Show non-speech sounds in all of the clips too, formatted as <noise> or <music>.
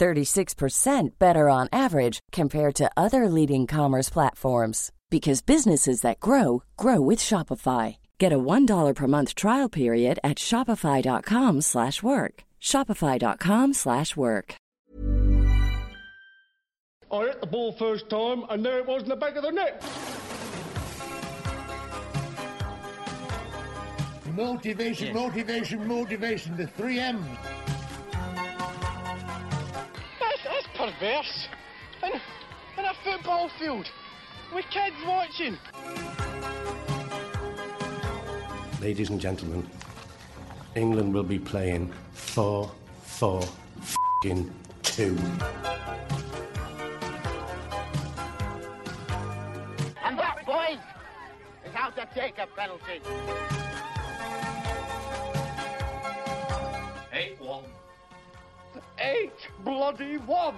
36% better on average compared to other leading commerce platforms because businesses that grow grow with Shopify. Get a $1 per month trial period at shopify.com/work. shopify.com/work. I hit the ball first time, and there it was in the back of the net. Motivation, motivation, motivation, the three M's. Perverse. In, in a football field, with kids watching. Ladies and gentlemen, England will be playing 4 4 fing 2. And that, boys, is how to take a penalty. Eight bloody one.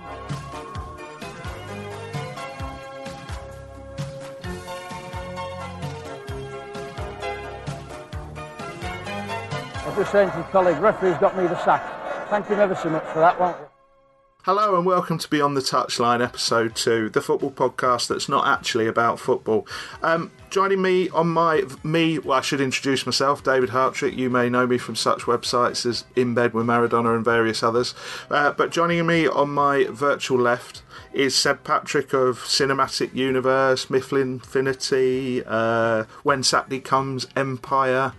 I was just saying to your colleague, referee's got me the sack. Thank him ever so much for that, you? Hello and welcome to Beyond the Touchline, episode two, the football podcast that's not actually about football. Um, joining me on my me, well, I should introduce myself, David Hartrick. You may know me from such websites as In Bed with Maradona and various others. Uh, but joining me on my virtual left is Seb Patrick of Cinematic Universe, Mifflin Infinity, uh, When Saturday Comes, Empire.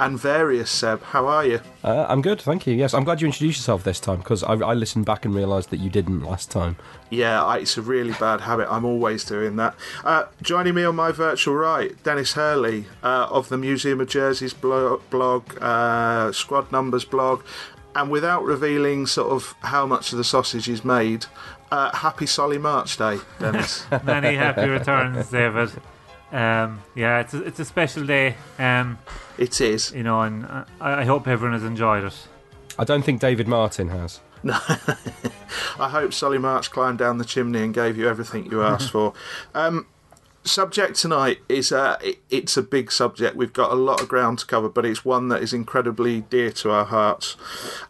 And various Seb, how are you? Uh, I'm good, thank you. Yes, I'm glad you introduced yourself this time because I, I listened back and realised that you didn't last time. Yeah, I, it's a really bad habit. I'm always doing that. Uh, joining me on my virtual right, Dennis Hurley uh, of the Museum of Jersey's blog, blog uh, Squad Numbers blog, and without revealing sort of how much of the sausage is made, uh, happy Solly March Day, Dennis. <laughs> Many happy returns, David. Um, yeah, it's a, it's a special day. Um, it is. You know, and I, I hope everyone has enjoyed it. I don't think David Martin has. <laughs> No, I hope Solly March climbed down the chimney and gave you everything you asked for. <laughs> Um, subject tonight is uh, it, it's a big subject. We've got a lot of ground to cover, but it's one that is incredibly dear to our hearts.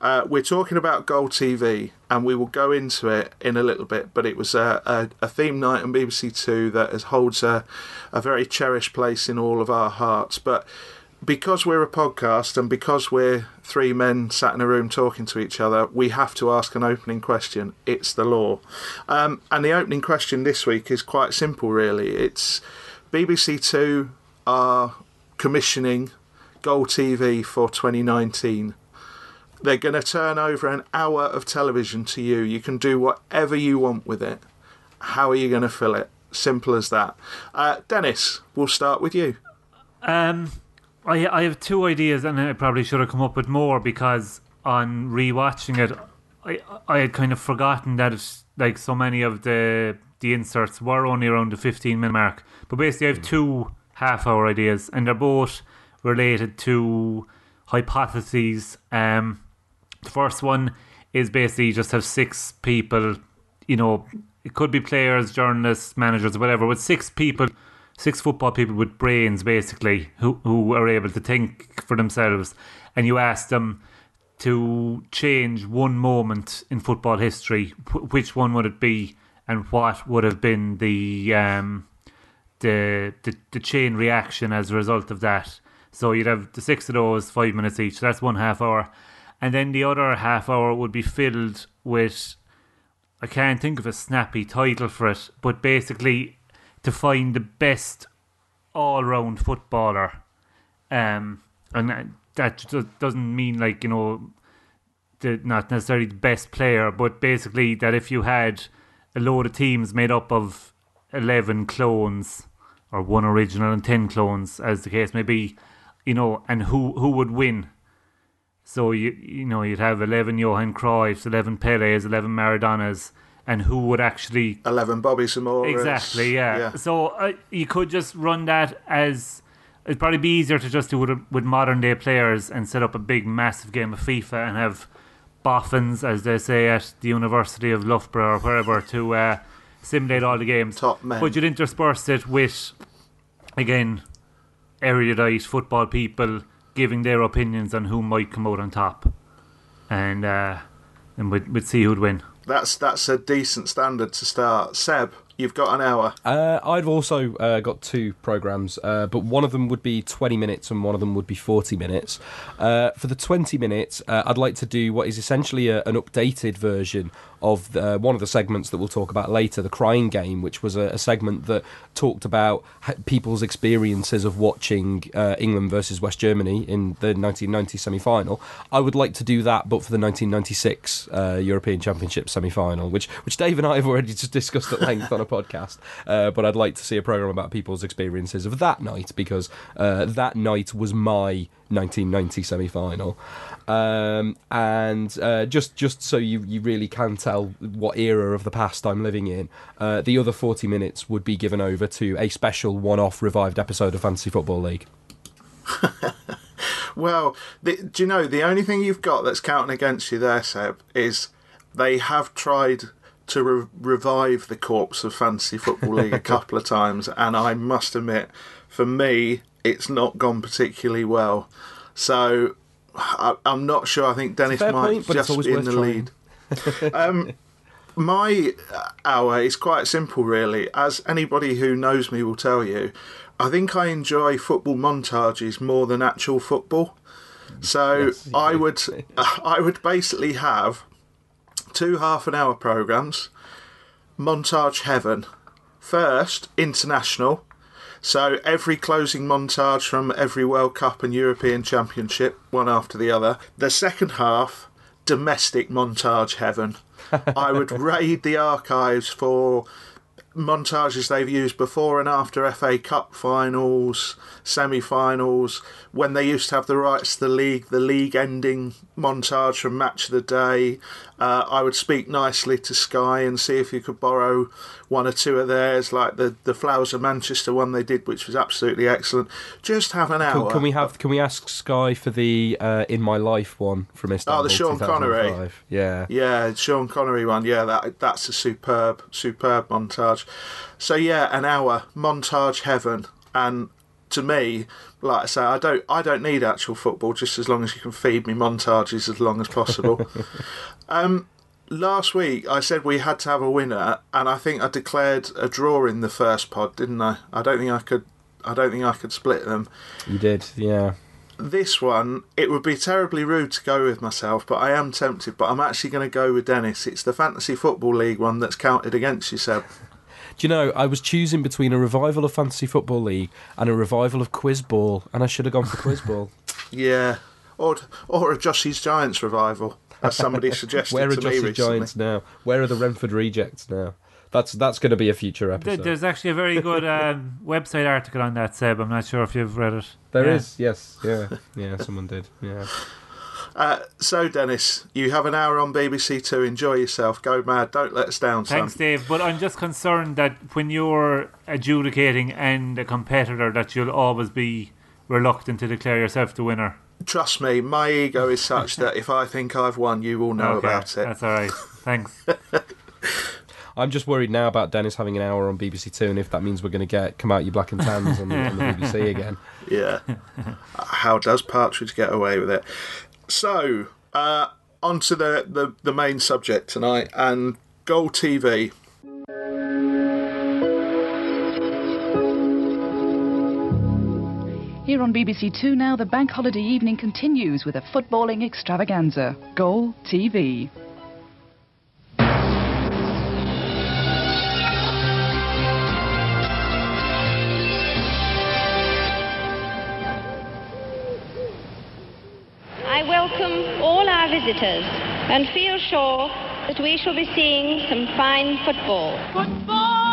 Uh, we're talking about Goal TV, and we will go into it in a little bit. But it was a, a, a theme night on BBC Two that holds a, a very cherished place in all of our hearts. But because we're a podcast and because we're three men sat in a room talking to each other, we have to ask an opening question. It's the law. Um, and the opening question this week is quite simple, really. It's BBC Two are commissioning Goal TV for 2019. They're going to turn over an hour of television to you. You can do whatever you want with it. How are you going to fill it? Simple as that. Uh, Dennis, we'll start with you. Um, I I have two ideas, and I probably should have come up with more because on rewatching it, I I had kind of forgotten that it's like so many of the the inserts were only around the fifteen minute mark. But basically, I have two half hour ideas, and they're both related to hypotheses. Um, the first one is basically just have six people, you know, it could be players, journalists, managers, whatever, with six people six football people with brains basically who who are able to think for themselves. And you ask them to change one moment in football history which one would it be and what would have been the um the the, the chain reaction as a result of that? So you'd have the six of those five minutes each. That's one half hour. And then the other half hour would be filled with I can't think of a snappy title for it, but basically to find the best all-round footballer, um, and that- doesn't mean like you know, the, not necessarily the best player, but basically that if you had a load of teams made up of eleven clones or one original and ten clones, as the case may be, you know, and who who would win? So you you know you'd have eleven Johan Cruyffs, eleven Pelés, eleven Maradonas, and who would actually eleven Bobby Zamoras. Exactly, yeah. Yeah. So uh, you could just run that as it'd probably be easier to just do it with modern day players and set up a big massive game of FIFA and have boffins, as they say at the University of Loughborough or wherever, to uh, simulate all the games. Top men. But you'd intersperse it with again erudite football people giving their opinions on who might come out on top, and uh, and we'd, we'd see who'd win. That's that's a decent standard to start. Seb, you've got an hour. Uh, I've also uh, got two programs, uh, but one of them would be 20 minutes and one of them would be 40 minutes. Uh, for the 20 minutes, uh, I'd like to do what is essentially a, an updated version of the, one of the segments that we'll talk about later, the Crying Game, which was a, a segment that talked about people's experiences of watching uh, England versus West Germany in the 1990 semi final. I would like to do that, but for the 1996 uh, European Championship semi final, which, which Dave and I have already just discussed at length on a podcast. Uh, but I'd like to see a program about people's experiences of that night because uh, that night was my 1990 semi final. Um, and uh, just just so you, you really can tell what era of the past I'm living in, uh, the other 40 minutes would be given over to a special one off revived episode of Fantasy Football League. <laughs> Well, the, do you know the only thing you've got that's counting against you there, Seb, is they have tried to re- revive the corpse of Fantasy Football League a couple of <laughs> times, and I must admit, for me, it's not gone particularly well. So I, I'm not sure. I think Dennis might point, just be in the trying. lead. um, <laughs> my hour is quite simple, really. As anybody who knows me will tell you, I think I enjoy football montages more than actual football. So Yes, I do. would, <laughs> I would basically have two half an hour programs. Montage heaven. First, international. So every closing montage from every World Cup and European Championship, one after the other. The second half, domestic montage heaven. <laughs> I would raid the archives for montages they've used before and after FA Cup finals, semi finals, when they used to have the rights to the league, the league ending montage from Match of the Day. Uh, I would speak nicely to Sky and see if you could borrow one or two of theirs, like the, the Flowers of Manchester one they did, which was absolutely excellent. Just have an hour. Can, can we have? Can we ask Sky for the uh, "In My Life" one from Istanbul? Oh, the Sean Connery. 2005? Yeah. Yeah, Sean Connery one. Yeah, that that's a superb, superb montage. So yeah, an hour montage heaven, and to me, like I say, I don't, I don't need actual football. Just as long as you can feed me montages as long as possible. <laughs> um, last week I said we had to have a winner, and I think I declared a draw in the first pod, didn't I? I don't think I could. I don't think I could split them You did. Yeah. this one, it would be terribly rude to go with myself, but I am tempted. But I'm actually going to go with Dennis. It's the Fantasy Football League one that's counted against you, Seb. Do you know, I was choosing between a revival of Fantasy Football League and a revival of Quiz Ball, and I should have gone for Quiz Ball. <laughs> Yeah, or or a Jossie's Giants revival, as somebody <laughs> suggested Where are to me Jossie recently. Giants now? Where are the Renford Rejects now? That's that's going to be a future episode. There's actually a very good <laughs> um, website article on that, Seb. I'm not sure if you've read it. There Yeah. is, yes, yeah, yeah. Someone did, yeah. Uh, so, Dennis, you have an hour on BBC Two. Enjoy yourself. Go mad. Don't let us down, son. Thanks, Dave. But I'm just concerned that when you're adjudicating and a competitor, that you'll always be reluctant to declare yourself the winner. Trust me, my ego is such <laughs> that if I think I've won, you will know Okay, about it. That's all right. Thanks. <laughs> I'm just worried now about Dennis having an hour on BBC Two, and if that means we're going to get come out you black and tans on, on the BBC <laughs> again. Yeah. How does Partridge get away with it? So, uh, on to the, the, the main subject tonight and Goal TV. Here on BBC Two now, the bank holiday evening continues with a footballing extravaganza. Goal TV. I welcome all our visitors and feel sure that we shall be seeing some fine football. Football,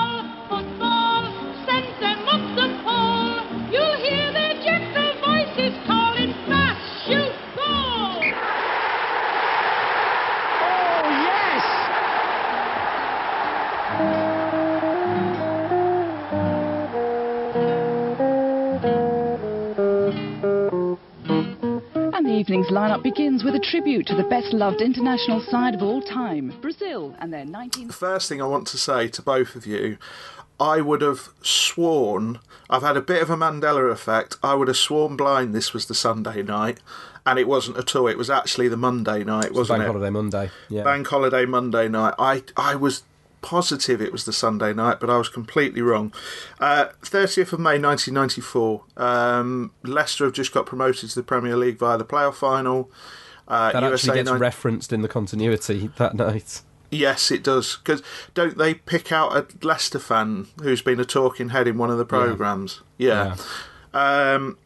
evening's lineup begins with a tribute to the best loved international side of all time, Brazil, and their 19. The first thing I want to say to both of you, I would have sworn, I've had a bit of a Mandela effect, I would have sworn blind this was the Sunday night, and it wasn't at all. It was actually the Monday night, wasn't Bank it? Holiday Monday. Yeah. Bank Holiday Monday night. I, I was positive it was the Sunday night, but I was completely wrong. Uh, 30th of May 1994, um, Leicester have just got promoted to the Premier League via the playoff final. Uh, that USA actually gets referenced in the continuity that night. Yes, it does. Because don't they pick out a Leicester fan who's been a talking head in one of the programs? Yeah. Um,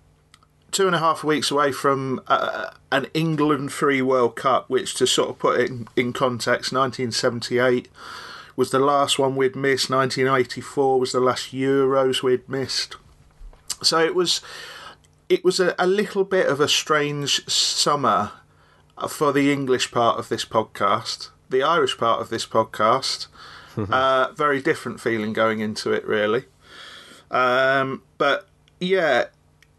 two and a half weeks away from uh, an England free World Cup, which to sort of put it in, in context, 1978 was the last one we'd missed. 1984 was the last Euros we'd missed. So it was, it was a, a little bit of a strange summer for the English part of this podcast. The Irish part of this podcast, <laughs> uh, very different feeling going into it, really. Um, but yeah,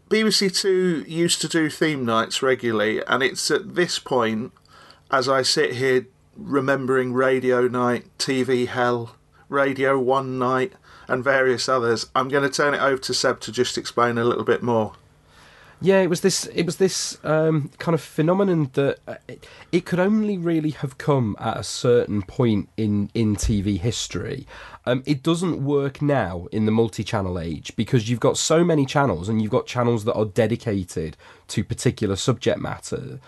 BBC Two used to do theme nights regularly, and it's at this point, as I sit here remembering Radio Night, TV Hell, Radio One Night, and various others, I'm going to turn it over to Seb to just explain a little bit more. Yeah, it was this. It was this um, kind of phenomenon that uh, it, it could only really have come at a certain point in in TV history. Um, it doesn't work now in the multi-channel age because you've got so many channels and you've got channels that are dedicated to particular subject matter.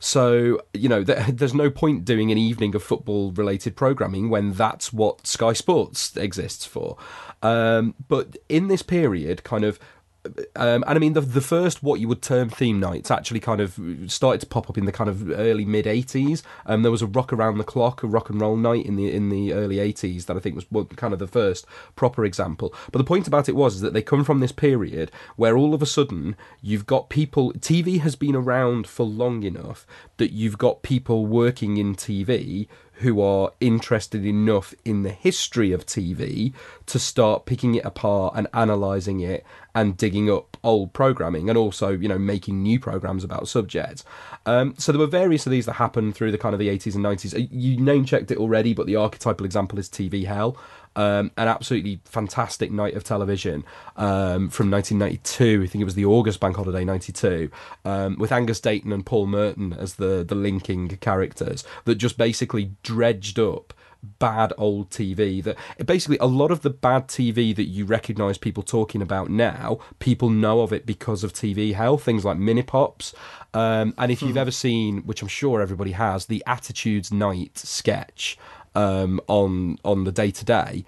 So you know, th- <laughs> there's no point doing an evening of football-related programming when that's what Sky Sports exists for. Um, but in this period, kind of um, and I mean the the first what you would term theme nights actually kind of started to pop up in the kind of early mid '80s. Um, there was a rock around the clock, a rock and roll night in the in the early '80s that I think was kind of the first proper example. But the point about it was is that they come from this period where all of a sudden you've got people. TV has been around for long enough that you've got people working in TV who are interested enough in the history of TV to start picking it apart and analysing it and digging up old programming and also, you know, making new programs about subjects. Um, so there were various of these that happened through the kind of the 80s and 90s. You name checked it already, but the archetypal example is TV Hell. Um, an absolutely fantastic night of television um, from 1992. I think it was the August Bank Holiday 92, um, with Angus Deayton and Paul Merton as the the linking characters that just basically dredged up bad old TV that basically a lot of the bad TV that you recognize people talking about now people know of it because of TV hell things like mini pops um, and if you've ever seen which I'm sure everybody has the attitudes night sketch um, on on the Day Today.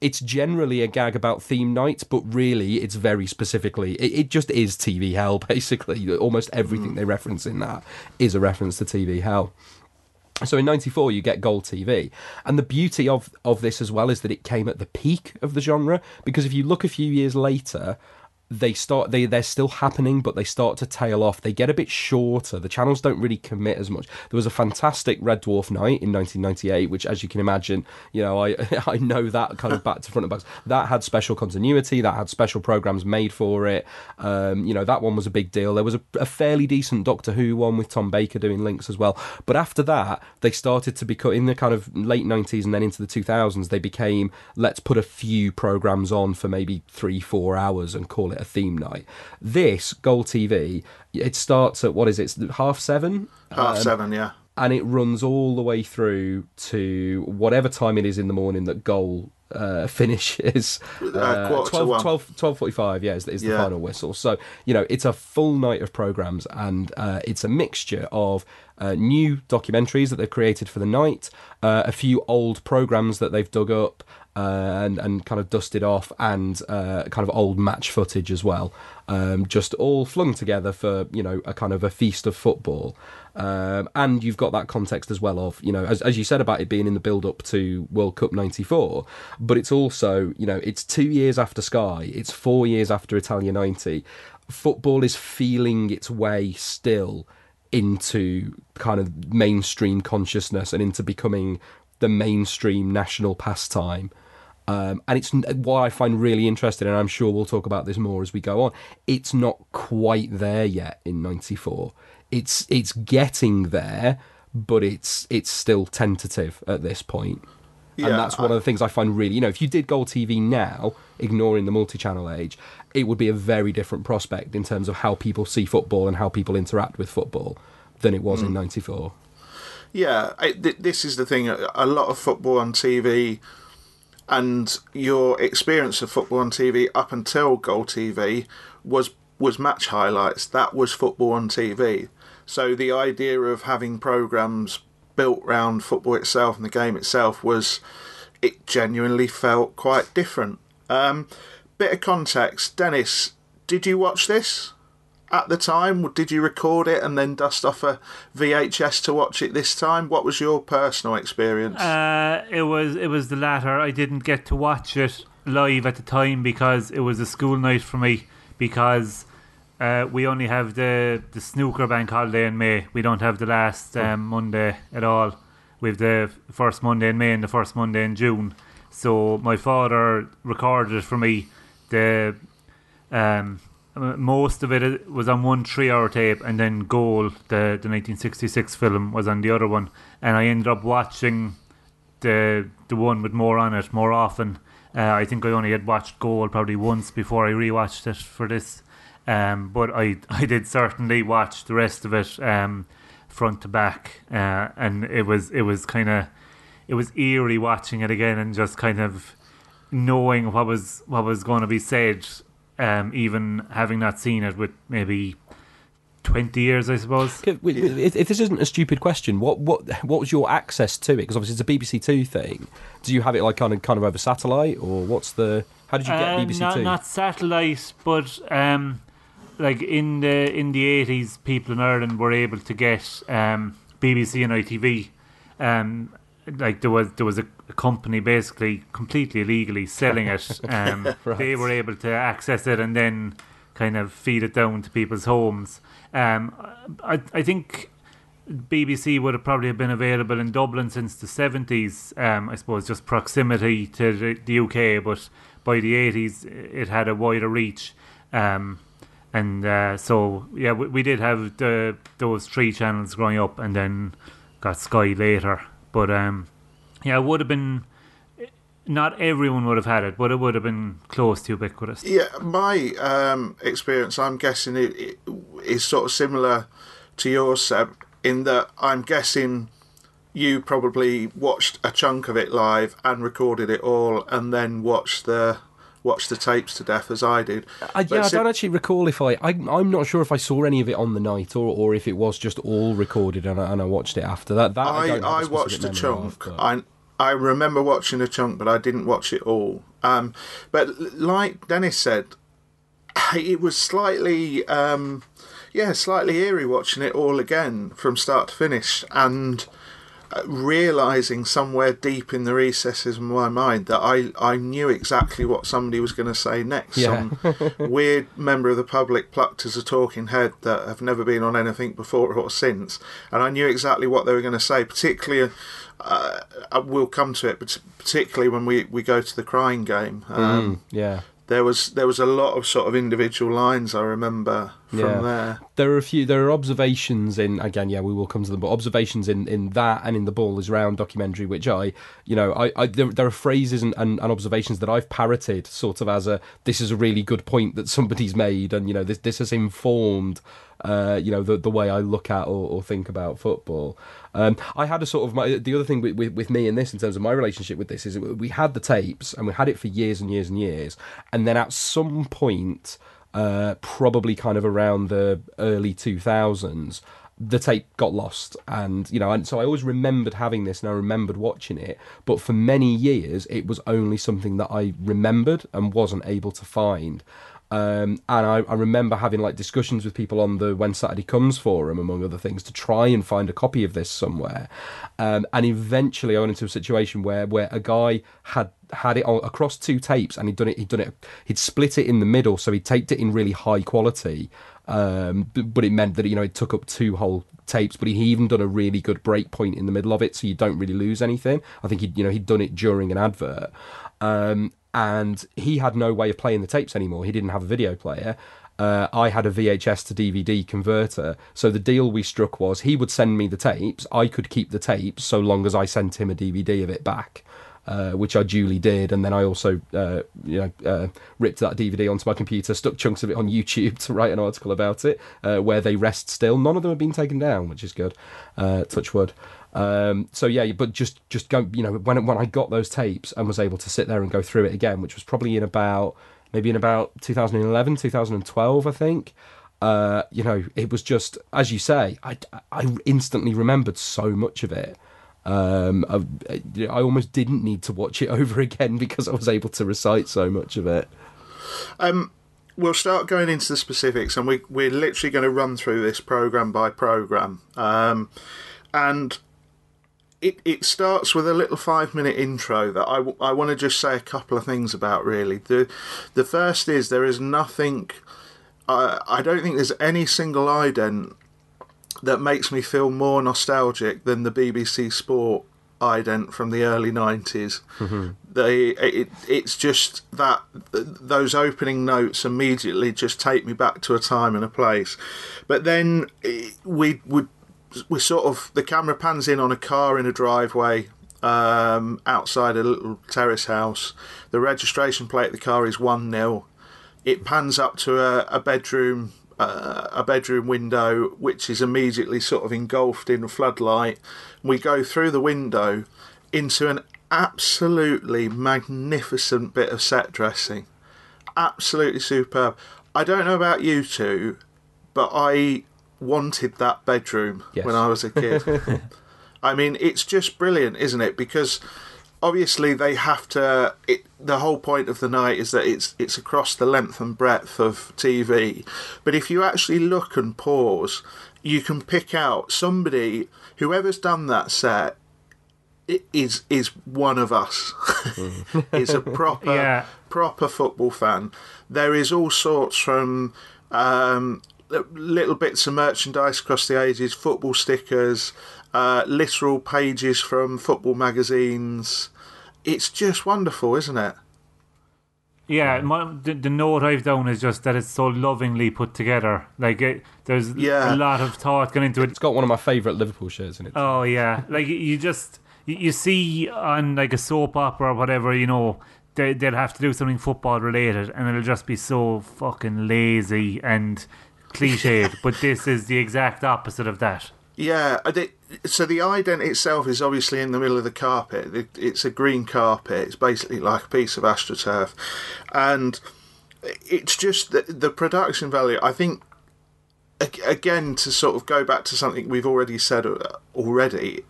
It's generally a gag about theme nights, but really it's very specifically it, it just is TV hell. <laughs> Basically, almost everything they reference in that is a reference to TV hell. So in '94, you get Goal TV, and the beauty of of this as well is that it came at the peak of the genre. Because if you look a few years later, they start they they're still happening, but they start to tail off. They get a bit shorter. The channels don't really commit as much. There was a fantastic Red Dwarf night in 1998, which, as you can imagine, you know I <laughs> I know that kind of back to front of back. That had special continuity. That had special programs made for it. Um, you know that one was a big deal. There was a, a fairly decent Doctor Who one with Tom Baker doing links as well. But after that, they started to become in the kind of late 90s and then into the 2000s. They became let's put a few programs on for maybe three four hours and call it a theme night. This Goal TV, it starts at what is it? It's half seven. Half Um, seven, yeah. and it runs all the way through to whatever time it is in the morning that goal uh, <laughs> finishes. Uh, to 12, one. 12, 12.45, yeah, is, is the Yeah. final whistle. So, you know, it's a full night of programmes and uh, it's a mixture of uh, new documentaries that they've created for the night, uh, a few old programmes that they've dug up, uh, and and kind of dusted off, and uh, kind of old match footage as well, um, just all flung together for you know a kind of a feast of football. Um, and you've got that context as well of you know as, as you said about it being in the build up to World Cup '94, but it's also you know it's two years after Sky, it's four years after Italia '90. Football is feeling its way still into kind of mainstream consciousness and into becoming the mainstream national pastime. Um, and it's what I find really interesting, and I'm sure we'll talk about this more as we go on. It's not quite there yet in '94. It's it's getting there, but it's it's still tentative at this point. Yeah, and that's one of the things I find really, you know, if you did Goal TV now, ignoring the multi-channel age, it would be a very different prospect in terms of how people see football and how people interact with football than it was in Mm. '94. Yeah, I, th- this is the thing. A lot of football on TV, and your experience of football on TV up until Goal TV was was match highlights. That was football on TV. So the idea of having programs built round football itself and the game itself was it genuinely felt quite different. Um, bit of context, Dennis. Did you watch this? At the time? Did you record it and then dust off a VHS to watch it this time? What was your personal experience? Uh, it was it was the latter. I didn't get to watch it live at the time because it was a school night for me. Because uh, we only have the the snooker bank holiday in May. We don't have the last um, Monday at all. With the first Monday in May and the first Monday in June. So my father recorded it for me. The um, most of it was on one three-hour tape, and then Goal, the the 1966 film, was on the other one. And I ended up watching the the one with more on it more often. Uh, I think I only had watched Goal probably once before I rewatched it for this. Um, but I <laughs> I did certainly watch the rest of it um, front to back, uh, and it was it was kind of it was eerie watching it again and just kind of knowing what was what was going to be said, um, even having not seen it with maybe twenty years, I suppose. If, if this isn't a stupid question, what what what was your access to it? Because obviously it's a BBC Two thing. Do you have it like kind of kind of over satellite, or what's the? How did you get Uh, BBC not, Two? Not satellite, but um, like in the in the eighties, people in Ireland were able to get um, BBC and ITV. Um, like there was there was a, a company basically completely illegally selling it. <laughs> Um, Right. They were able to access it and then kind of feed it down to people's homes. Um, I I think BBC would have probably been available in Dublin since the seventies. Um, I suppose just proximity to the, the UK, but by the eighties it had a wider reach. Um, and uh, so yeah, we, we did have the those three channels growing up, and then got Sky later. But um, yeah, it would have been. Not everyone would have had it, but it would have been close to ubiquitous. Yeah, my um, experience, I'm guessing it, it is sort of similar to yours, Seb, in that I'm guessing you probably watched a chunk of it live and recorded it all, and then watched the watched the tapes to death as I did. I, yeah, I don't actually recall if I, I. I'm not sure if I saw any of it on the night or, or if it was just all recorded and I, and I watched it after that. That I, I, don't I a watched a chunk. of, I I remember watching a chunk, but I didn't watch it all. Um, but like Dennis said, <sighs> it was slightly, um, yeah, slightly eerie watching it all again from start to finish, and realizing somewhere deep in the recesses of my mind that I I knew exactly what somebody was going to say next. Yeah. Some <laughs> weird member of the public plucked as a talking head that have never been on anything before or since, and I knew exactly what they were going to say. Particularly, uh, uh, we'll come to it, but particularly when we, we go to the crying game. Um, Mm, yeah. There was there was a lot of sort of individual lines I remember from there. There are a few. There are observations in again. Yeah, we will come to them. But observations in, in that and in the ball is round documentary, which I, you know, I, I there, there are phrases and, and, and observations that I've parroted, sort of as a this is a really good point that somebody's made, and you know this this has informed, uh, you know, the the way I look at or, or think about football. Um, I had a sort of my the other thing with, with with me in this in terms of my relationship with this is we had the tapes and we had it for years and years and years, and then at some point uh, probably kind of around the early 2000s. the tape got lost and you know and so i always remembered having this and i remembered watching it but for many years it was only something that i remembered and wasn't able to find um, and I, I remember having like discussions with people on the When Saturday Comes forum, among other things, to try and find a copy of this somewhere. Um, and eventually, I went into a situation where where a guy had had it across two tapes, and he'd done it. He'd done it. He'd split it in the middle, so he taped it in really high quality. Um, but it meant that you know it took up two whole tapes. But he even done a really good break point in the middle of it, so you don't really lose anything. I think he you know he'd done it during an advert. Um, and he had no way of playing the tapes anymore. He didn't have a video player. Uh, I had a VHS to DVD converter. So the deal we struck was he would send me the tapes. I could keep the tapes so long as I sent him a DVD of it back. Uh, which I duly did, and then I also, uh, you know, uh, ripped that DVD onto my computer, stuck chunks of it on <laughs> YouTube to write an article about it, uh, where they rest still. None of them have been taken down, which is good. Uh, touch wood. Um, so yeah, but just just go, you know, when when I got those tapes and was able to sit there and go through it again, which was probably in about maybe in about 2011, 2012, I think. Uh, you know, it was just as you say, I I instantly remembered so much of it. Um, I, I almost didn't need to watch it <laughs> over again because I was able to recite so much of it. Um, we'll start going into the specifics, and we, we're literally going to run through this program by program. Um, and it, it starts with a little five minute intro that I, w- I want to just say a couple of things about really. The, the first is there is nothing, I I don't think there's any single ident that makes me feel more nostalgic than the BBC Sport ident from the early 90s. They, it, it's just that those opening notes immediately just take me back to a time and a place. But then eh, we would we sort of the camera pans in on a car in a driveway um, outside a little terrace house. The registration plate of the car is one 0 It pans up to a, a bedroom. Uh, a bedroom window, which is immediately sort of engulfed in floodlight. We go through the window into an absolutely magnificent bit of set dressing. Absolutely superb. I don't know about you two, but I wanted that bedroom Yes. when I was a kid. <laughs> I mean, it's just brilliant, isn't it? Because obviously they have to. It, the whole point of the night is that it's it's across the length and breadth of TV. But if you actually look and pause, you can pick out somebody, whoever's done that set, i- is is one of us. is a proper <laughs> Yeah. proper football fan. There is all sorts from um, little bits of merchandise across the ages, football stickers, uh, literal pages from football magazines. It's just wonderful, isn't it? Yeah, my, the, the note I've down is just that it's so lovingly put together. Like it, there's Yeah. a lot of thought going into it. It's got one of my favourite Liverpool shirts in it. Oh yeah, like you- you just you, you see on like a soap opera or whatever, you know, they they'll have to do something football related, and it'll just be so fucking lazy and cliched. but this is the exact opposite of that. Yeah, so the ident itself is obviously in the middle of the carpet. It, it's a green carpet. It's basically like a piece of astroturf, and it's just the, the production value. I think again to sort of go back to something we've already said uh, already.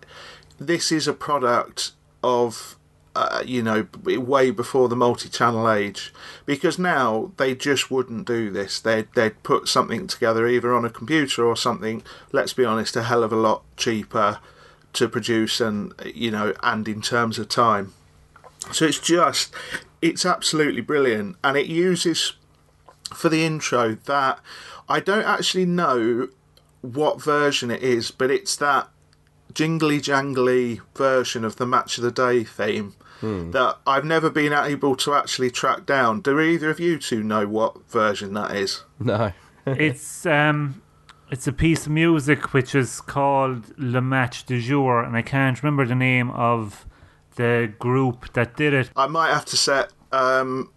This is a product of uh, you know way before the multi-channel age because now they just wouldn't do this. They'd, they'd put something together either on a computer or something let's be honest a hell of a lot cheaper to produce and you know and in terms of time. So it's just it's absolutely brilliant and it uses for the intro that I don't actually know what version it is, but it's that jingly jangly version of the match of the day theme that I've never been able to actually track down. Do either of you two know what version that is? No. <laughs> it's um, it's a piece of music which is called Le Match du Jour, and I can't remember the name of the group that did it. I might have to set um,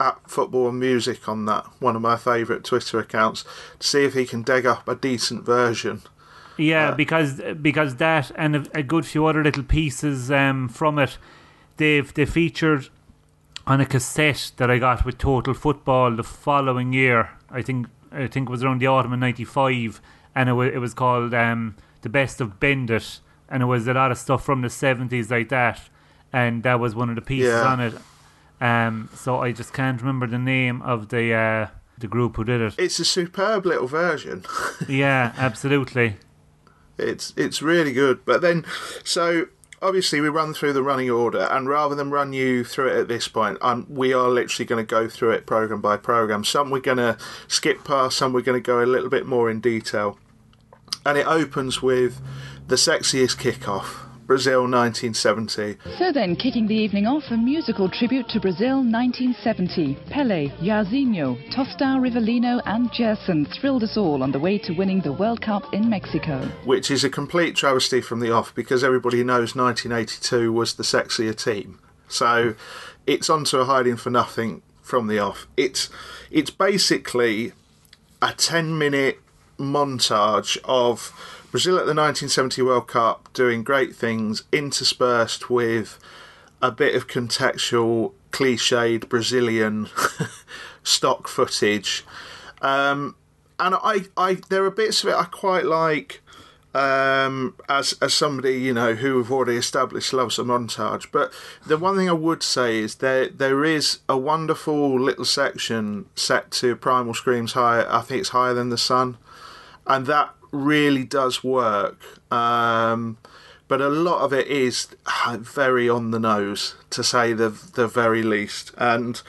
at football and music on that one of my favourite Twitter accounts to see if he can dig up a decent version. Yeah, because because that and a, a good few other little pieces um, from it, they've they featured on a cassette that I got with Total Football the following year. I think I think it was around the autumn of '95, and it was it was called um, the best of Bend It, and it was a lot of stuff from the seventies like that, and that was one of the pieces Yeah. on it. Um, so I just can't remember the name of the uh, the group who did it. It's a superb little version. <laughs> yeah, absolutely. It's it's really good. But then, so obviously we run through the running order, and rather than run you through it at this point, um, we are literally going to go through it program by program. Some we're going to skip past, some we're going to go a little bit more in detail. And it opens with the sexiest kickoff, Brazil 1970. So then, kicking the evening off, a musical tribute to Brazil 1970. Pele, Jairzinho, Tostão Rivellino, and Gerson thrilled us all on the way to winning the World Cup in Mexico. which is a complete travesty from the off because everybody knows 1982 was the sexier team. So it's onto a hiding for nothing from the off. It's it's basically a 10 minute montage of Brazil at the 1970 World Cup doing great things interspersed with a bit of contextual cliched Brazilian <laughs> stock footage. Um, and I, I, there are bits of it I quite like. Um, as as somebody you know who have already established loves a montage, but the one thing I would say is there there is a wonderful little section set to Primal Screams higher. I think it's higher than the sun, and that really does work. Um, but a lot of it is very on the nose, to say the the very least, and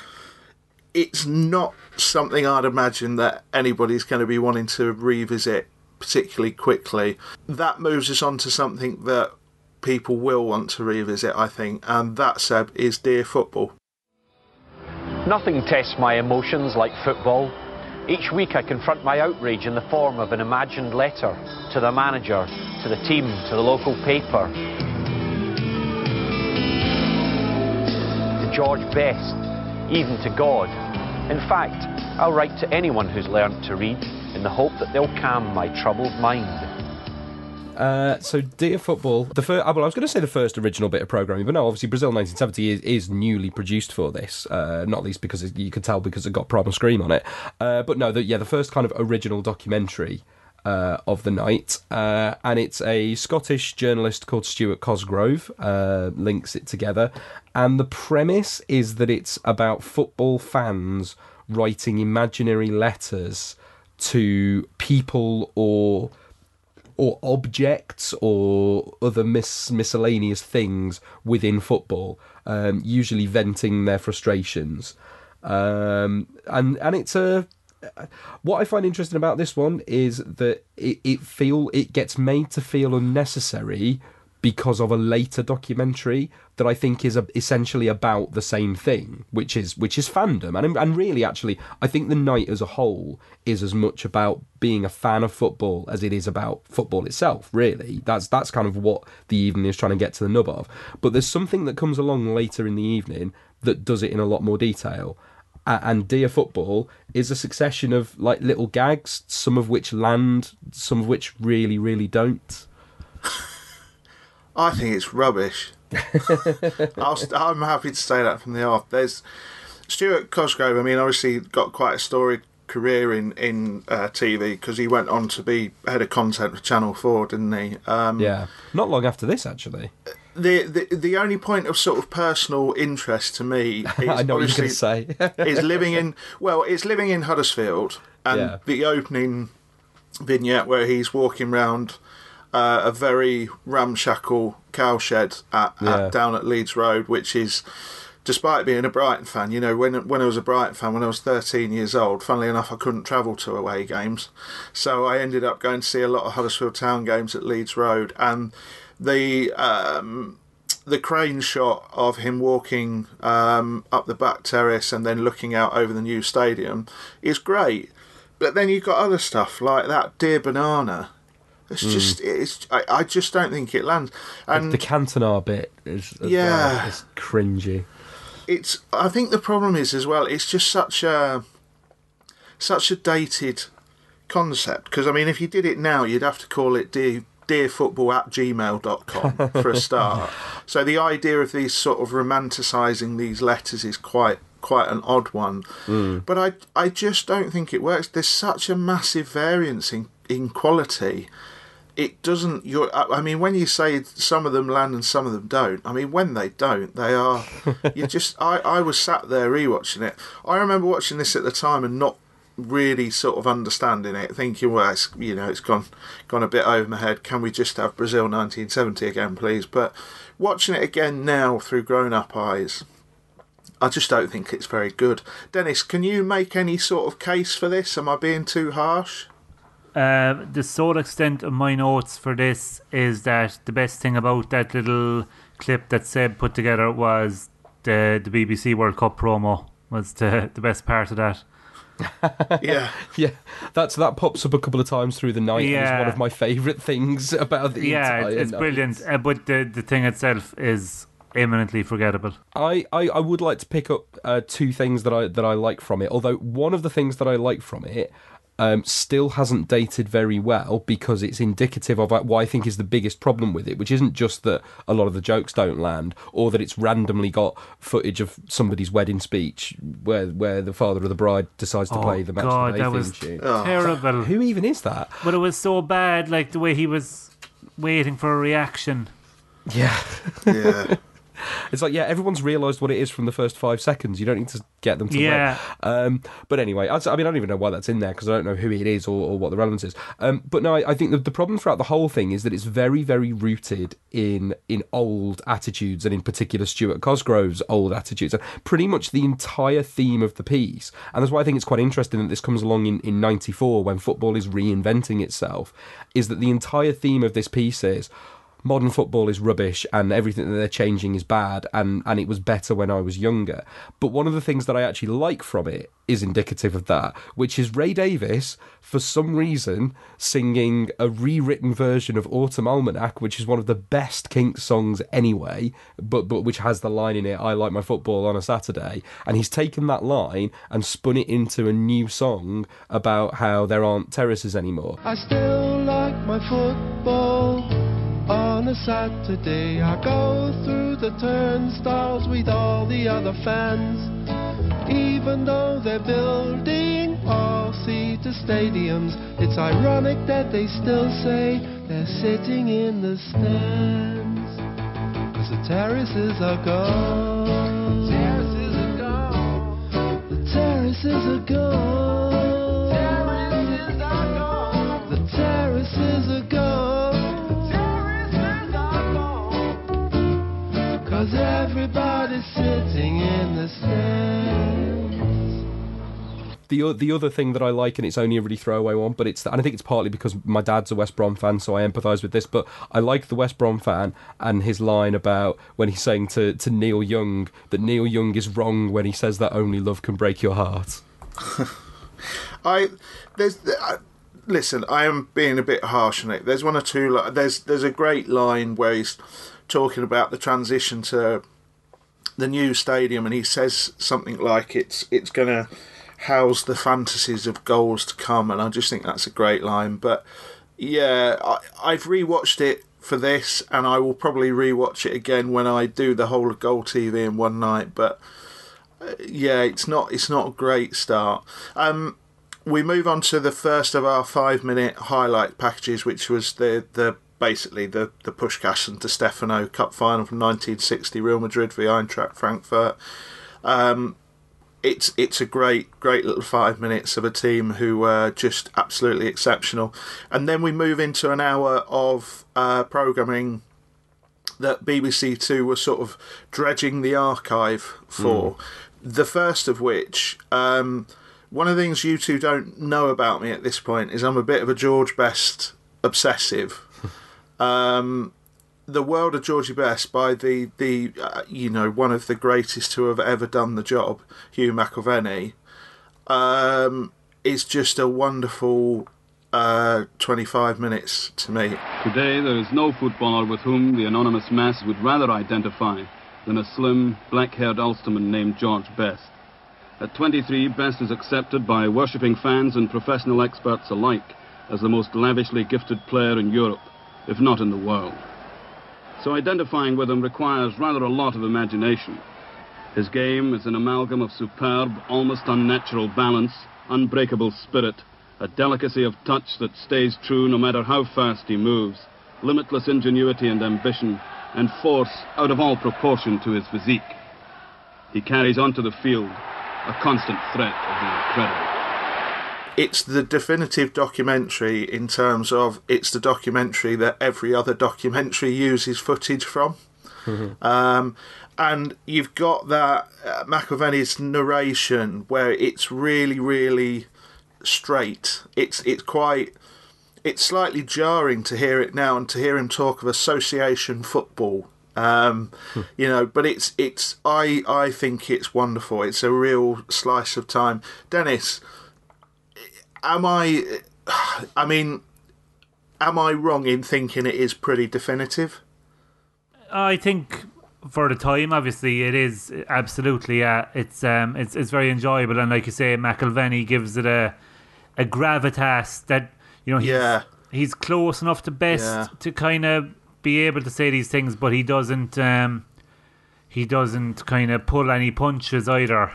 it's not something I'd imagine that anybody's going to be wanting to revisit particularly quickly. That moves us on to something that people will want to revisit, I think, and that, Seb, is Dear Football. Nothing tests my emotions like football. Each week I confront my outrage in the form of an imagined letter to the manager, to the team, to the local paper. To George Best, even to God. In fact, I'll write to anyone who's learnt to read in the hope that they'll calm my troubled mind. Uh, so, Dear Football, the first, well, I was going to say the first original bit of programming, but no, obviously Brazil 1970 is, is newly produced for this, uh, not least because it, you could tell because it got Primal Scream on it. Uh, but no, the, yeah, the first kind of original documentary uh, of the night, uh, and it's a Scottish journalist called Stuart Cosgrove uh, links it together, and the premise is that it's about football fans writing imaginary letters to people or or objects or other mis- miscellaneous things within football, um, usually venting their frustrations. Um, and and it's a what I find interesting about this one is that it, it feel it gets made to feel unnecessary because of a later documentary that I think is a, essentially about the same thing, which is which is fandom, and and really actually I think the night as a whole is as much about being a fan of football as it is about football itself. Really, that's that's kind of what the evening is trying to get to the nub of. But there's something that comes along later in the evening that does it in a lot more detail. And Dear Football is a succession of like little gags, some of which land, some of which really, really don't. I think it's rubbish. <laughs> I'll, I'm happy to say that from the off. There's Stuart Cosgrove. I mean, obviously got quite a storied career in in uh, TV because he went on to be head of content for Channel Four, didn't he? Um, Yeah, not long after this actually. The, the the only point of sort of personal interest to me <laughs> is I know what you're obviously say. <laughs> is living in well, it's living in Huddersfield, and Yeah. the opening vignette where he's walking round uh, a very ramshackle cowshed at, Yeah. at down at Leeds Road, which is. Despite being a Brighton fan, you know, when when I was a Brighton fan, when I was 13 years old, funnily enough, I couldn't travel to away games, so I ended up going to see a lot of Huddersfield Town games at Leeds Road, and the um, the crane shot of him walking um, up the back terrace and then looking out over the new stadium is great. But then you've got other stuff like that dear banana. It's Mm. just it's I, I just don't think it lands. And the Cantona bit is Yeah. well, is cringy. it's I think the problem is as well it's just such a such a dated concept because I mean if you did it now you'd have to call it dear dearfootball at gmail.com for a start <laughs> so the idea of these sort of romanticizing these letters is quite quite an odd one but I I just don't think it works there's such a massive variance in in quality, it doesn't. You're, I I mean, when you say some of them land and some of them don't, I mean, when they don't, they are. <laughs> you just. I, I was sat there rewatching it. I remember watching this at the time and not really sort of understanding it, thinking, well, it's, you know, it's gone gone a bit over my head. Can we just have Brazil 1970 again, please? But watching it again now through grown up eyes. I just don't think it's very good. Dennis, can you make any sort of case for this? Am I being too harsh? Uh, the sole extent of my notes for this is that the best thing about that little clip that Seb put together was the the BBC World Cup promo was the the best part of that. <laughs> yeah, yeah. That's that pops up a couple of times through the night. and Yeah. is one of my favourite things <laughs> about the yeah, entire it's, it's night. brilliant. Uh, but the the thing itself is eminently forgettable. I, I, I would like to pick up uh, two things that I that I like from it. Although one of the things that I like from it um, still hasn't dated very well because it's indicative of what I think is the biggest problem with it, which isn't just that a lot of the jokes don't land, or that it's randomly got footage of somebody's wedding speech where where the father of the bride decides to Oh, play the match God, of the that Day was theme tune. terrible. Who even is that? But it was so bad, like the way he was waiting for a reaction. Yeah. Yeah. <laughs> It's like, yeah, everyone's realised what it is from the first five seconds. You don't need to get them to Yeah. Um, but anyway, I, I mean, I don't even know why that's in there because I don't know who it is or, or what the relevance is. Um, but no, I, I think the, the problem throughout the whole thing is that it's very, very rooted in in old attitudes and in particular Stuart Cosgrove's old attitudes. And pretty much the entire theme of the piece, and that's why I think it's quite interesting that this comes along in, in 94 when football is reinventing itself, is that the entire theme of this piece is modern football is rubbish and everything that they're changing is bad and, and it was better when I was younger. But one of the things that I actually like from it is indicative of that, which is Ray Davies, for some reason, singing a rewritten version of Autumn Almanac, which is one of the best Kinks songs anyway, but, but which has the line in it, I like my football on a Saturday. And he's taken that line and spun it into a new song about how there aren't terraces anymore. I still like my football on a Saturday. I go through the turnstiles with all the other fans. Even though they're building all seater stadiums, it's ironic that they still say they're sitting in the stands. Cause the terraces are gone. The Terraces are gone. The terraces are gone. Terraces are gone. The terraces are gone. Sitting in the stands. the the other thing that I like, and it's only a really throwaway one, but it's and I think it's partly because my dad's a West Brom fan, so I empathise with this. But I like the West Brom fan and his line about when he's saying to to Neil Young that Neil Young is wrong when he says that only love can break your heart. <laughs> I there's I, listen. I am being a bit harsh on it. There's one or two. There's there's a great line where he's talking about the transition to the new stadium, and he says something like it's it's going to house the fantasies of goals to come, and I just think that's a great line. But yeah, I, I've rewatched it for this, and I will probably rewatch it again when I do the whole of Goal TV in one night. But uh, yeah, it's not it's not a great start. Um, we move on to the first of our five minute highlight packages, which was the the basically the the Puskas and Di Stefano Cup final from 1960, Real Madrid v Eintracht Frankfurt. Um, it's it's a great great little five minutes of a team who were just absolutely exceptional, and then we move into an hour of uh, programming that BBC Two were sort of dredging the archive for. The first of which, um, one of the things you two don't know about me at this point is I'm a bit of a George Best obsessive. Um, the world of Georgie Best by the the uh, you know one of the greatest to have ever done the job, Hugh McIlvanney, um, is just a wonderful uh, 25 minutes to me. Today, there is no footballer with whom the anonymous mass would rather identify than a slim, black-haired Ulsterman named George Best. At 23, Best is accepted by worshipping fans and professional experts alike as the most lavishly gifted player in Europe, if not in the world. So identifying with him requires rather a lot of imagination. His game is an amalgam of superb, almost unnatural balance, unbreakable spirit, a delicacy of touch that stays true no matter how fast he moves, limitless ingenuity and ambition, and force out of all proportion to his physique. He carries onto the field a constant threat of the incredible. It's the definitive documentary in terms of it's the documentary that every other documentary uses footage from. Um, and you've got that uh, narration where it's really, really straight. It's it's quite it's slightly jarring to hear it now and to hear him talk of association football. Um, you know, but it's it's I I think it's wonderful. It's a real slice of time. Dennis, am I? I mean, am I wrong in thinking it is pretty definitive? I think for the time, obviously, it is absolutely. Uh, it's um, it's it's very enjoyable, and like you say, McIlvanney gives it a a gravitas that you know. He's, Yeah. he's close enough to best Yeah. to kind of be able to say these things, but he doesn't. Um, he doesn't kind of pull any punches either,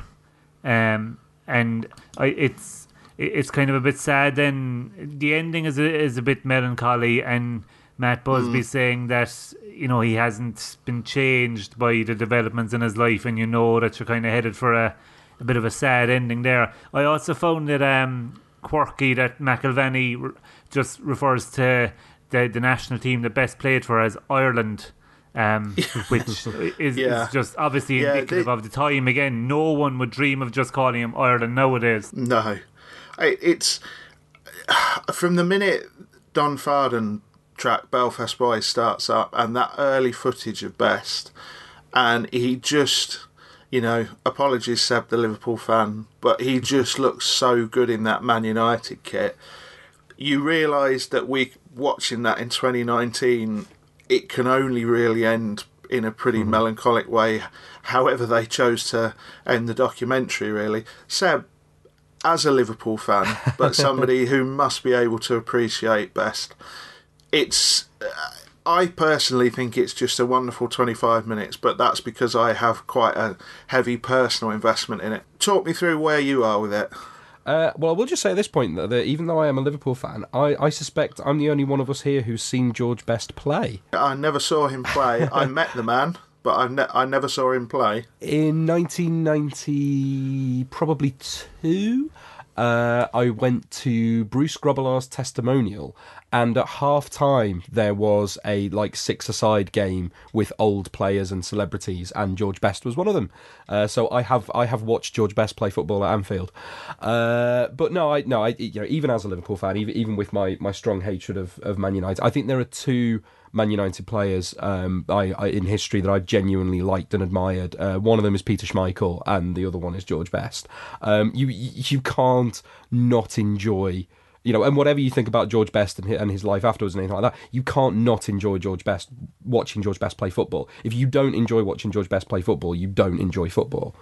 um, and I, it's it- it's kind of a bit sad. Then the ending is a, is a bit melancholy, and Matt Busby Mm. saying that you know he hasn't been changed by the developments in his life, and you know that you're kind of headed for a, a bit of a sad ending there. I also found it um, quirky that McIlvanney r- just refers to the the national team that best played for as Ireland. Um, <laughs> which is, Yeah. is just obviously Yeah, indicative they- of the time. Again, no one would dream of just calling him Ireland nowadays. No, it's from the minute Don Fardon track Belfast Boys starts up and that early footage of Best, and he just, you know, apologies Seb, the Liverpool fan, but he just looks so good in that Man United kit. You realise that we watching that in 2019, it can only really end in a pretty mm-hmm. melancholic way. However, they chose to end the documentary. Really, Seb, as a Liverpool fan, but <laughs> somebody who must be able to appreciate best. It's. Uh, I personally think it's just a wonderful 25 minutes, but that's because I have quite a heavy personal investment in it. Talk me through where you are with it. Uh, well, I will just say at this point that, that even though I am a Liverpool fan, I, I suspect I'm the only one of us here who's seen George Best play. I never saw him play. I <laughs> met the man, but I, ne- I never saw him play. In 1990, probably two, uh, I went to Bruce Grobbelaar's testimonial, and at half time there was a like six-a-side game with old players and celebrities, and George Best was one of them. Uh, so I have I have watched George Best play football at Anfield, uh, but no, I no, I you know even as a Liverpool fan, even even with my my strong hatred of of Man United, I think there are two. Man United players um, I, I, in history that I've genuinely liked and admired. Uh, one of them is Peter Schmeichel, and the other one is George Best. Um, you you can't not enjoy. You know, and whatever you think about George Best and his, and his life afterwards and anything like that, you can't not enjoy George Best watching George Best play football. If you don't enjoy watching George Best play football, you don't enjoy football.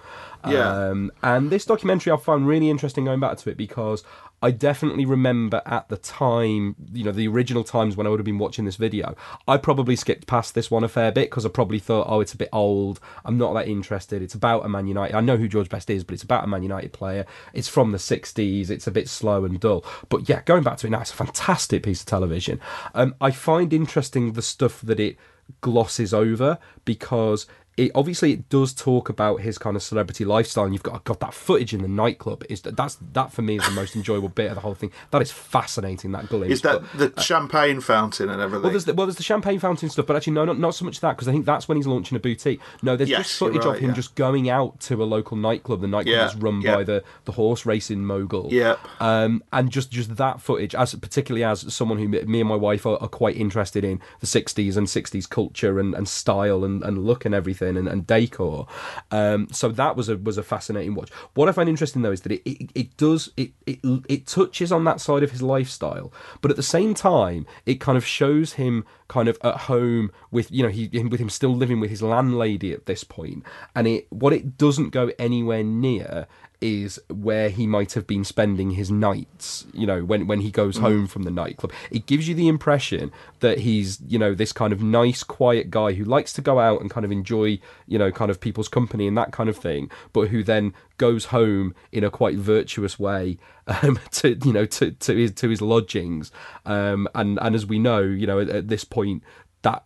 Yeah. Um, and this documentary I found really interesting going back to it because I definitely remember at the time, you know, the original times when I would have been watching this video, I probably skipped past this one a fair bit because I probably thought, oh, it's a bit old. I'm not that interested. It's about a Man United. I know who George Best is, but it's about a Man United player. It's from the 60s. It's a bit slow and dull. But yeah, going back to it now, it's a fantastic piece of television. Um, I find interesting the stuff that it glosses over because it obviously it does talk about his kind of celebrity lifestyle and you've got got that footage in the nightclub is that that's that for me is the most enjoyable bit of the whole thing that is fascinating that glimpse Is that but- the champagne fountain and everything? well, there's the, well, there's the champagne fountain stuff, but actually, no, not, not so much that because I think that's when he's launching a boutique. No, there's Yes, just footage right, of him yeah. just going out to a local nightclub. The nightclub Yeah, is run yeah. by the, the horse racing mogul. Yep. Um, and just just that footage, as particularly as someone who me and my wife are, are quite interested in the 60s and 60s culture and, and style and, and look and everything and, and decor. Um, so that was a was a fascinating watch. What I find interesting though is that it, it, it does it, it it touches on that side of his lifestyle, but at the same time it kind of shows him kind of at home with you know he him, with him still living with his landlady at this point, and it what it doesn't go anywhere near is where he might have been spending his nights, you know, when, when he goes Mm. home from the nightclub. It gives you the impression that he's, you know, this kind of nice, quiet guy who likes to go out and kind of enjoy, you know, kind of people's company and that kind of thing, but who then goes home in a quite virtuous way <laughs> um, to, you know, to, to his to his lodgings. Um, and and as we know, you know, at, at this point, that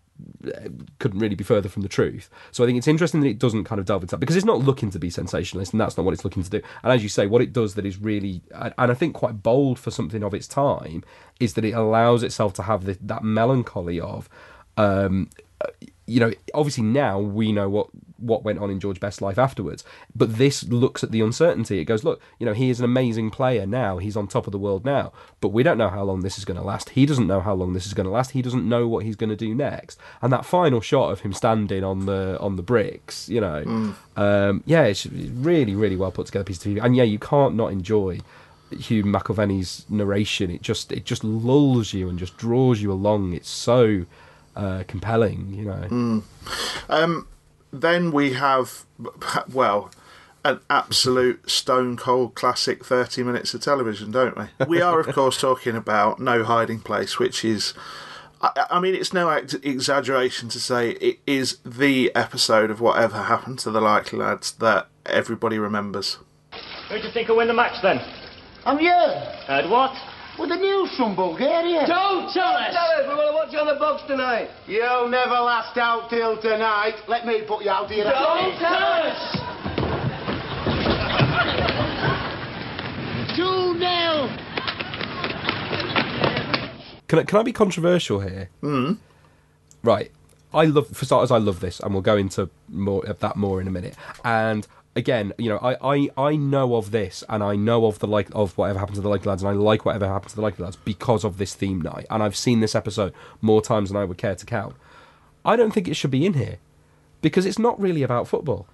couldn't really be further from the truth. So I think it's interesting that it doesn't kind of delve into that because it's not looking to be sensationalist, and that's not what it's looking to do. And as you say, what it does that is really, and I think quite bold for something of its time, is that it allows itself to have the, that melancholy of. Um, you know, obviously now we know what what went on in George Best's life afterwards, but this looks at the uncertainty. It goes, look, you know, he is an amazing player now. He's on top of the world now, but we don't know how long this is going to last. He doesn't know how long this is going to last. He doesn't know what he's going to do next. And that final shot of him standing on the on the bricks, you know, Mm. um, yeah, it's really really well put together piece of TV. And yeah, you can't not enjoy. Hugh McIlvanney's narration it just it just lulls you and just draws you along. It's so uh, compelling, you know. Mm. Um, then we have, well, an absolute stone cold classic 30 minutes of television, don't we? We are, of <laughs> course, talking about No Hiding Place, which is. I, I mean, it's no ex- exaggeration to say it is the episode of whatever happened to the Likely Lads that everybody remembers. Who do you think will win the match then? I'm you. Heard what? With the news from Bulgaria. Don't tell us. Tell us. We want to watch you on the box tonight. You'll never last out till tonight. Let me put you out here. Don't tell us. Two nil. Can I, can I be controversial here? Mm. Right. I love, for starters, I love this, and we'll go into more of that more in a minute. And again, you know, I, I, I know of this, and I know of the like of whatever happened to the Likely Lads, and I like whatever happened to the Likely Lads because of this theme night. And I've seen this episode more times than I would care to count. I don't think it should be in here because it's not really about football.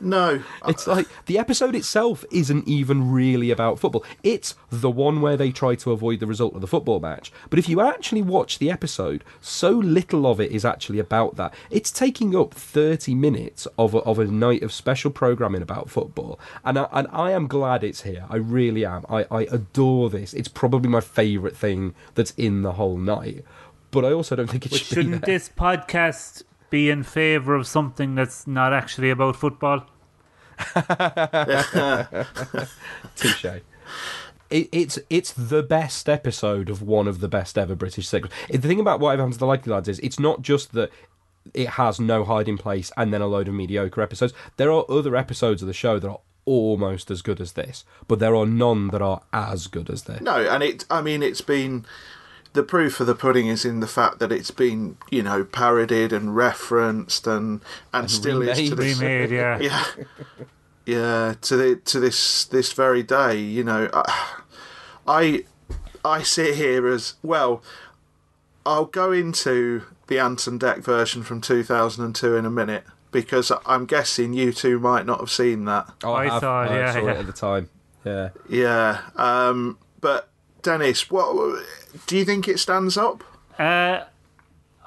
No. It's like the episode itself isn't even really about football. It's the one where they try to avoid the result of the football match. But if you actually watch the episode, so little of it is actually about that. It's taking up 30 minutes of a, of a night of special programming about football. And I, and I am glad it's here. I really am. I, I adore this. It's probably my favourite thing that's in the whole night. But I also don't think it But should be shouldn't this podcast be in favour of something that's not actually about football? <laughs> Touche. It, it's it's the best episode of one of the best ever British sitcoms. The thing about what happens to the Likely Lads is it's not just that it has no hiding place and then a load of mediocre episodes. There are other episodes of the show that are almost as good as this, but there are none that are as good as this. No, and it. I mean, it's been the proof of the pudding is in the fact that it's been, you know, parodied and referenced and and, And still is to remade. this, Remade, yeah. yeah, yeah, to the to this this very day. You know, I I, I sit here as well. I'll go into the Ant and Dec version from 2002 in a minute because I'm guessing you two might not have seen that. Oh, I, I have. saw it, I yeah, saw yeah. it at the time. Yeah. Yeah, um, but Dennis, what do you think it stands up? Uh,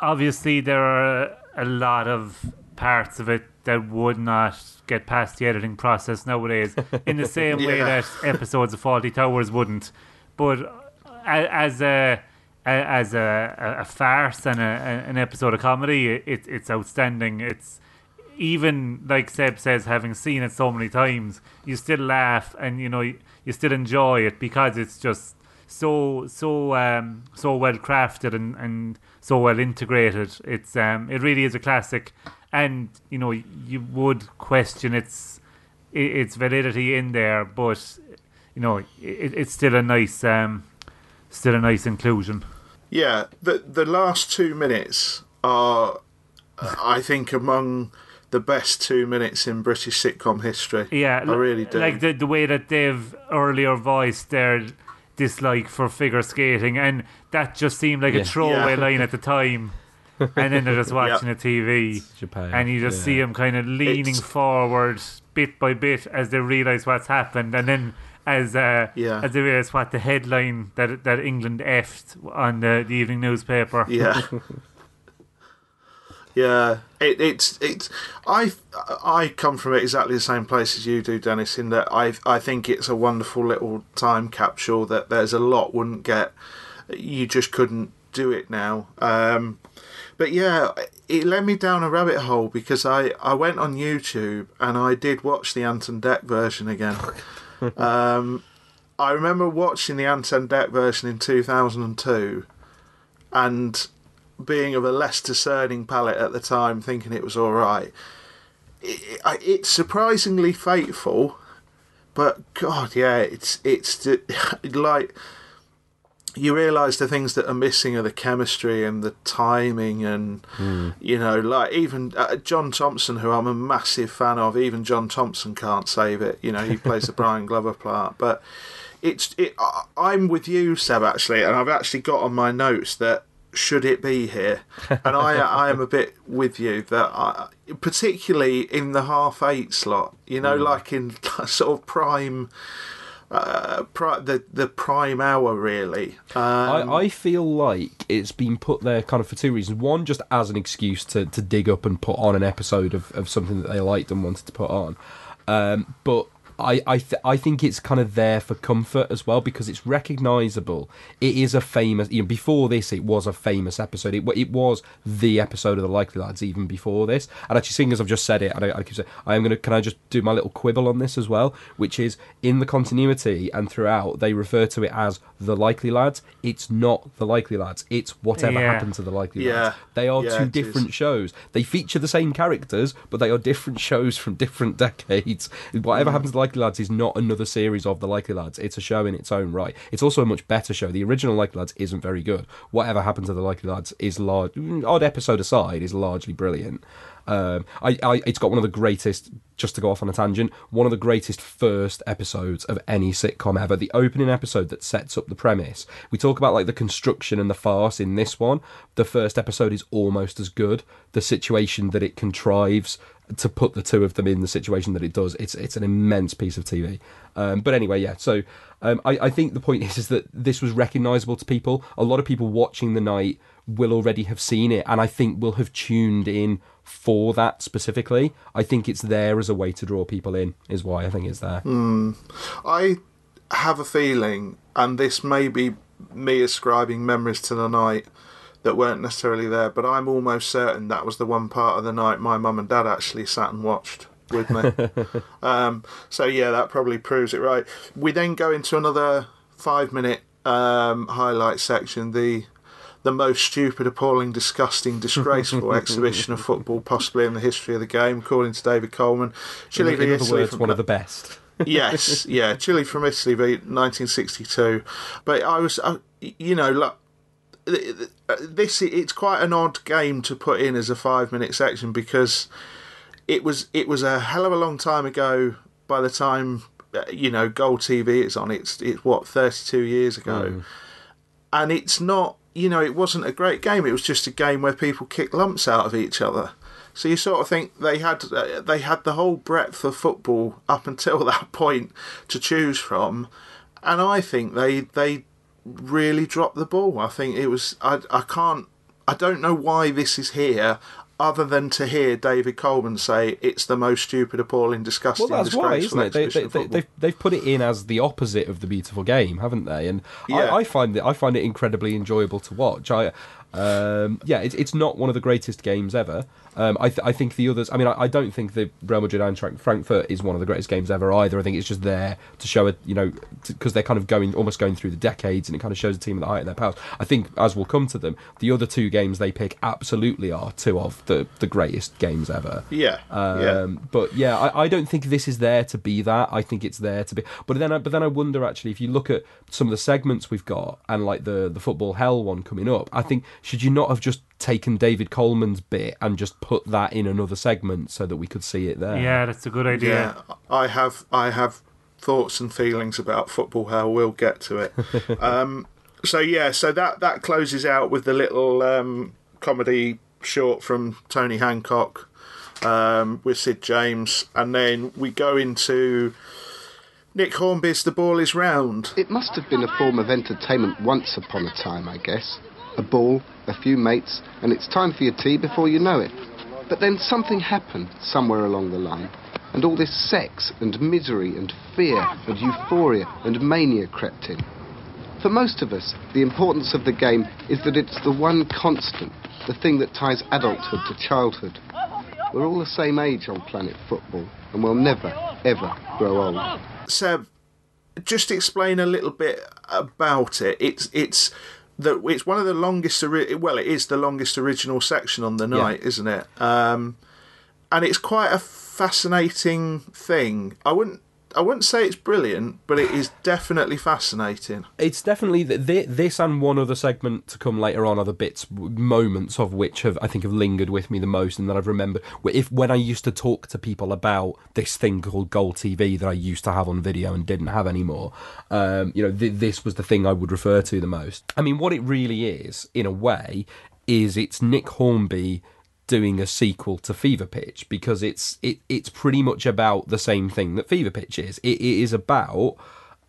obviously, there are a lot of parts of it that would not get past the editing process nowadays, in the <laughs> same way that episodes of Fawlty Towers wouldn't. But as a a- as a, a farce and a, an episode of comedy, it, it's outstanding. It's even like Seb says, having seen it so many times, you still laugh and you know you still enjoy it because it's just so so um, so well crafted and, and so well integrated. It's um, it really is a classic, and you know you would question its its validity in there, but you know it, it's still a nice um, still a nice inclusion. Yeah, the the last two minutes are, I think, among the best two minutes in British sitcom history. Yeah, I really do. Like the the way that they've earlier voiced their dislike for figure skating, and that just seemed like Yeah. a throwaway Yeah. line at the time. and then they're just <laughs> watching the TV, Japan, and you just yeah. see them kind of leaning It's- forward bit by bit as they realise what's happened, and then as uh, Yeah. as they realise what the headline that that England effed on the, the evening newspaper. Yeah. <laughs> Yeah, it, it's it's I I come from exactly the same place as you do, Dennis. In that I I think it's a wonderful little time capsule that there's a lot wouldn't get. You just couldn't do it now. Um, but yeah, it led me down a rabbit hole because I I went on YouTube and I did watch the Ant and Dec version again. <laughs> um, I remember watching the Ant and Dec version in 2002 and being of a less discerning palate at the time, thinking it was all right. It, it, it's surprisingly faithful, but God, yeah, it's it's <laughs> like you realise the things that are missing are the chemistry and the timing, and Mm. you know, like even uh, John Thomson, who I'm a massive fan of, even John Thomson can't save it. You know, he plays the <laughs> Brian Glover part, but it's it. I'm with you, Seb, actually, and I've actually got on my notes that should it be here, and I <laughs> I am a bit with you that I, particularly in the half eight slot, you know, Mm. like in <laughs> sort of prime. Uh, pri- the the prime hour really. Um, I, I feel like it's been put there kind of for two reasons. One, just as an excuse to, to dig up and put on an episode of, of something that they liked and wanted to put on. Um, but I I, th- I think it's kind of there for comfort as well because it's recognisable. It is a famous. You know, before this, it was a famous episode. It, it was the episode of the Likely Lads even before this. And actually, seeing as I've just said it, and I, I keep saying I am going to. Can I just do my little quibble on this as well? Which is in the continuity and throughout, they refer to it as the Likely Lads. It's not the Likely Lads. It's whatever Yeah. happened to the Likely Yeah. Lads. They are Yeah, two it is. different shows. They feature the same characters, but they are different shows from different <laughs> decades. Whatever Mm. happens to the Likely Lads is not another series of the Likely Lads. It's a show in its own right. It's also a much better show. The original Likely Lads isn't very good. Whatever happened to the Likely Lads is large. Odd episode aside, is largely brilliant. Um, I, I, it's got one of the greatest. Just to go off on a tangent, one of the greatest first episodes of any sitcom ever. The opening episode that sets up the premise. We talk about like the construction and the farce in this one. The first episode is almost as good. The situation that it contrives to put the two of them in the situation that it does, it's it's an immense piece of TV. Um, but anyway, yeah. So um, I, I think the point is is that this was recognisable to people. A lot of people watching the night will already have seen it, and I think will have tuned in for that specifically. I think it's there as a way to draw people in. Is why I think it's there. Hmm. I have a feeling, and this may be me ascribing memories to the night that weren't necessarily there, but I'm almost certain that was the one part of the night my mum and dad actually sat and watched with me. <laughs> um, so yeah, that probably proves it right. We then go into another five minute um, highlight section. The the most stupid, appalling, disgusting, disgraceful <laughs> exhibition of football possibly in the history of the game, according to David Coleman. Chile in, in other Italy words, one of the best. <laughs> yes, yeah, Chile from Italy, v 1962. But I was, uh, you know, like this, it's quite an odd game to put in as a five-minute section because it was it was a hell of a long time ago. By the time uh, you know Goal TV is on, it's it's what 32 years ago, Mm. and it's not. You know, it wasn't a great game. It was just a game where people kick lumps out of each other. So you sort of think they had uh, they had the whole breadth of football up <laughs> until that point to choose from, and I think they they really dropped the ball. I think it was I I can't I don't know why this is here. Other than to hear David Coleman say it's the most stupid, appalling, disgusting, Well, that's why, isn't it? They, have they, they, they've they've put it in as the opposite of the beautiful game, haven't they? And Yeah. I, I find it I find it incredibly enjoyable to watch. I, um, yeah, it's it's not one of the greatest games ever. Um, I, th- I think the others. I mean, I, I don't think the Real Madrid Eintracht Frankfurt is one of the greatest games ever either. I think it's just there to show it, you know, because they're kind of going almost going through the decades, and it kind of shows a team at the height of their powers. I think as we'll come to them, the other two games they pick absolutely are two of the the greatest games ever. Yeah, Um, yeah. But yeah, I, I don't think this is there to be that. I think it's there to be. But then, I, but then I wonder actually if you look at some of the segments we've got and like the the football hell one coming up. I think should you not have just taken David Coleman's bit and just put that in another segment so that we could see it there? Yeah, that's a good idea. Yeah, I have I have thoughts and feelings about football hell. We'll get to it. <laughs> um, so yeah, so that that closes out with the little um, comedy short from Tony Hancock um, with Sid James, and then we go into Nick Hornby's "The Ball Is Round." It must have been a form of entertainment once upon a time, I guess. A ball, a few mates, and it's time for your tea before you know it. But then something happened somewhere along the line, and all this sex and misery and fear and euphoria and mania crept in. For most of us, the importance of the game is that it's the one constant, the thing that ties adulthood to childhood. We're all the same age on planet football, and we'll never, ever grow old. Seb, just explain a little bit about it. It's it's the it's one of the longest. Well, it is the longest original section on the Yeah. night, isn't it? Um, and it's quite a fascinating thing. I wouldn't I wouldn't say it's brilliant, but it is definitely fascinating. It's definitely th- this and one other segment to come later on are the bits, moments of which have I think have lingered with me the most, and that I've remembered. If when I used to talk to people about this thing called Goal TV that I used to have on video and didn't have anymore, um, you know, th- this was the thing I would refer to the most. I mean, what it really is, in a way, is it's Nick Hornby doing a sequel to Fever Pitch because it's it it's pretty much about the same thing that Fever Pitch is. It, it is about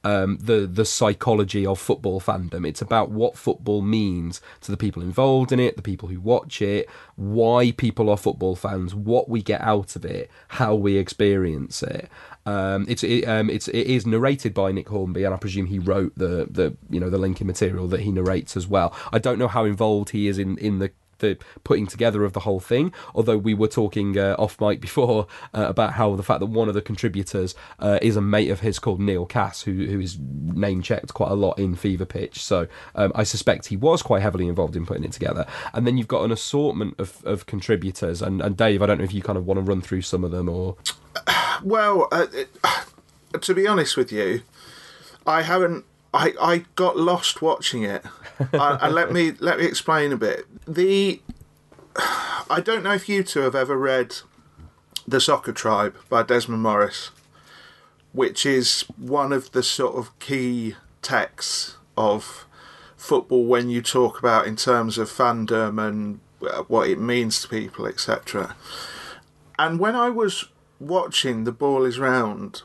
um, the the psychology of football fandom. It's about what football means to the people involved in it, the people who watch it, why people are football fans, what we get out of it, how we experience it. Um, it's it, um, it's it is narrated by Nick Hornby, and I presume he wrote the the you know the linking material that he narrates as well. I don't know how involved he is in in the the putting together of the whole thing. Although we were talking uh, off mic before <laughs> uh, about how the fact that one of the contributors uh, is a mate of his called Neil Cass, who who is name checked quite a lot in Fever Pitch. So um, I suspect he was quite heavily involved in putting it together. And then you've got an assortment of, of contributors. And, and Dave, I don't know if you kind of want to run through some of them or. <sighs> Well, uh, <sighs> to be honest with you, I haven't. I, I got lost watching it, uh, and let me let me explain a bit. The I don't know if you two have ever read The Soccer Tribe by Desmond Morris, which is one of the sort of key texts of football when you talk about in terms of fandom and uh, what it means to people, etc. And when I was watching The Ball Is Round,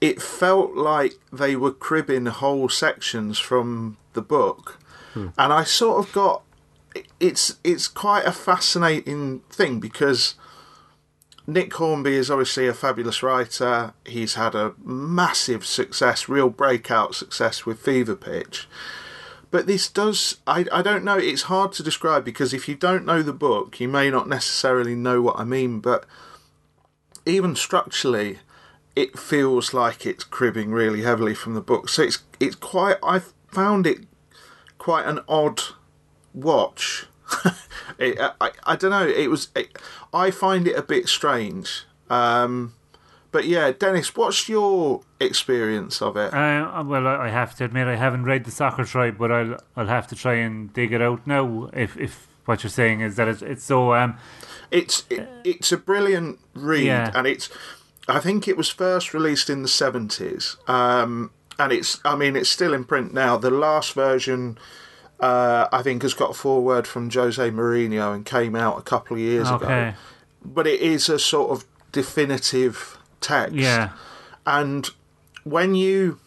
it felt like they were cribbing whole sections from the book. Hmm. And I sort of got it's it's quite a fascinating thing because Nick Hornby is obviously a fabulous writer. He's had a massive success, real breakout success with Fever Pitch. But this does, I, I don't know, it's hard to describe because if you don't know the book, you may not necessarily know what I mean. But even structurally, it feels like it's cribbing really heavily from the book. So it's it's quite, I found it quite an odd watch. <laughs> it, I, I don't know. It was. It, I find it a bit strange. Um, but yeah, Dennis, what's your experience of it? Uh, well, I have to admit I haven't read the Soccer Tribe, but I'll I'll have to try and dig it out now. If if what you're saying is that it's, it's so um, It's it, it's a brilliant read, Yeah. and it's. I think it was first released in the seventies, um, and it's. I mean, it's still in print now. The last version, uh, I think, has got a foreword from Jose Mourinho and came out a couple of years ago. But it is a sort of definitive text. Yeah. And when you,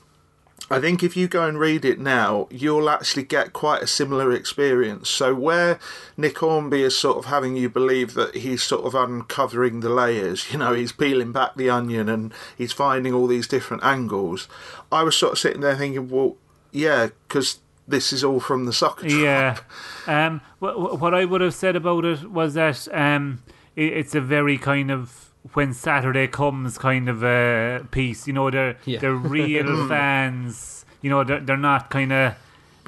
I think if you go and read it now, you'll actually get quite a similar experience. So where Nick Hornby is sort of having you believe that he's sort of uncovering the layers, <laughs> you know, he's peeling back the onion and he's finding all these different angles. I was sort of sitting there thinking, well, yeah, because this is all from the soccer. Yeah. Um, what, what I would have said about it was that um, it, it's a very kind of when Saturday comes kind of a piece. You know, they're Yeah. they're real <laughs> fans. You know, they're they're not kind of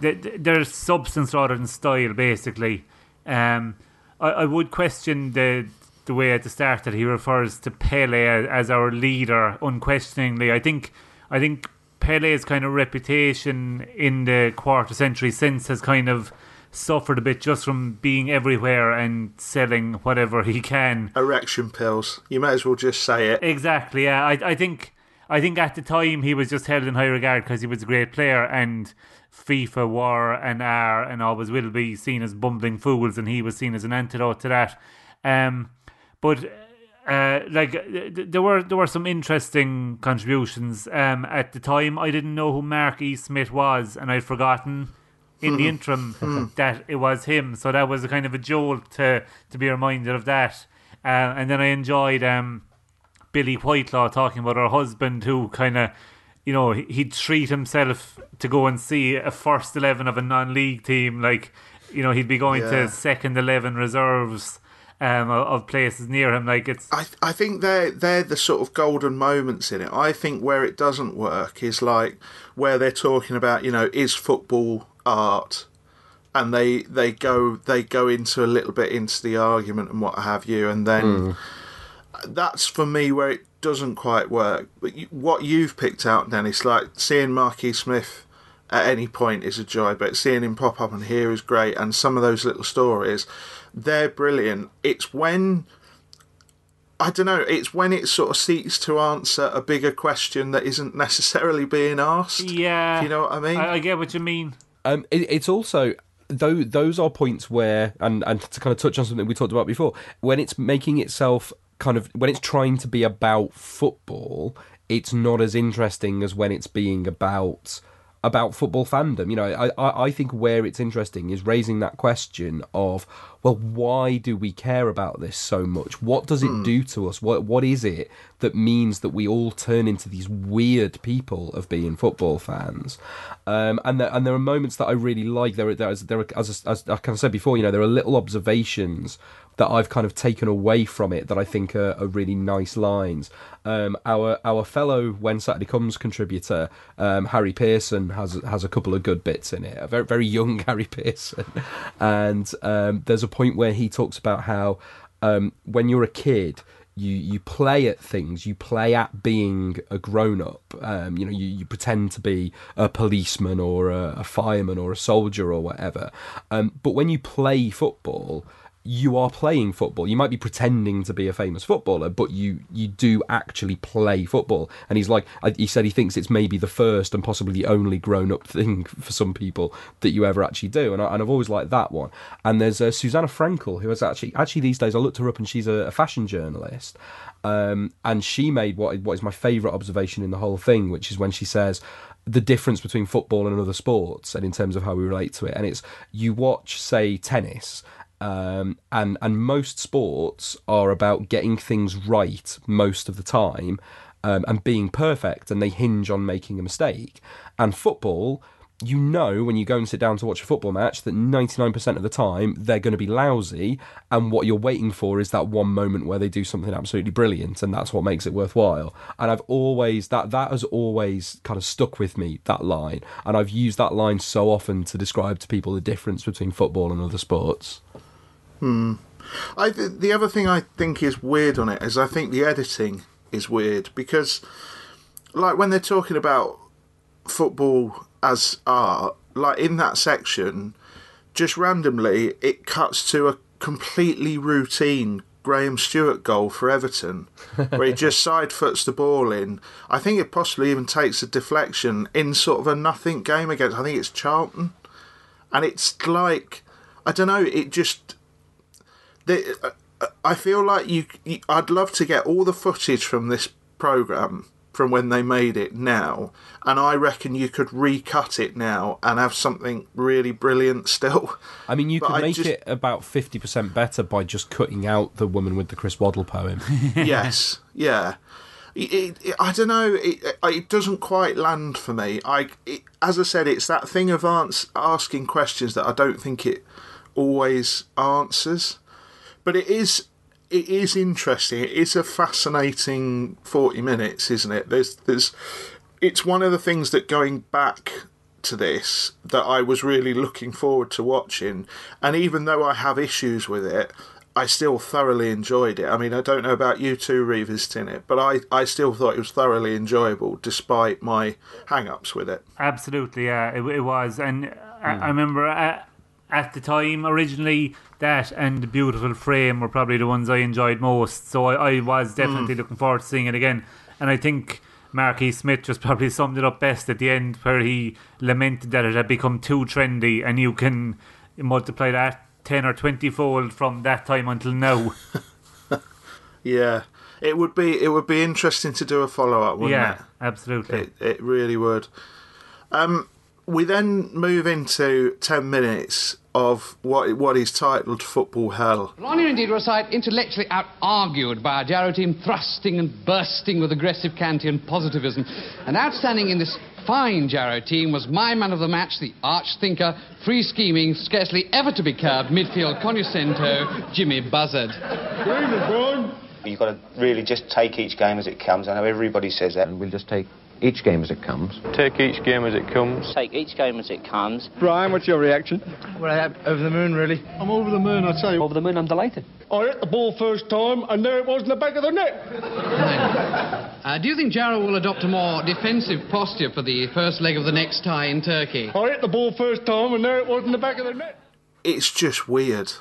they, they're substance rather than style, basically. Um, I, I would question the the way at the start that he refers to Pele as, as our leader, unquestioningly. I think I think Pele's kind of reputation in the quarter century since has kind of suffered a bit just from being everywhere and selling whatever he can. Erection pills. You may as well just say it. Exactly. Yeah, I I think I think at the time he was just held in high regard because he was a great player and FIFA were and are and always will be seen as bumbling fools, and he was seen as an antidote to that. Um, but uh, like th- th- there were there were some interesting contributions. Um, at the time, I didn't know who Mark E. Smith was, and I'd forgotten in the Mhm. interim Mhm. that it was him. So that was a kind of a jolt to to be reminded of that. Uh, and then I enjoyed um, Billie Whitelaw talking about her husband who kind of, you know, he- he'd treat himself to go and see a first 11 of a non league team. Like, you know, he'd be going Yeah. to second 11 reserves um, of, of places near him. Like, it's. I I think they're they're the sort of golden moments in it. I think where it doesn't work is like where they're talking about you know is football art, and they they go they go into a little bit into the argument and what have you, and then Mm. that's for me where it doesn't quite work. But you, what you've picked out, Dennis, like seeing Marquis Smith at any point is a joy, but seeing him pop up and here is great. And some of those little stories, they're brilliant. It's when I don't know. It's when it sort of seeks to answer a bigger question that isn't necessarily being asked. Yeah. you know what I mean. I, I get what you mean. Um, it, it's also though those are points where, and and to kind of touch on something we talked about before, when it's making itself kind of when it's trying to be about football, it's not as interesting as when it's being about about football fandom. You know, I, I think where it's interesting is raising that question of, well, why do we care about this so much? What does it Hmm. do to us? What what is it that means that we all turn into these weird people of being football fans? Um, and there, and there are moments that I really like. There there, is, there are as, as I kind of said before, you know, there are little observations that I've kind of taken away from it that I think are, are really nice lines. Um, our our fellow When Saturday Comes contributor um, Harry Pearson has has a couple of good bits in it. A very very young <laughs> Harry Pearson, and um, there's a point where he talks about how um, when you're a kid. You, you play at things. You play at being a grown up. Um, you know, you, you pretend to be a policeman or a, a fireman or a soldier or whatever. Um, but when you play football, you are playing football. You might be pretending to be a famous footballer, but you you do actually play football. And he's like, he said he thinks it's maybe the first and possibly the only grown up <laughs> thing for some people that you ever actually do. And, I, I've always liked that one. And there's uh, Susannah Frankel, who has actually actually these days I looked her up and she's a, a fashion journalist. Um, and she made what what is my favourite observation in the whole thing, which is when she says the difference between football and other sports, and in terms of how we relate to it. And it's you watch, say, tennis, um, and and most sports are about getting things right most of the time um, and being perfect, and they hinge on making a mistake. And football, you know, when you go and sit down to watch a football match, that ninety nine percent of the time they're going to be lousy, and what you're waiting for is that one moment where they do something absolutely brilliant, and that's what makes it worthwhile. And I've always that that has always kind of stuck with me that line, and I've used that line so often to describe to people the difference between football and other sports. Hmm. I th- the other thing I think is weird on it is I think the editing is weird because, like when they're talking about football as art, like in that section, just randomly it cuts to a completely routine Graham Stuart goal for Everton, where he just <laughs> side foots the ball in. I think it possibly even takes a deflection in sort of a nothing game against. I think it's Charlton, and it's like I don't know. It just the, uh, I feel like you, you. I'd love to get all the footage from this program from when they made it now, and I reckon you could recut it now and have something really brilliant still. <laughs> I mean, you But could I make just- it about fifty percent better by just cutting out the woman with the Chris Waddle poem. <laughs> yes, yeah. It, it, I don't know. It, it- doesn't quite land for me. I, as I said, it's that thing of ans- asking questions that I don't think it always answers. But it is, it is interesting. It is a fascinating forty minutes, isn't it? There's, there's, it's one of the things that going back to this that I was really looking forward to watching, and even though I have issues with it. I still thoroughly enjoyed it. I mean, I don't know about you two revisiting it, but I, I still thought it was thoroughly enjoyable despite my hang ups with it. Absolutely, yeah, it, it was. And I, Hmm. I remember at, at the time, originally, that and The Beautiful Frame were probably the ones I enjoyed most. So I, I was definitely Mm. looking forward to seeing it again. And I think Marquis Smith just probably summed it up best at the end, where he lamented that it had become too trendy, and you can multiply that 10 or 20 fold from that time until now. <laughs> Yeah. It would be it would be interesting to do a follow up, wouldn't Yeah, it? absolutely. It, it really would. Um, we then move into 10 minutes of what what is titled Football Hell. Ronnie indeed was side intellectually out-argued by a Jarrow team thrusting and bursting with aggressive Kantian positivism. And outstanding in this fine Jarrow team was my man of the match, the arch-thinker, free-scheming, scarcely ever to be curbed midfield conuscento, Jimmy Buzzard. You've got to really just take each game as it comes. I know everybody says that. And we'll just take each game as it comes. Take each game as it comes. Take each game as it comes. Brian, what's your reaction? Well, over the moon, really. I'm over the moon, I tell you. Over the moon, I'm delighted. I hit the ball first time, and there it was in the back of the net. <laughs> Uh, do you think Jarrow will adopt a more defensive posture for the first leg of the next tie in Turkey? I hit the ball first time, and there it was in the back of the net. It's just weird.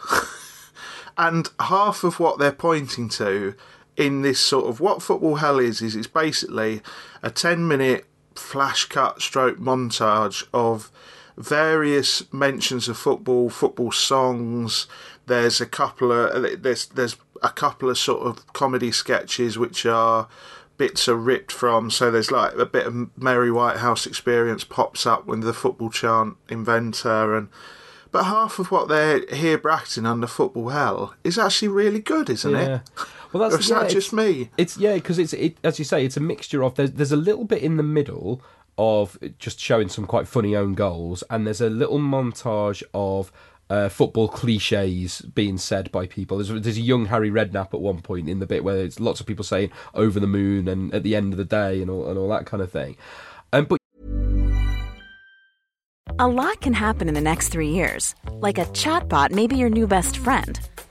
<laughs> and half of what they're pointing to in this sort of what football hell is is it's basically a 10 minute flash cut stroke montage of various mentions of football football songs. There's a couple of there's there's a couple of sort of comedy sketches which are bits are ripped from. So there's like a bit of Mary Whitehouse experience pops up when the football chant inventor and but half of what they're here bracketing under football hell is actually really good isn't Yeah. it Well, that's or is yeah, that just me? It's yeah, because it's it, as you say, it's a mixture of there's there's a little bit in the middle of just showing some quite funny own goals, and there's a little montage of. Uh, football cliches being said by people. There's, there's a young Harry Redknapp at one point in the bit where it's lots of people saying "over the moon" and at the end of the day and all and all that kind of thing. Um, but A lot can happen in the next three years. Like a chatbot may be your new best friend.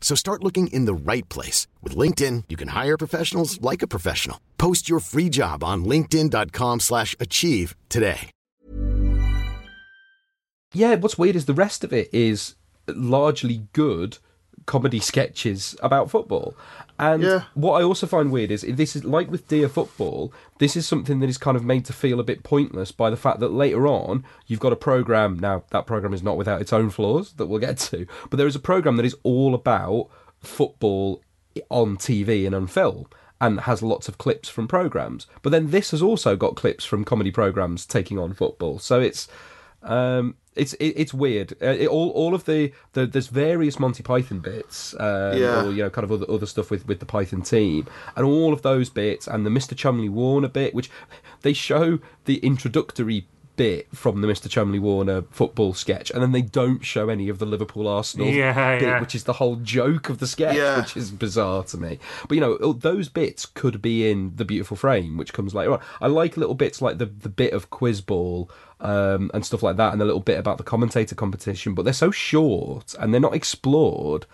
So start looking in the right place. With LinkedIn, you can hire professionals like a professional. Post your free job on linkedin.com slash achieve today. yeah, what's weird is the rest of it is largely good comedy sketches about football. And Yeah. what I also find weird is this is like with Dear Football, this is something that is kind of made to feel a bit pointless by the fact that later on you've got a program. Now that program is not without its own flaws that we'll get to, but there is a program that is all about football on TV and on film. And has lots of clips from programs, but then this has also got clips from comedy programs taking on football. So it's um, it's it, it's weird. Uh, it, all all of the, the there's various Monty Python bits, um, Yeah. or you know, kind of other other stuff with with the Python team, and all of those bits, and the Mr. Cholmondley-Warner bit, which they show the introductory bit from the Mr. Cholmondley-Warner football sketch, and then they don't show any of the Liverpool Arsenal Yeah, bit, yeah. which is the whole joke of the sketch, Yeah. which is bizarre to me. But you know, those bits could be in the Beautiful Frame, which comes later on. I like little bits like the the bit of Quiz Ball um, and stuff like that, and a little bit about the commentator competition. But they're so short and they're not explored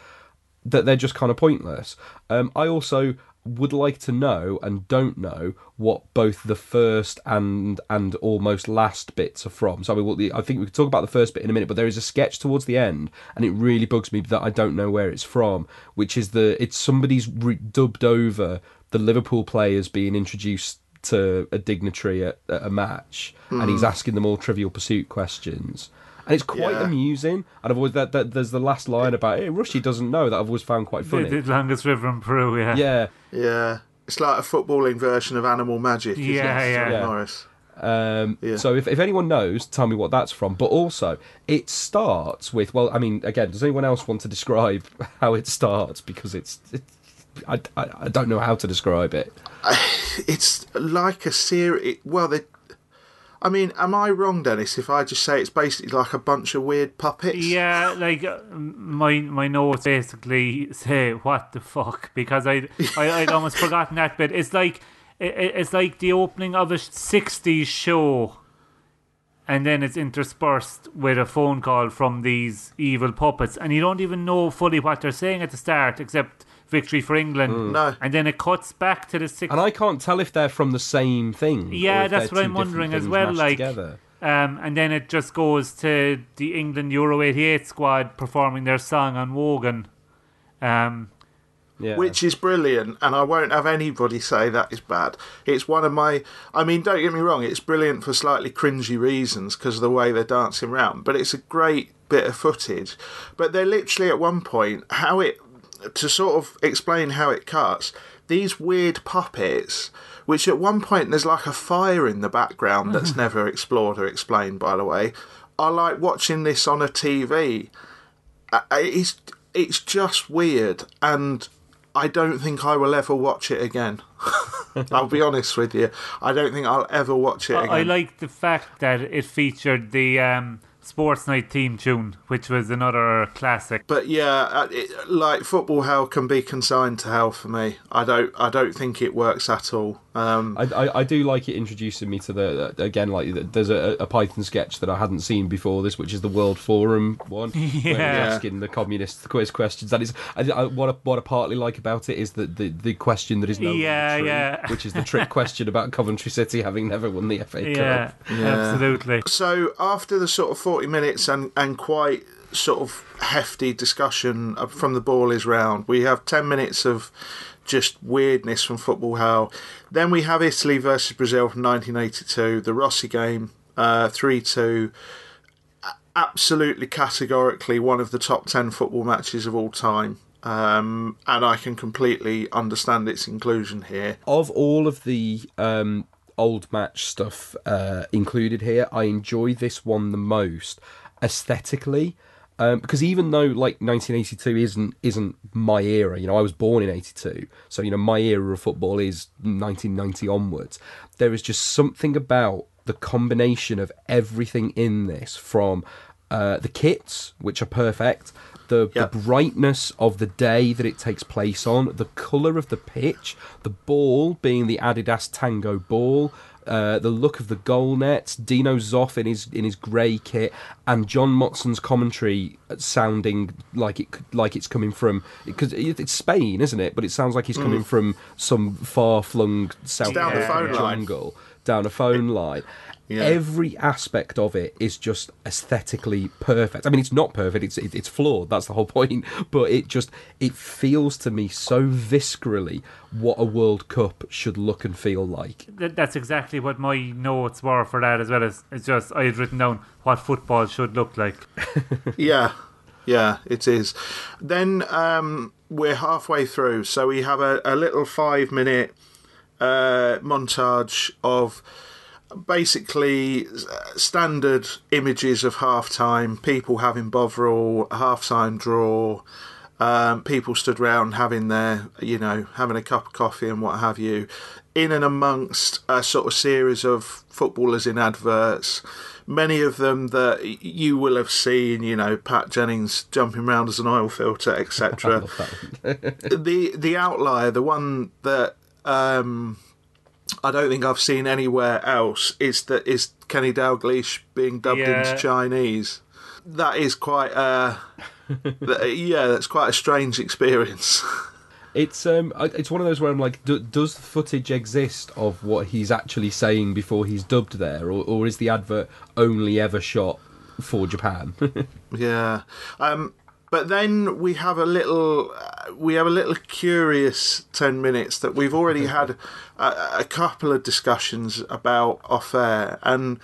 that they're just kind of pointless. Um, I also would like to know and don't know what both the first and and almost last bits are from. So I, will, I think we could talk about the first bit in a minute, but there is a sketch towards the end, and it really bugs me that I don't know where it's from. Which is the it's somebody's re- dubbed over the Liverpool players being introduced to a dignitary at, at a match, and he's Hmm. asking them all Trivial Pursuit questions. And it's quite Yeah. amusing. And I've always that, that there's the last line about hey, Rushy doesn't know that I've always found quite The, funny. the longest river in Peru, yeah. Yeah. Yeah. It's like a footballing version of Animal Magic. isn't Yeah, it, yeah. John Yeah. Morris. Um, Yeah. So if, if anyone knows, tell me what that's from. But also, it starts with well, I mean, again, does anyone else want to describe <laughs> how it starts? Because it's, it's I, I, I don't know how to describe it. <laughs> It's like a series. Well, they. I mean, am I wrong, Dennis? If I just say it's basically like a bunch of weird puppets? Yeah, like uh, my my notes basically say what the fuck because I I I'd almost forgotten that bit. It's like it, it's like the opening of a '60s show, and then it's interspersed with a phone call from these evil puppets, and you don't even know fully what they're saying at the start, except "Victory for England." Mm. No. and then it cuts back to the six. And I can't tell if they're from the same thing. or Yeah, if that's what I'm wondering as well. Like, together. um, and then it just goes to the England Euro '88 squad performing their song on Wogan. Um, Which is brilliant, and I won't have anybody say that is bad. It's one of my. I mean, don't get me wrong, it's brilliant for slightly cringy reasons because of the way they're dancing around, but it's a great bit of footage. But they're literally at one point, how it. To sort of explain how it cuts, these weird puppets, which at one point there's like a fire in the background that's never explored or explained, by the way, are like watching this on a TV. Uh, It's it's just weird, and I don't think I will ever watch it again. <laughs> I'll be honest with you. I don't think I'll ever watch it again. I like the fact that it featured the um, Sports Night theme tune, which was another classic. But yeah, uh, it, like football hell can be consigned to hell for me. I don't. I don't think it works at all. Um, I, I, I do like it introducing me to the again like there's a, a Python sketch that I hadn't seen before this, which is the World Forum one, <laughs> where he's Yeah. asking the communists the quiz questions. That is I, I, what I, what I partly like about it is that the, the question that is no Yeah, true, yeah. which is the trick question about Coventry City having never won the FA Yeah, Cup. absolutely. So after the sort of forty minutes and and quite sort of hefty discussion uh, from the ball is round, we have ten minutes of just weirdness from football hell. Then we have Italy versus Brazil from 1982, the Rossi game, uh, three two. Absolutely categorically one of the top ten football matches of all time. Um, and I can completely understand its inclusion here. Of all of the um, old match stuff uh, included here, I enjoy this one the most aesthetically. Um, because even though like 1982 isn't isn't my era, you know, I was born in 82, so you know my era of football is 1990 onwards. There is just something about the combination of everything in this, from uh, the kits, which are perfect, the, the brightness of the day that it takes place on, the colour of the pitch, the ball being the Adidas Tango ball, uh, the look of the goal nets, Dino Zoff in his in his grey kit, and John Motson's commentary sounding like it like it's coming from because it's Spain, isn't it? But it sounds like he's coming Mm. from some far flung South down American phone line. jungle, down a phone line. Yeah. Every aspect of it is just aesthetically perfect. I mean, it's not perfect; it's it, it's flawed. That's the whole <laughs> point. But it just it feels to me so viscerally what a World Cup should look and feel like. That's exactly what my notes were for that as well. As it's just I had written down what football should look like. <laughs> yeah, yeah, it is. Then um, we're halfway through, so we have a, a little five minute uh, montage of basically uh, standard images of half time, people having Bovril, half time draw. Um, people stood round having their, you know, having a cup of coffee and what have you, in and amongst a sort of series of footballers in adverts. Many of them that you will have seen, you know, Pat Jennings jumping around as an oil filter, etc. <laughs> the the outlier, the one that um, I don't think I've seen anywhere else, is that is Kenny Dalglish being dubbed Yeah. into Chinese. That is quite uh <laughs> that- yeah, that's quite a strange experience. It's um, it's one of those where I'm like, do, does the footage exist of what he's actually saying before he's dubbed there, or, or is the advert only ever shot for Japan? <laughs> Yeah. Um, but then we have a little, uh, we have a little curious ten minutes that we've already had <laughs> a, a couple of discussions about off air, and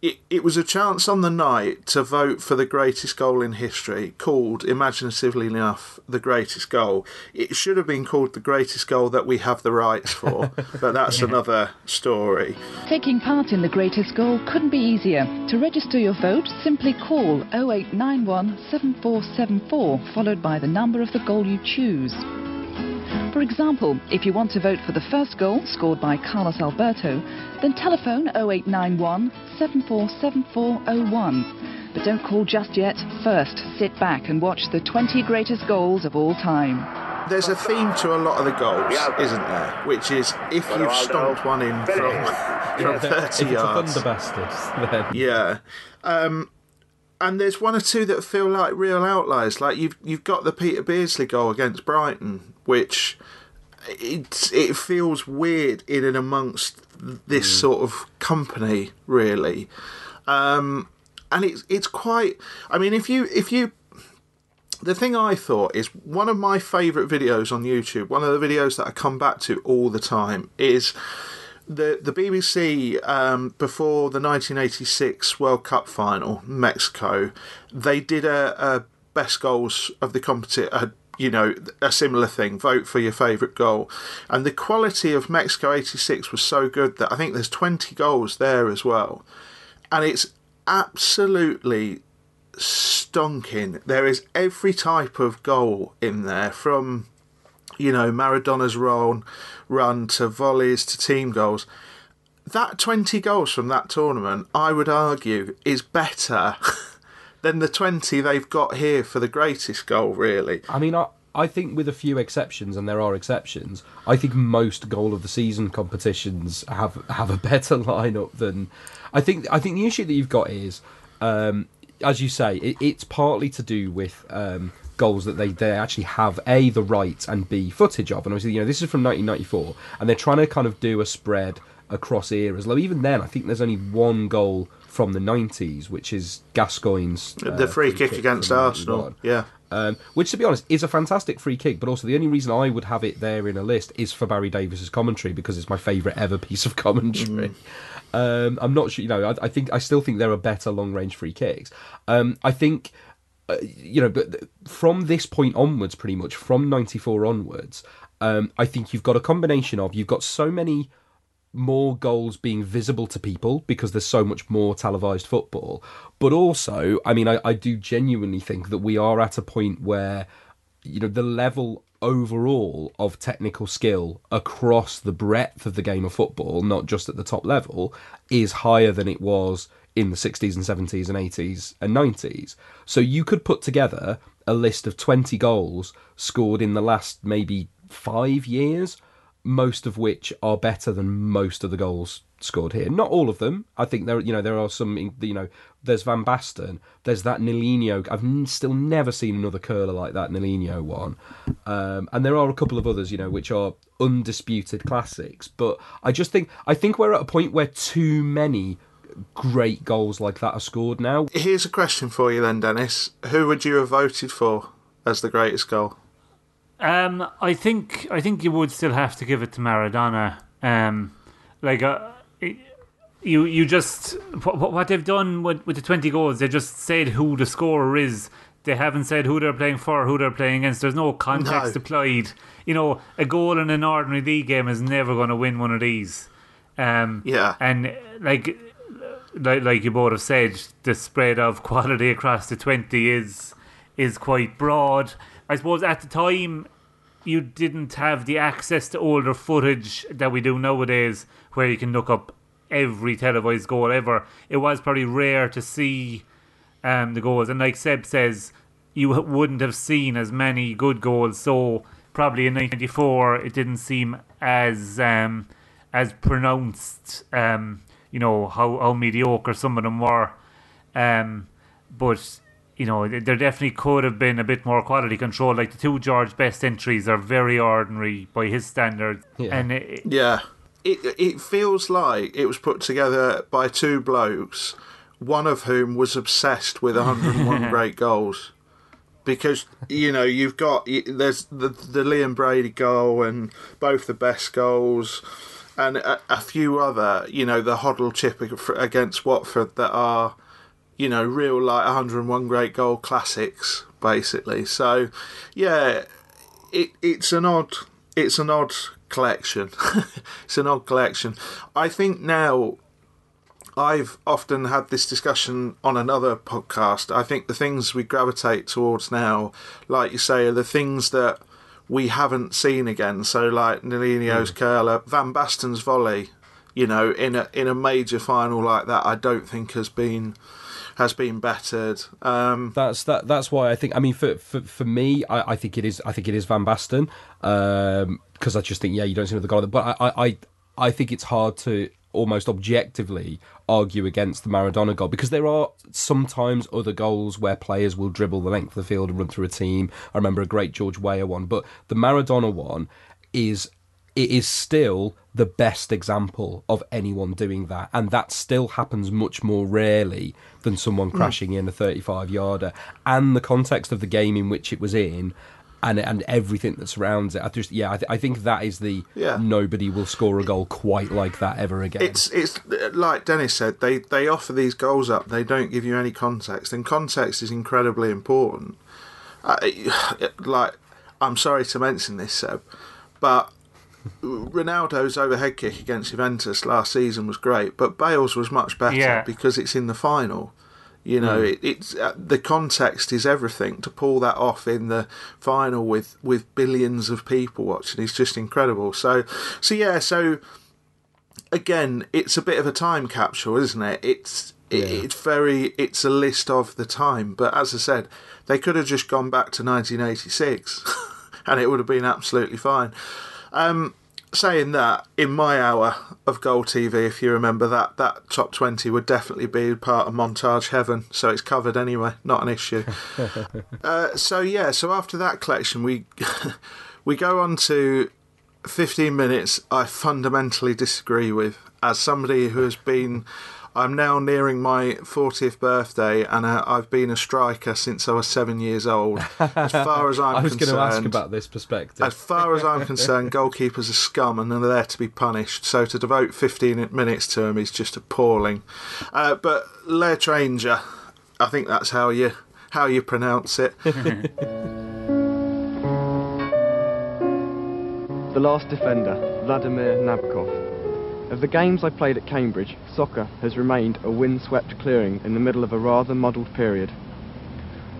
it, it was a chance on the night to vote for the greatest goal in history, called, imaginatively enough, the greatest goal. It should have been called the greatest goal that we have the rights for, <laughs> but that's another story. Taking part in the greatest goal couldn't be easier. To register your vote, simply call 0891 7474, followed by the number of the goal you choose. For example, if you want to vote for the first goal scored by Carlos Alberto, then telephone 0891 747401. But don't call just yet. First, sit back and watch the 20 greatest goals of all time. There's a theme to a lot of the goals, isn't there? Which is if you've stomped one in from, <laughs> from If 30 it's a yards. thunder bastard, then Yeah. Um, and there's one or two that feel like real outliers. Like you've you've got the Peter Beardsley goal against Brighton, which it it feels weird in and amongst this sort of company, really. Um, and it's it's quite. I mean, if you if you the thing I thought is one of my favourite videos on YouTube, one of the videos that I come back to all the time, is the the BBC um, before the 1986 World Cup final, Mexico. They did a, a best goals of the competition. You know, a similar thing. Vote for your favourite goal, and the quality of Mexico '86 was so good that I think there's 20 goals there as well, and it's absolutely stonking. There is every type of goal in there, from you know Maradona's run, run to volleys to team goals. That 20 goals from that tournament, I would argue, is better <laughs> than the 20 they've got here for the greatest goal. Really, I mean, I, I think with a few exceptions, and there are exceptions, I think most goal of the season competitions have have a better <laughs> lineup than. I think I think the issue that you've got is, um, as you say, it, it's partly to do with. Um, goals that they, they actually have a the right and b footage of and obviously you know this is from 1994 and they're trying to kind of do a spread across eras though even then i think there's only one goal from the 90s which is gascoigne's uh, the free kick against Arsenal. Yeah. Um, which, to be honest, is a fantastic free kick. But also, the only reason I would have it there in a list is for Barry Davies's commentary because it's my favourite ever piece of commentary. Um, I'm not sure, you know. I, I think I still think there are better long range free kicks. Um, I think, uh, you know, but from this point onwards, pretty much from '94 onwards, um, I think you've got a combination of you've got so many more goals being visible to people because there's so much more televised football. But also, I mean, I, I do genuinely think that we are at a point where, you know, the level overall of technical skill across the breadth of the game of football, not just at the top level, is higher than it was in the 60s and 70s and 80s and 90s. So you could put together a list of 20 goals scored in the last maybe five years most of which are better than most of the goals scored here. Not all of them. I think there, you know, there are some. You know, there's Van Basten. There's that Nelinho. I've still never seen another curler like that Nelinho one. Um, and there are a couple of others, you know, which are undisputed classics. But I just think I think we're at a point where too many great goals like that are scored now. Here's a question for you then, Dennis. Who would you have voted for as the greatest goal? Um, I think I think you would still have to give it to Maradona. Um, like uh, you you just what, what they've done with, with the twenty goals, they just said who the scorer is. They haven't said who they're playing for, who they're playing against. There's no context No. applied. You know, a goal in an ordinary league game is never going to win one of these. Um, Yeah. and like, like like you both have said, the spread of <laughs> quality across the twenty is is quite broad. I suppose at the time you didn't have the access to older footage that we do nowadays, where you can look up every televised goal ever. It was probably rare to see um, the goals, and like Seb says, you <laughs> wouldn't have seen as many good goals. So probably in '94, it didn't seem as um, as pronounced. Um, you know how how mediocre some of them were, um, but you know, there definitely could have been a bit more quality control. Like the two George Best entries are very ordinary by his standards, and it, Yeah. It it feels like it was put together by two blokes, one of whom was obsessed with 101 <laughs> great goals. Because you know you've got there's the the Liam Brady goal and both the best goals, and a, a few other, you know, the Hoddle chip against Watford that are, you know, real like 101 great goal classics, basically. So, yeah, it it's an odd it's an odd collection. <laughs> it's an odd collection. I think now I've often had this discussion on another podcast. I think the things we gravitate towards now, like you say, are the things that we haven't seen again. So, like Nelinho's curler, Van Basten's volley, you know, in a in a major final like that, I don't think has been has been bettered. Um, That's that. That's why I think. I mean, for for, for me, I, I think it is. I think it is Van Basten because I just think yeah, you don't see another goal. But I I I think it's hard to almost objectively argue against the Maradona goal because there are sometimes other goals where players will dribble the length of the field and run through a team. I remember a great George Weah one, but the Maradona one is it is still the best example of anyone doing that, and that still happens much more rarely than someone hmm. crashing in a 35 yarder. And the context of the game in which it was in, and and everything that surrounds it, I just yeah, I, th- I think that is the Yeah. nobody will score a goal quite like that ever again. It's it's like Dennis said. They they offer these goals up. They don't give you any context, and context is incredibly important. I, <sighs> like I'm sorry to mention this, Seb, but Ronaldo's overhead kick against Juventus last season was great, but Bale's was much better Yeah. because it's in the final. You know, Mm. it, it's uh, the context is everything. To pull that off in the final with with billions of people watching is just incredible. So, so yeah, so again, it's a bit of a time capsule, isn't it? It's it, it's very it's a list of the time. But as I said, they could have just gone back to 1986, <laughs> and it would have been absolutely fine. Um, saying that, in my hour of Goal TV, if you remember that, that top 20 would definitely be part of montage heaven. So it's covered anyway, not an issue. <laughs> Uh, so yeah, so after that collection, we <laughs> we go on to 15 minutes. I fundamentally disagree with as somebody who has been. I'm now nearing my 40th birthday, and uh, I've been a striker since I was seven years old. As far as <laughs> I'm I was going concerned, to ask about this perspective. as far as I'm concerned, <laughs> goalkeepers are scum and they're there to be punished. So to devote 15 minutes to them is just appalling. Uh, but Le Tranger, I think that's how you how you pronounce it. <laughs> The last defender, Vladimir Nabokov. Of the games I played at Cambridge, soccer has remained a windswept clearing in the middle of a rather muddled period.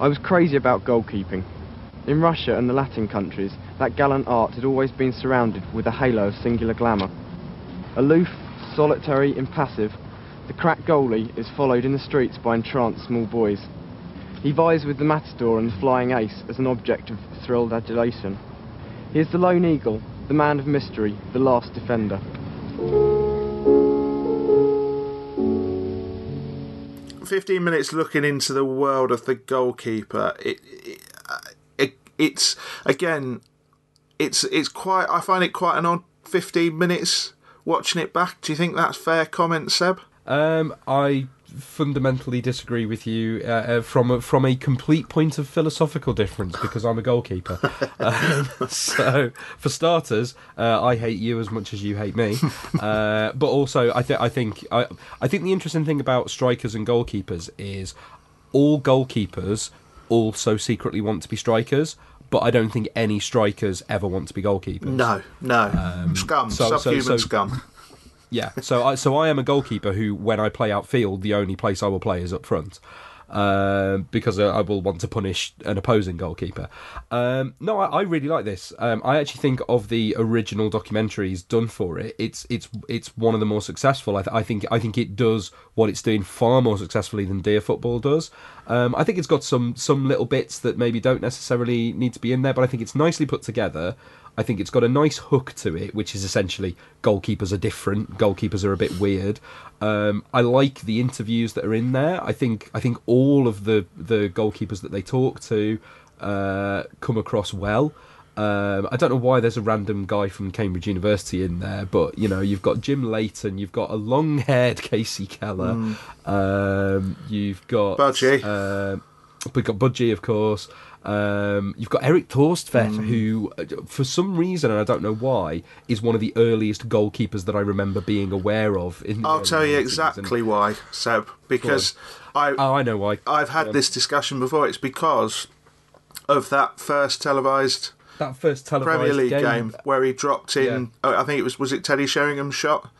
I was crazy about goalkeeping. In Russia and the Latin countries, that gallant art had always been surrounded with a halo of singular glamour. Aloof, solitary, impassive, the crack goalie is followed in the streets by entranced small boys. He vies with the matador and the flying ace as an object of thrilled adulation. He is the lone eagle, the man of mystery, the last defender. 15 minutes looking into the world of the goalkeeper. It, it, it it's again, it's it's quite. I find it quite an odd 15 minutes watching it back. Do you think that's fair comment, Seb? Um, I fundamentally disagree with you uh, uh, from a, from a complete point of philosophical difference because I'm a goalkeeper. <laughs> um, so, for starters, uh, I hate you as much as you hate me. <laughs> Uh, but also, I think I think I, I think the interesting thing about strikers and goalkeepers is all goalkeepers also secretly want to be strikers. But I don't think any strikers ever want to be goalkeepers. No, no. scum, so- so- subhuman so- scum. Yeah, so I so I am a goalkeeper who, when I play outfield, the only place I will play is up front, um, because I I will want to punish an opposing goalkeeper. Um, no, I, I really like this. Um, I actually think of the original documentaries done for it. It's it's it's one of the more successful. I, th- I think I think it does what it's doing far more successfully than Dear Football does. Um, I think it's got some some little bits that maybe don't necessarily need to be in there, but I think it's nicely put together. I think it's got a nice hook to it, which is essentially goalkeepers are different, goalkeepers are a bit weird. Um, I like the interviews that are in there. I think I think all of the the goalkeepers that they talk to uh, come across well. Um, I don't know why there's a random guy from Cambridge University in there, but you know you've got Jim Leighton, you've got a long-haired <laughs> Kasey Keller, um, you've got Budgie. Uh, we've got Budgie, of course. Um, you've got Erik Thorstvedt, who, uh, for some reason, and I don't know why, is one of the earliest goalkeepers that I remember being aware of. I'll tell you 90s, and- exactly why, Seb. Because I oh, I know why. I've had this discussion before. It's because of that first televised that first televised Premier League game. game, where he dropped in. oh, I think it was was it Teddy Sheringham's shot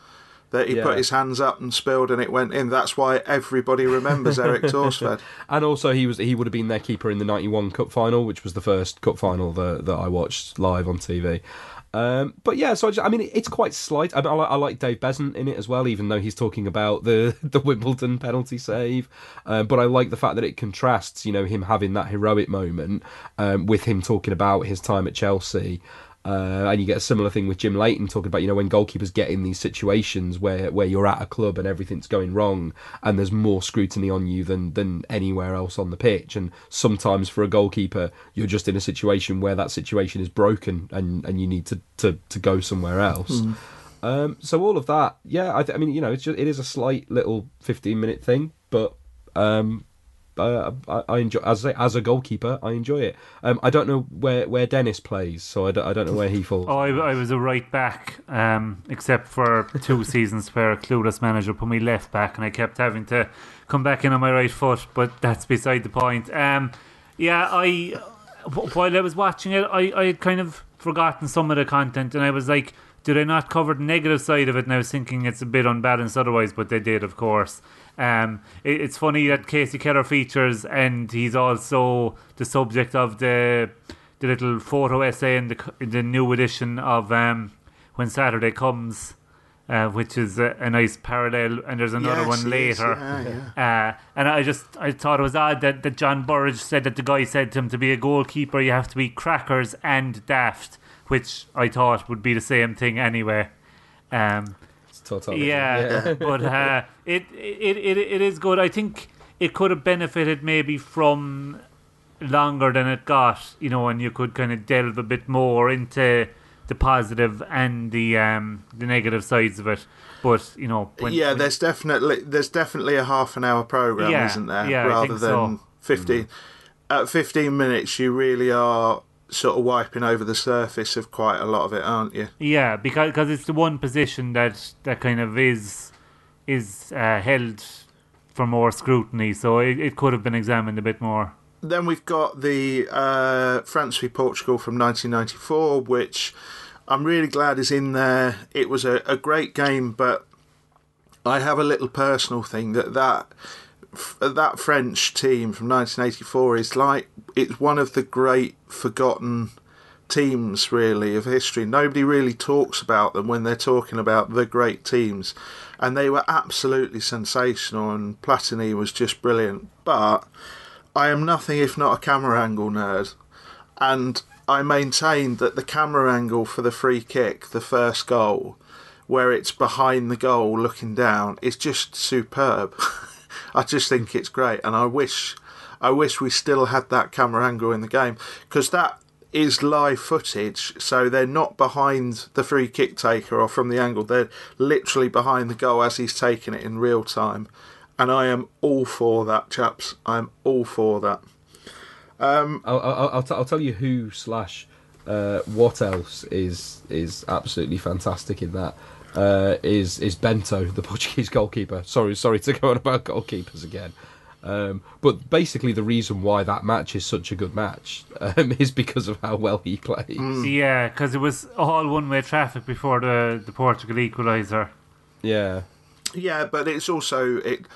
that he Yeah. put his hands up and spilled and it went in. That's why everybody remembers <laughs> Erik Thorstvedt. and also he was he would have been their keeper in the '91 Cup final, which was the first Cup final that that I watched live on TV. Um, but yeah, so I, just, I mean, it's quite slight. I, mean, I, like, I like Dave Beasant in it as well, even though he's talking about the <laughs> the Wimbledon penalty save. Um, but I like the fact that it contrasts, you know, him having that heroic moment um, with him talking about his time at Chelsea. Uh, and you get a similar thing with Jim Leighton talking about, you know, when goalkeepers get in these situations where, where you're at a club and everything's going wrong and there's more scrutiny on you than, than anywhere else on the pitch. And sometimes for a goalkeeper, you're just in a situation where that situation is broken and, and you need to, to, to go somewhere else. Hmm. Um, so all of that, yeah, I, th- I mean, you know, it's just, it is a slight little 15 minute thing, but um, uh, I, I enjoy as a, as a goalkeeper, I enjoy it. Um, I don't know where, where Dennis plays, so I don't, I don't know where he falls. Oh, <laughs> I, I was a right back, um, except for two <laughs> seasons where a clueless manager put me left back, and I kept having to come back in on my right foot. But that's beside the point. Um, yeah, I while I was watching it, I, I had kind of forgotten some of the content, and I was like, did I not cover the negative side of it? And I was thinking it's a bit unbalanced otherwise, but they did, of course. Um, it, it's funny that Kasey Keller features, and he's also the subject of the the little photo essay in the in the new edition of um, When Saturday Comes, uh, which is a, a nice parallel. And there's another Yes, one later. yeah, Uh, and I just I thought it was odd that, that John Burridge said that the guy said to him to be a goalkeeper you have to be crackers and daft, which I thought would be the same thing anyway. Um, tautology, yeah, yeah. but uh, <laughs> it, it it it is good. I think it could have benefited maybe from longer than it got, you know, and you could kind of delve a bit more into the positive and the um the negative sides of it. But you know, when, yeah, when- there's definitely there's definitely a half an hour program, Yeah, isn't there? yeah, I Rather think than so. Fifteen. At fifteen minutes, you really are sort of wiping over the surface of quite a lot of it, aren't you? Yeah, because cause it's the one position that that kind of is is uh, held for more scrutiny, so it, it could have been examined a bit more. Then we've got the uh, France v Portugal from 1994, which I'm really glad is in there. It was a, a great game, but I have a little personal thing that that that French team from 1984 is like it's one of the great forgotten teams really of history. Nobody really talks about them when they're talking about the great teams, and they were absolutely sensational. And Platini was just brilliant, but. I am nothing if not a camera angle nerd, and I maintain that the camera angle for the free kick, the first goal, where it's behind the goal looking down, is just superb. <laughs> I just think it's great, and I wish, I wish we still had that camera angle in the game because that is live footage, so they're not behind the free kick taker or from the angle. They're literally behind the goal as he's taking it in real time, and I am all for that, chaps. I'm all for that. Um, I'll, I'll, I'll, t- I'll tell you who slash uh, what else is is absolutely fantastic in that uh, is is Bento, the <laughs> Portuguese goalkeeper. Sorry, sorry to go on about goalkeepers again. Um, but basically, the reason why that match is such a good match um, <laughs> is because of how well he plays. Yeah, because it was all one way traffic before the the Portugal equaliser. Yeah, Yeah, but it's also it.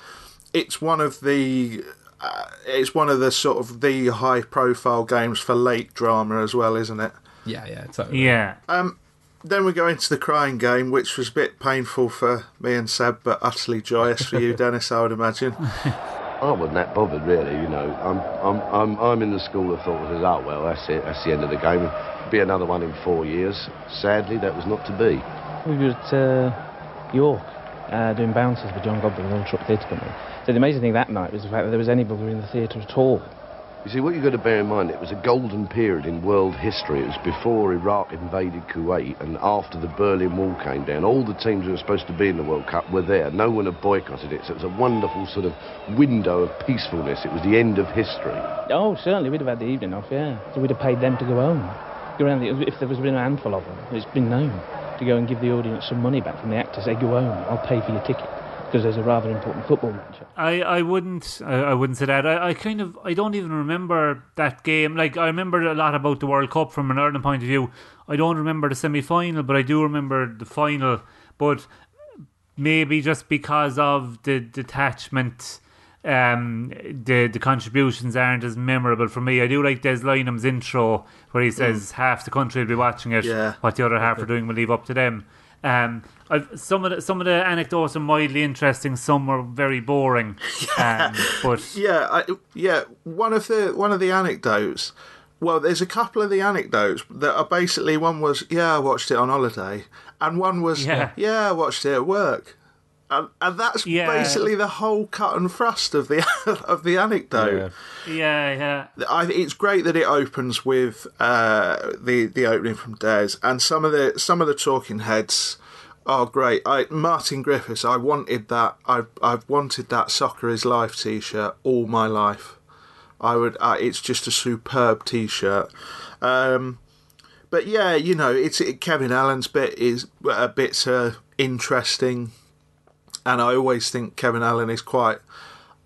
It's one of the. Uh, it's one of the sort of the high profile games for late drama as well, isn't it? Yeah, yeah, totally. Yeah. Um, then we go into the crying game, which was a bit painful for me and Seb, but utterly joyous for you, <laughs> Dennis. I would imagine. I wasn't that bothered really, you know. I'm I'm I'm I'm in the school of thought that oh well that's it, that's the end of the game. Be another one in four years. Sadly that was not to be. We were at uh, York uh, doing Bouncers with John Godber and Truck Theatre Company. So the amazing thing that night was the fact that there was anybody in the theatre at all. You see, what you've got to bear in mind, it was a golden period in world history. It was before Iraq invaded Kuwait and after the Berlin Wall came down. All the teams who were supposed to be in the World Cup were there. No one had boycotted it, so it was a wonderful sort of window of peacefulness. It was the end of history. Oh, certainly, we'd have had the evening off, yeah. So we'd have paid them to go home. Go if there was been a handful of them, it's been known to go and give the audience some money back from the actors. They go home, I'll pay for your ticket because there's a rather important football match. I, I wouldn't I, I wouldn't say that. I, I kind of I don't even remember that game. Like I remember a lot about the World Cup from an Ireland point of view. I don't remember the semi final, but I do remember the final. But maybe just because of the detachment um the the contributions aren't as memorable for me. I do like Des Lynam's intro where he says half the country will be watching it, Yeah. what the other half are doing will leave up to them. Um, I've, some of the some of the anecdotes are mildly interesting. Some were very boring. <laughs> Um, but yeah, I, yeah. One of the one of the anecdotes. Well, there's a couple of the anecdotes that are basically one was yeah, I watched it on holiday, and one was Yeah. yeah, I watched it at work, and, and that's Yeah. basically the whole cut and thrust of the <laughs> of the anecdote. yeah, yeah. I, it's great that it opens with uh, the the opening from Des, and some of the some of the talking heads are great. I Martin Griffiths, I wanted that. I've I've wanted that soccer is life T-shirt all my life. I would. Uh, it's just a superb T-shirt. Um, but yeah, you know, it's it, Kevin Allen's bit is a bit uh, interesting, and I always think Kevin Allen is quite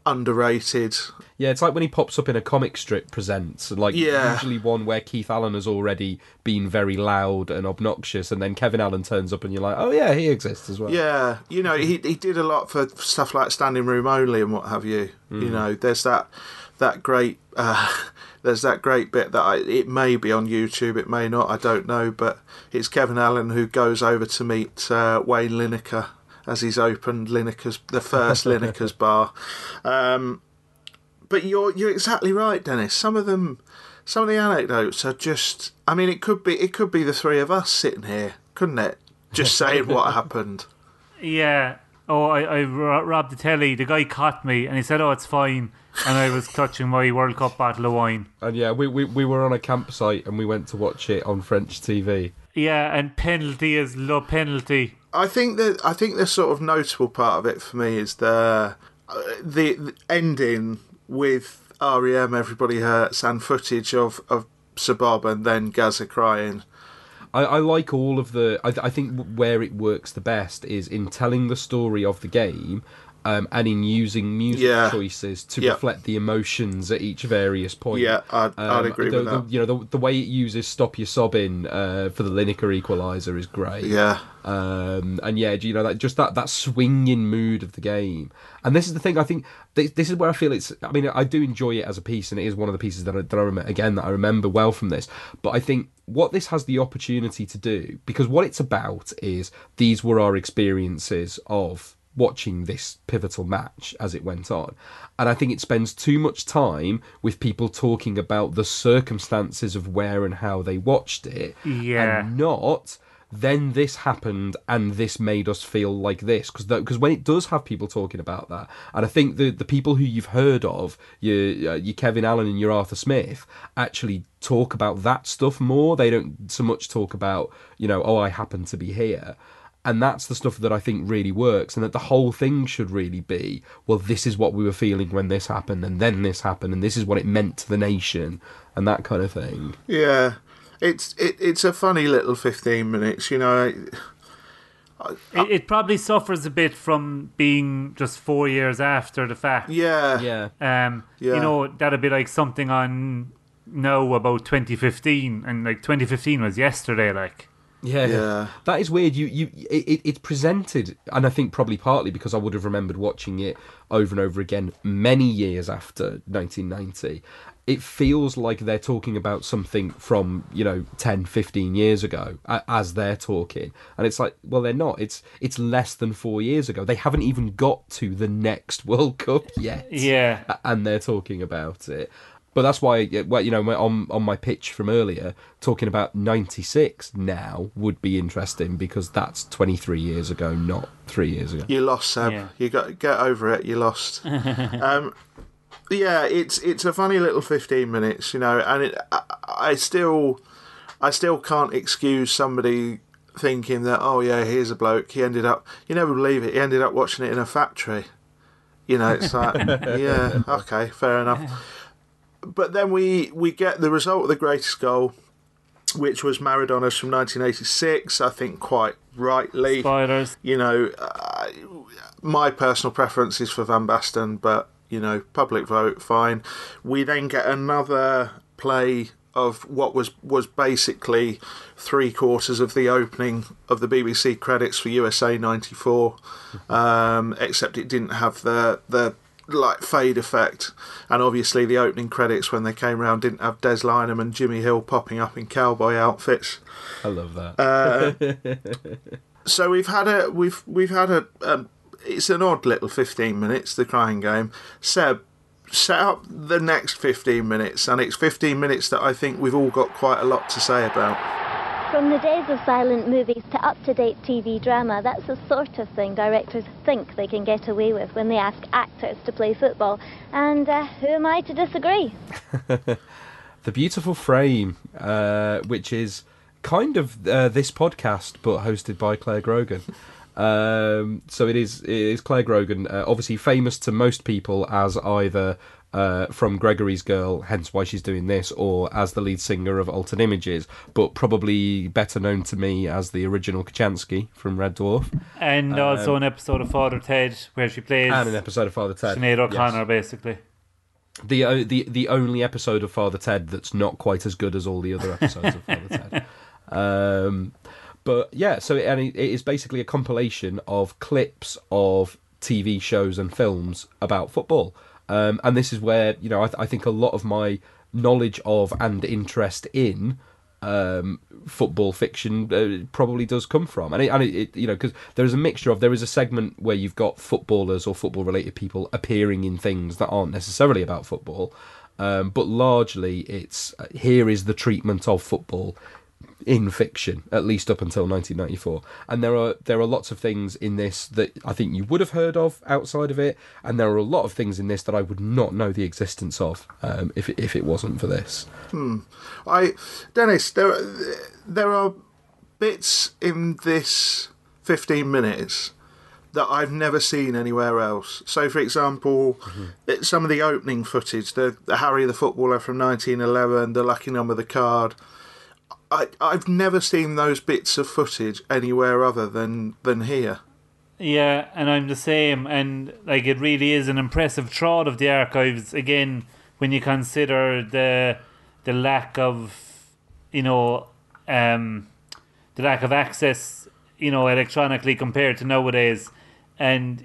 underrated. Yeah, it's like when he pops up in a comic strip presents, like Yeah. usually one where Keith Allen has already been very loud and obnoxious, and then Kevin Allen turns up and you're like, oh yeah, he exists as well. Yeah, you know, he he did a lot for stuff like standing room only and what have you. You Mm. know, there's that that great uh, <laughs> there's that great bit that I, it may be on YouTube, it may not, I don't know, but it's Kevin Allen who goes over to meet uh, Wayne Lineker as he's opened Lineker's the first <laughs> Lineker's bar. Um, but you're you're exactly right, Dennis. Some of them, some of the anecdotes are just. I mean, it could be it could be the three of us sitting here, couldn't it? Just <laughs> saying what happened. Yeah. Oh, I, I ro- robbed the telly. The guy caught me and he said, "Oh, it's fine." And I was clutching my World Cup bottle of wine. And yeah, we, we, we were on a campsite and we went to watch it on French TV. Yeah, and penalty is low penalty. I think that I think the sort of notable part of it for me is the uh, the, the ending with REM, everybody hurts, and footage of of Sir Bob and then Gaza crying. I, I like all of the. I, I think where it works the best is in telling the story of the game. Um, and in using music Yeah. choices to Yeah. reflect the emotions at each various point. Yeah, I'd- I'd agree the, with the- that. you know, the, the way it uses "Stop Your Sobbing" uh, for the Lineker equalizer is great. Yeah. um, and yeah, you know, that just that that swinging mood of the game. And this is the thing. I think this, this is where I feel it's. I mean, I do enjoy it as a piece, and it is one of the pieces that I, that I remember again that I remember well from this. But I think what this has the opportunity to do, because what it's about is these were our experiences of watching this pivotal match as it went on. And I think it spends too much time with people talking about the circumstances of where and how they watched it. Yeah. And not then this happened and this made us feel like this because because when it does have people talking about that and I think the the people who you've heard of your uh, your Kevin Allen and your Arthur Smith actually talk about that stuff more they don't so much talk about you know oh I happen to be here and that's the stuff that I think really works and that the whole thing should really be well this is what we were feeling when this happened and then this happened and this is what it meant to the nation and that kind of thing Yeah, it's it, it's a funny little fifteen minutes. You know, It, it probably suffers a bit from being just four years after the fact. Yeah. Yeah. Um, Yeah. You know, that'd be like something on now about 2015, and like 2015 was yesterday, like. Yeah, Yeah. that is weird. You, you, it, it- it's presented, and I think probably partly because I would have remembered watching it over and over again many years after 1990. It feels like they're talking about something from you know 10, 15 years ago as they're talking, and it's like, well, they're not. It's it's less than four years ago. They haven't even got to the next <laughs> World Cup yet. Yeah. and they're talking about it. But that's why, well, you know, on on my pitch from earlier, talking about '96 now would be interesting because that's 23 years ago, not three years ago. You lost, Seb. Yeah. You got get over it. You lost. <laughs> um, yeah, it's it's a funny little fifteen minutes, you know, and it, I, I still, I still can't excuse somebody thinking that oh yeah, here's a bloke. He ended up, you never believe it. He ended up watching it in a factory. You know, it's like <laughs> yeah, okay, fair enough. But then we we get the result of the greatest goal, which was Maradona's from 1986. I think quite rightly. Spoilers. You know, uh, my personal preference is for Van Basten, but you know, public vote, fine. We then get another play of what was was basically three quarters of the opening of the BBC credits for USA '94, um, except it didn't have the the like fade effect, and obviously the opening credits when they came round didn't have Des Lynam and Jimmy Hill popping up in cowboy outfits. I love that. Uh, <laughs> so we've had a we've we've had a um, it's an odd little 15 minutes the crying game seb set up the next 15 minutes and it's 15 minutes that i think we've all got quite a lot to say about From the days of silent movies to up to date TV drama, that's the sort of thing directors think they can get away with when they ask actors to play football. And uh, who am I to disagree? <laughs> the beautiful frame, uh, which is kind of uh, this podcast but hosted by Clare Grogan. Um, so it is it is Clare Grogan, uh, obviously famous to most people as either uh, from Gregory's Girl, hence why she's doing this, or as the lead singer of Altered Images, but probably better known to me as the original Kochanski from Red Dwarf. And Um, also an episode of Father Ted where she plays and an episode of Father Ted. Sinead O'Connor, Yes. basically. The the the only episode of Father Ted that's not quite as good as all the other episodes of Father Ted. <laughs> Um, but yeah, so it, and it it is basically a compilation of clips of TV shows and films about football. Um, and this is where you know I, th- I think a lot of my knowledge of and interest in um, football fiction uh, probably does come from, and it, and it, it you know because there is a mixture of there is a segment where you've got footballers or football related people appearing in things that aren't necessarily about football, um, but largely it's uh, here is the treatment of football in fiction, at least up until 1994. And there are there are lots of things in this that I think you would have heard of outside of it, and there are a lot of things in this that I would not know the existence of um, if it, if it wasn't for this. Hmm. I, Dennis, there there are bits in this fifteen minutes that I've never seen anywhere else. So, for example, it- some of the opening footage, the, the Harry the footballer from 1911, the lucky number, the card. I I've never seen those bits of footage anywhere other than than here. Yeah, and I'm the same. And like, it really is an impressive trot of the archives. Again, when you consider the the lack of, you know, um, the lack of access, you know, electronically compared to nowadays. And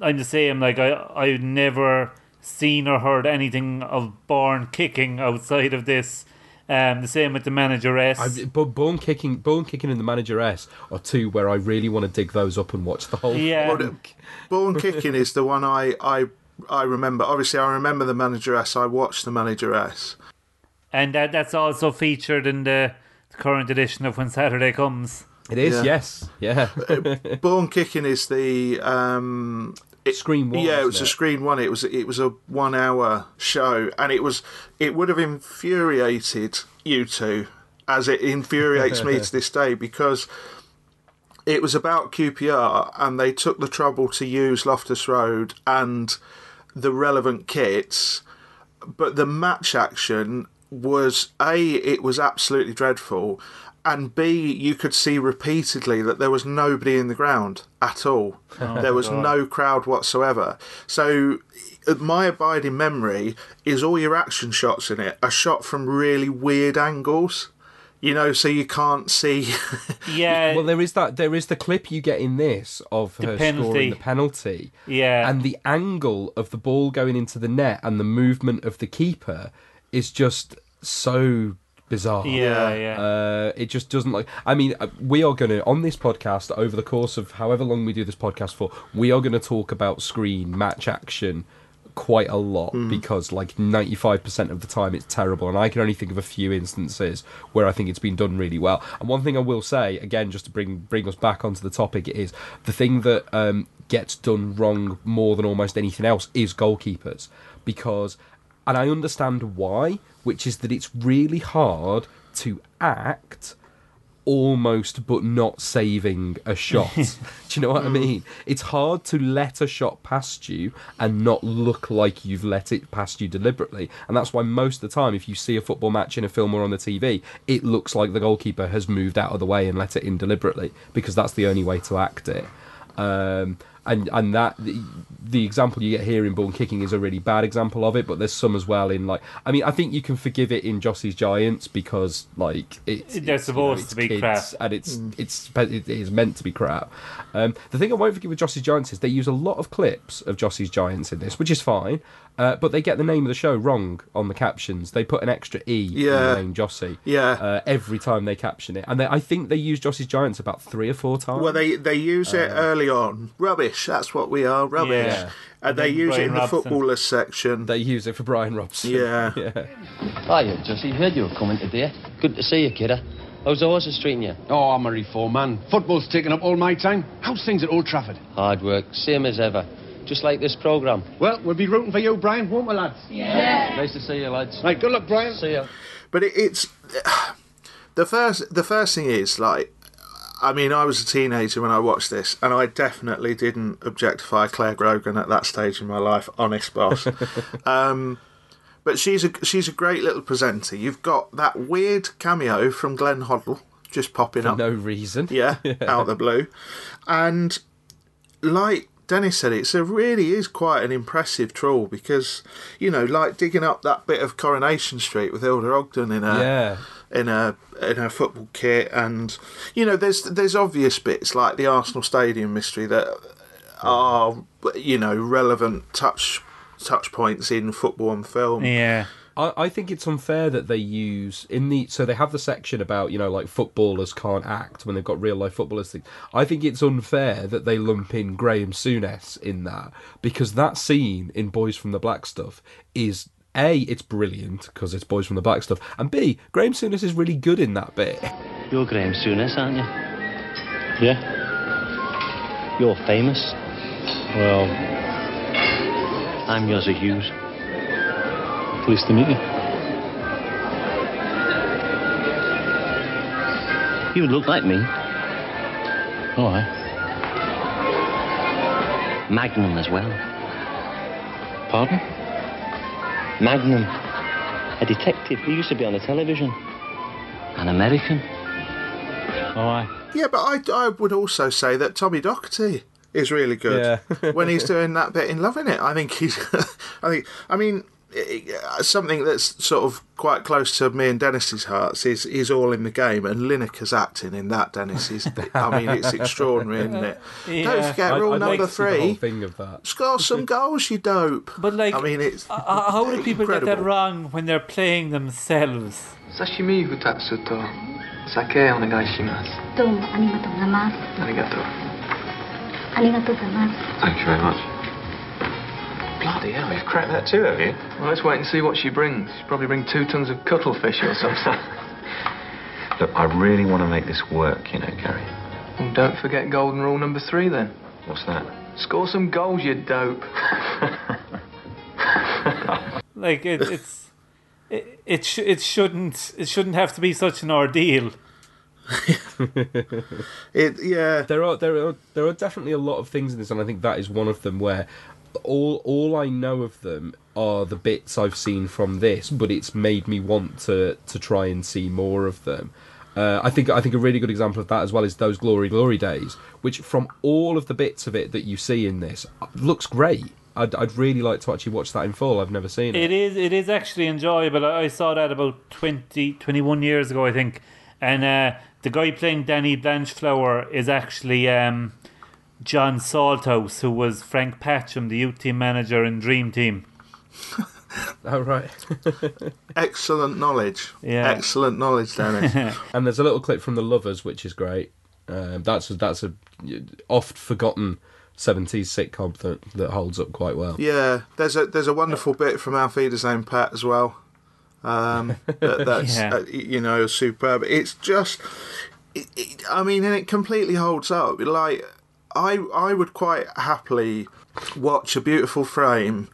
I'm the same. Like, I I've never seen or heard anything of Born kicking outside of this. Um, the same with the manageress. I, but Born Kicking, Born Kicking, and the Manageress are two where I really want to dig those up and watch the whole. Yeah. Well, Born Kicking is the one I, I I remember. Obviously, I remember the manageress. I watched the manageress. And that, that's also featured in the, the current edition of When Saturday Comes. It is, yes, yeah. Born Kicking is the um, it, screen one. Yeah, it was wasn't a screen one. It was it was a one hour show, and it was it would have infuriated you two, as it infuriates me to <laughs> this day, because it was about QPR, and they took the trouble to use Loftus Road and the relevant kits, but the match action was a it was absolutely dreadful and b you could see repeatedly that there was nobody in the ground at all <laughs> Oh, there was God. no crowd whatsoever so uh, my abiding memory is all your action shots in it are shot from really weird angles you know so you can't see <laughs> Yeah. Well, there is that. There is the clip you get in this of The her penalty. scoring the penalty. Yeah. And the angle of the ball going into the net and the movement of the keeper is just so bizarre. Yeah, yeah. Uh, it just doesn't like. I mean, uh, we are going to on this podcast over the course of however long we do this podcast for, we are going to talk about screen match action quite a lot Mm. because like 95% of the time it's terrible and I can only think of a few instances where I think it's been done really well. And one thing I will say again just to bring bring us back onto the topic is the thing that um gets done wrong more than almost anything else is goalkeepers because and I understand why, which is that it's really hard to act almost but not saving a shot. <laughs> Do you know what I Mm. mean? It's hard to let a shot past you and not look like you've let it past you deliberately. And that's why most of the time, if you see a football match in a film or on the TV, it looks like the goalkeeper has moved out of the way and let it in deliberately because that's the only way to act it. Um, and and that the, the example you get here in Born Kicking is a really bad example of it, but there's some as well in like I mean I think you can forgive it in Jossy's Giants because like it's They're it's, you know, supposed it's to be crap. and it's it's it is meant to be crap. Um, the thing I won't forgive with Jossy's Giants is they use a lot of clips of Jossy's Giants in this, which is fine. Uh, but they get the name of the show wrong on the captions. They put an extra e in Yeah. the name Jossie. Yeah. Uh, every time they caption it, and they, I think they use Jossy's Giants about three or four times. Well, they they use it early on. Rubbish. That's what we are. Rubbish. Yeah. And they then use it Brian in the Robson. footballers section. They use it for Brian Robson. Yeah. <laughs> yeah. Hiya, Jussie. Heard you were coming today. Good to see you, kidder. How's the horses treating you? Oh, I'm a reform man. Football's taking up all my time. How's things at Old Trafford? Hard work, same as ever. Just like this programme. Well, we'll be rooting for you, Brian, won't we, lads? Yeah. Nice to see you, lads. Right, good luck, Brian. See you. But it, it's the first. The first thing is like, I mean, I was a teenager when I watched this, and I definitely didn't objectify Clare Grogan at that stage in my life. Honest boss. <laughs> um, but she's a she's a great little presenter. You've got that weird cameo from Glenn Hoddle just popping For up. no reason. Yeah, <laughs> out of the blue. And like Dennis said, it's a really is quite an impressive trawl because, you know, like digging up that bit of Coronation Street with Hilda Ogden in a Yeah. in a in a football kit and you know, there's there's obvious bits like the Arsenal Stadium mystery that are you know, relevant touch touch points in football and film. Yeah. I, I think it's unfair that they use in the so they have the section about you know like footballers can't act when they've got real life footballers. Thing. I think it's unfair that they lump in Graham Souness in that because that scene in Boys from the Black Stuff is a it's brilliant because it's Boys from the Black Stuff and b Graham Souness is really good in that bit. You're Graham Souness, aren't you? Yeah. You're famous. Well, I'm Yosser Hughes. Pleased to meet you. You would look like me. Oh, I. Magnum as well. Pardon? Magnum. A detective who used to be on the television. An American. Oh, I. Yeah, but I, I would also say that Tommy Docherty is really good Yeah. <laughs> when he's doing that bit in Loving It. I think he's, <laughs> I think, I mean, something that's sort of quite close to me and Dennis's hearts is is all in the game, and Lineker's acting in that. Dennis is, I mean, it's extraordinary, isn't it? Yeah. Don't forget I, rule I'd number like three. Score some <laughs> goals, you dope. But like, I mean, it's uh, how do people incredible. get that wrong when they're playing themselves? Sashimi sake onegai shimasu. Gozaimasu. Thank you very much. Bloody hell, you've cracked that too, have you? Well, let's wait and see what she brings. She'll probably bring two tons of cuttlefish or something. <laughs> Look, I really want to make this work, you know, Gary. well, don't forget golden rule number three then. What's that? Score some goals, you dope. <laughs> Like it, it's it it, sh- it shouldn't it shouldn't have to be such an ordeal. <laughs> it yeah. There are there are there are definitely a lot of things in this, and I think that is one of them where all all I know of them are the bits I've seen from this, but it's made me want to to try and see more of them. Uh, I think I think a really good example of that as well is those glory glory days, which from all of the bits of it that you see in this looks great. I'd, I'd really like to actually watch that in full. I've never seen it. It is it is actually enjoyable. I I saw that about 20, 21 years ago, I think. And uh, the guy playing Danny Blanchflower is actually um, John Salthouse, who was Frank Patcham, the youth team manager in Dream Team. <laughs> Oh right. <laughs> Excellent knowledge. Yeah. Excellent knowledge, Dennis. <laughs> and there's a little clip from The Lovers, which is great. Um, that's a, that's a oft forgotten 70s sitcom that, that holds up quite well. Yeah, there's a there's a wonderful bit from Auf Wiedersehen, Pet, as well. Um, that, that's Yeah. uh, you know superb. It's just, it, it, I mean, and it completely holds up. Like, I I would quite happily watch a beautiful frame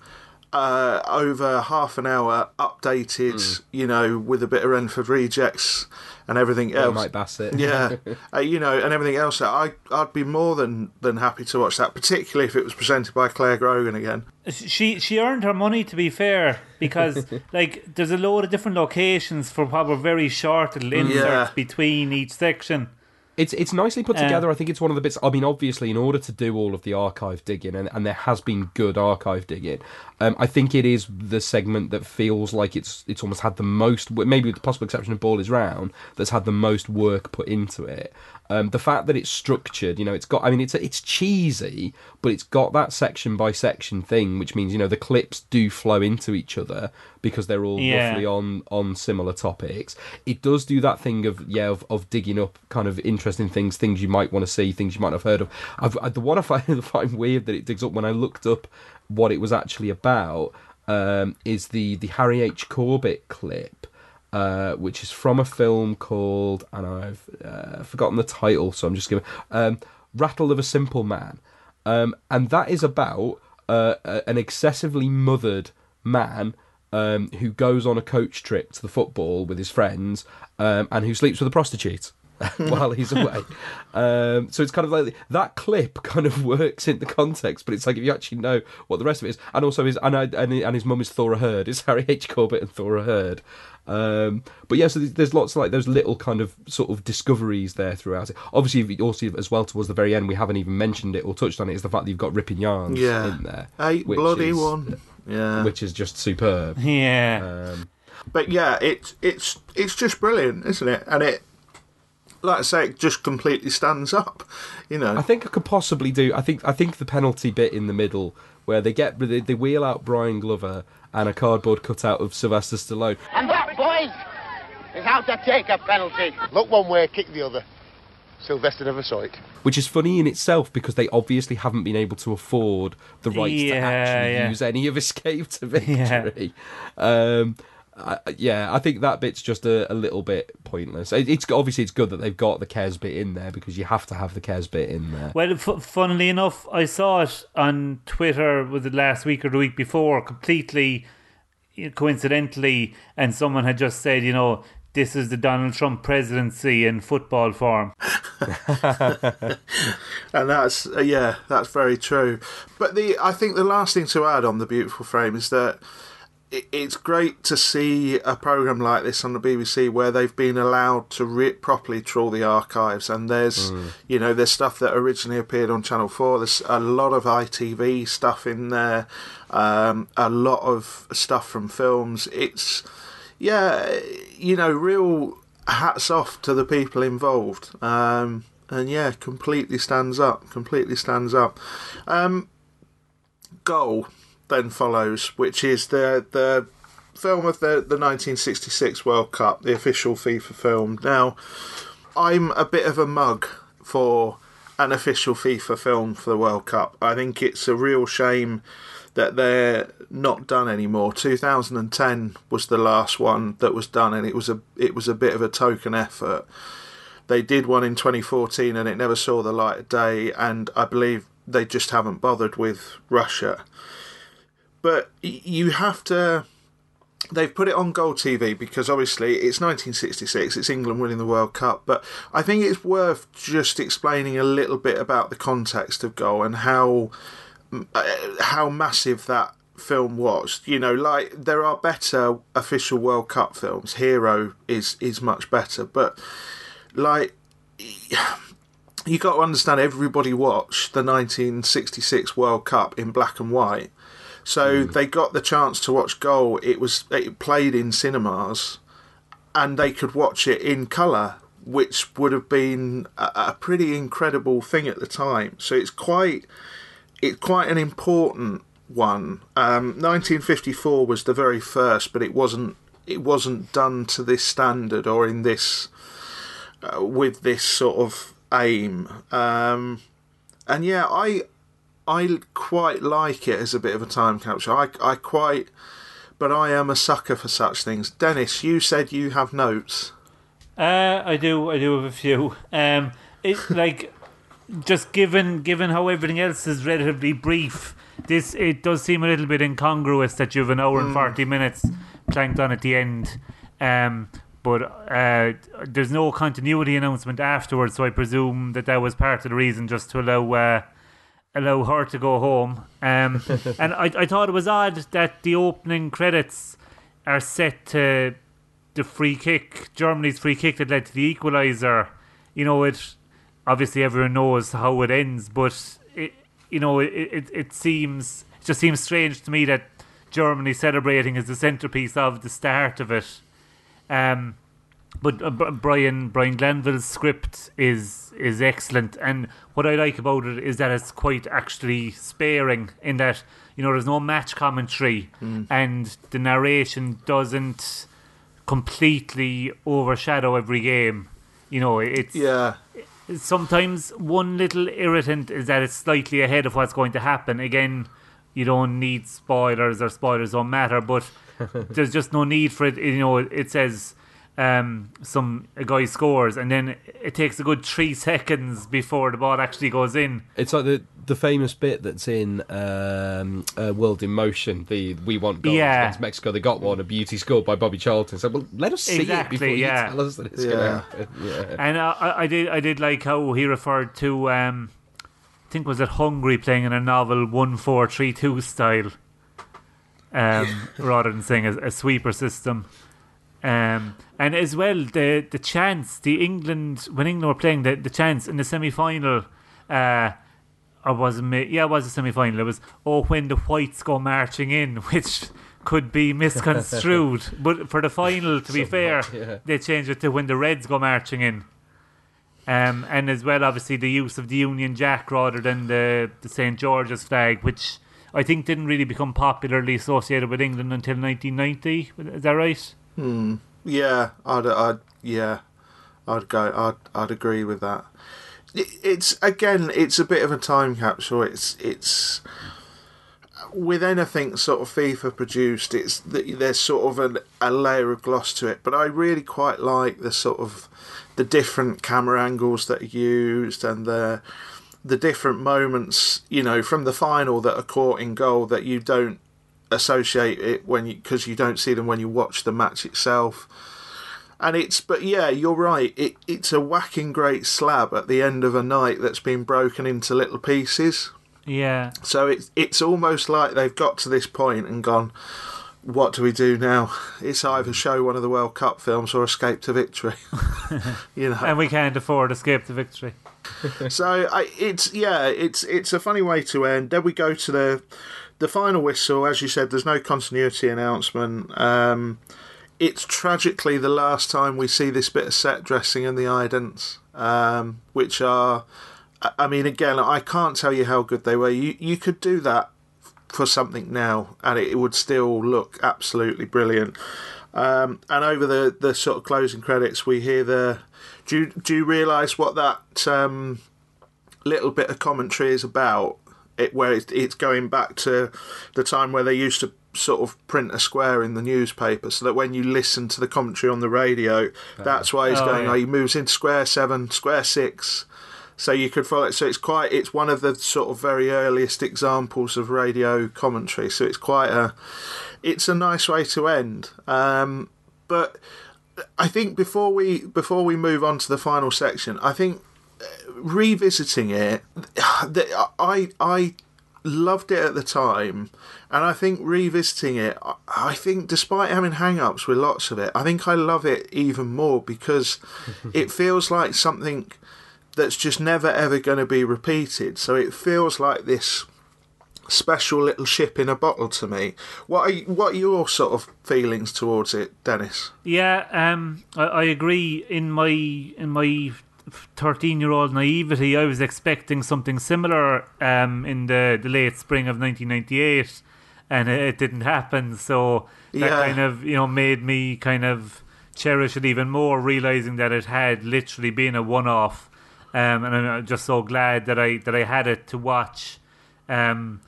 uh, over half an hour, updated, you know, with a bit of Renford rejects and everything Or else. Mike Bassett. yeah, <laughs> uh, you know, and everything else. I I'd be more than than happy to watch that, particularly if it was presented by Clare Grogan again. She she earned her money to be fair because <laughs> like there's a load of different locations for probably very short little inserts Yeah. between each section. It's it's nicely put Uh, together. I think it's one of the bits. I mean, obviously, in order to do all of the archive digging, and, and there has been good archive digging, um, I think it is the segment that feels like it's it's almost had the most, maybe with the possible exception of Ball is Round, that's had the most work put into it. Um, the fact that it's structured, you know, it's got. I mean, it's it's cheesy, but it's got that section by section thing, which means you know the clips do flow into each other because they're all Yeah. roughly on on similar topics. It does do that thing of yeah of, of digging up kind of interesting things, things you might want to see, things you might have heard of. I've, I, the one I find, <laughs> find weird that it digs up when I looked up what it was actually about um, is the the Harry H Corbett clip. Uh, which is from a film called, and I've uh, forgotten the title, so I'm just giving um, "Rattle of a Simple Man," um, and that is about uh, an excessively mothered man um, who goes on a coach trip to the football with his friends um, and who sleeps with a prostitute <laughs> while he's away. Um, so it's kind of like that clip <laughs> kind of works in the context, but it's like if you actually know what the rest of it is, and also his and, I, and, and his mum is Thora Hird, it's <laughs> Harry H Corbett and Thora Hird. Um, but yeah, so there's, there's lots of like those little kind of sort of discoveries there throughout it. Obviously, also as well towards the very end, we haven't even mentioned it or touched on it is the fact that you've got ripping yarns Yeah. in there, Eight bloody is- one. Yeah. which is just superb. Yeah. Um, But yeah, it's it's it's just brilliant, isn't it? And it, like I say, it just completely stands up. You know. I think I could possibly do. I think I think the penalty bit in the middle where they get they, they wheel out Brian Glover and a cardboard cutout of Sylvester Stallone. And that, boys, is how to take a penalty. Look one way, kick the other. Sylvester never saw it. Which is funny in itself because they obviously haven't been able to afford the rights to actually yeah. use any of Escape to <laughs> Victory. Um, I, yeah, I think that bit's just a, a little bit pointless. It, it's obviously it's good that they've got the Kes bit in there because you have to have the Kes bit in there. Well, f- funnily enough, I saw it on Twitter was it last week or the week before, completely coincidentally, and someone had just said, you know, this is the Donald Trump presidency in football form. <laughs> <laughs> and that's uh, yeah, that's very true. But the I think the last thing to add on the beautiful frame is that it, it's great to see a program like this on the BBC where they've been allowed to re- properly trawl the archives. And there's you know there's stuff that originally appeared on Channel Four. There's a lot of ITV stuff in there, um, a lot of stuff from films. It's yeah, you know, real hats off to the people involved. Um, and yeah, completely stands up. Completely stands up. Um, Goal then follows, which is the the film of the the 1966 World Cup, the official FIFA film. Now, I'm a bit of a mug for an official FIFA film for the World Cup. I think it's a real shame that they're not done anymore. 2010 was the last one that was done, and it was a it was a bit of a token effort. They did one in 2014, and it never saw the light of day. And I believe they just haven't bothered with Russia. But you have to. They've put it on Goal TV because obviously it's 1966, it's England winning the World Cup. But I think it's worth just explaining a little bit about the context of Goal and how uh, how massive that film was. You know, like there are better official World Cup films. Hero is is much better, but like you got to understand everybody watched the 1966 World Cup in black and white. So they got the chance to watch Goal. It was it played in cinemas, and they could watch it in colour, which would have been a, a pretty incredible thing at the time. So it's quite it's quite an important one. Um, 1954 was the very first, but it wasn't it wasn't done to this standard or in this uh, with this sort of aim. Um, and yeah, I I quite like it as a bit of a time capsule. I I quite, but I am a sucker for such things. Dennis, you said you have notes. Uh, I do. I do have a few. Um, it <laughs> like just given given how everything else is relatively brief, this it does seem a little bit incongruous that you have an hour and Mm. forty minutes planked on at the end. Um, but uh, there's no continuity announcement afterwards, so I presume that that was part of the reason, just to allow uh, allow her to go home. Um, <laughs> and I, I thought it was odd that the opening credits are set to the free kick, Germany's free kick that led to the equaliser. You know, it obviously everyone knows how it ends, but it, you know, it, it it seems it just seems strange to me that Germany celebrating is the centerpiece of the start of it. Um, but uh, Brian Brian Glanville's script is is excellent, and what I like about it is that it's quite actually sparing in that you know there's no match commentary, Mm. and the narration doesn't completely overshadow every game. You know, it's yeah. Sometimes one little irritant is that it's slightly ahead of what's going to happen. Again, you don't need spoilers or spoilers don't matter, but <laughs> there's just no need for it. You know, it says um, some a guy scores, and then it takes a good three seconds before the ball actually goes in. It's like the the famous bit that's in um, uh, World in Motion. The we want goals Yeah. against Mexico. They got one. A beauty scored by Bobby Charlton. So well, let us see Exactly, it before yeah. you tell us that it's Yeah. going to happen. Yeah. And uh, I, I did I did like how he referred to um, I think was it Hungary playing in a novel one four three two style, um, <laughs> rather than saying a, a sweeper system. Um, and as well the the chance the England when England were playing the the chance in the semi final. Uh, or was it? Yeah, it was a semi final. It was oh when the whites go marching in, <laughs> which could be misconstrued. <laughs> but for the final, to be fair, Somewhat, yeah. they changed it to when the Reds go marching in. Um, and as well, obviously, the use of the Union Jack rather than the, the St George's flag, which I think didn't really become popularly associated with England until 1990. Is that right? Hmm. Yeah, I'd, I'd, yeah, I'd go. I'd, I'd agree with that. It, it's again, it's a bit of a time capsule. It's, it's with anything sort of FIFA produced. It's th- there's sort of a, a layer of gloss to it, but I really quite like the sort of the different camera angles that are used and the the different moments, you know, from the final that are caught in goal that you don't associate it when you because you don't see them when you watch the match itself. And it's but yeah, you're right. It it's a whacking great slab at the end of a night that's been broken into little pieces. Yeah. So it's it's almost like they've got to this point and gone, what do we do now? It's either show one of the World Cup films or escape to victory. <laughs> <laughs> you know. And we can't afford escape to victory. so I, it's yeah, it's it's a funny way to end. Then we go to the the final whistle. As you said, there's no continuity announcement. Um, it's tragically the last time we see this bit of set dressing and the idents, um, which are, I- mean, again, I can't tell you how good they were. You you could do that for something now, and it would still look absolutely brilliant. Um, and over the, the sort of closing credits, we hear the. Do you, do you realise what that um, little bit of commentary is about? It where it's, it's going back to the time where they used to sort of print a square in the newspaper, so that when you listen to the commentary on the radio, that's why he's Oh, going. yeah. Oh, he moves into square seven, square six. So you could follow it. So it's quite. It's one of the sort of very earliest examples of radio commentary. So it's quite a. It's a nice way to end. Um, but I think before we before we move on to the final section, I think uh, revisiting it, <sighs> the- I I loved it at the time, and I think revisiting it, I- I think despite having hang-ups with lots of it, I think I love it even more because <laughs> it feels like something that's just never ever going to be repeated. So it feels like this special little ship in a bottle to me. What are what are your sort of feelings towards it, Dennis? Yeah, um, I, I agree. In my in my thirteen-year-old naivety, I was expecting something similar um, in the, the late spring of 1998, and it, it didn't happen. So that Yeah. kind of you know made me kind of cherish it even more, realizing that it had literally been a one-off. Um, and I'm just so glad that I that I had it to watch. Um,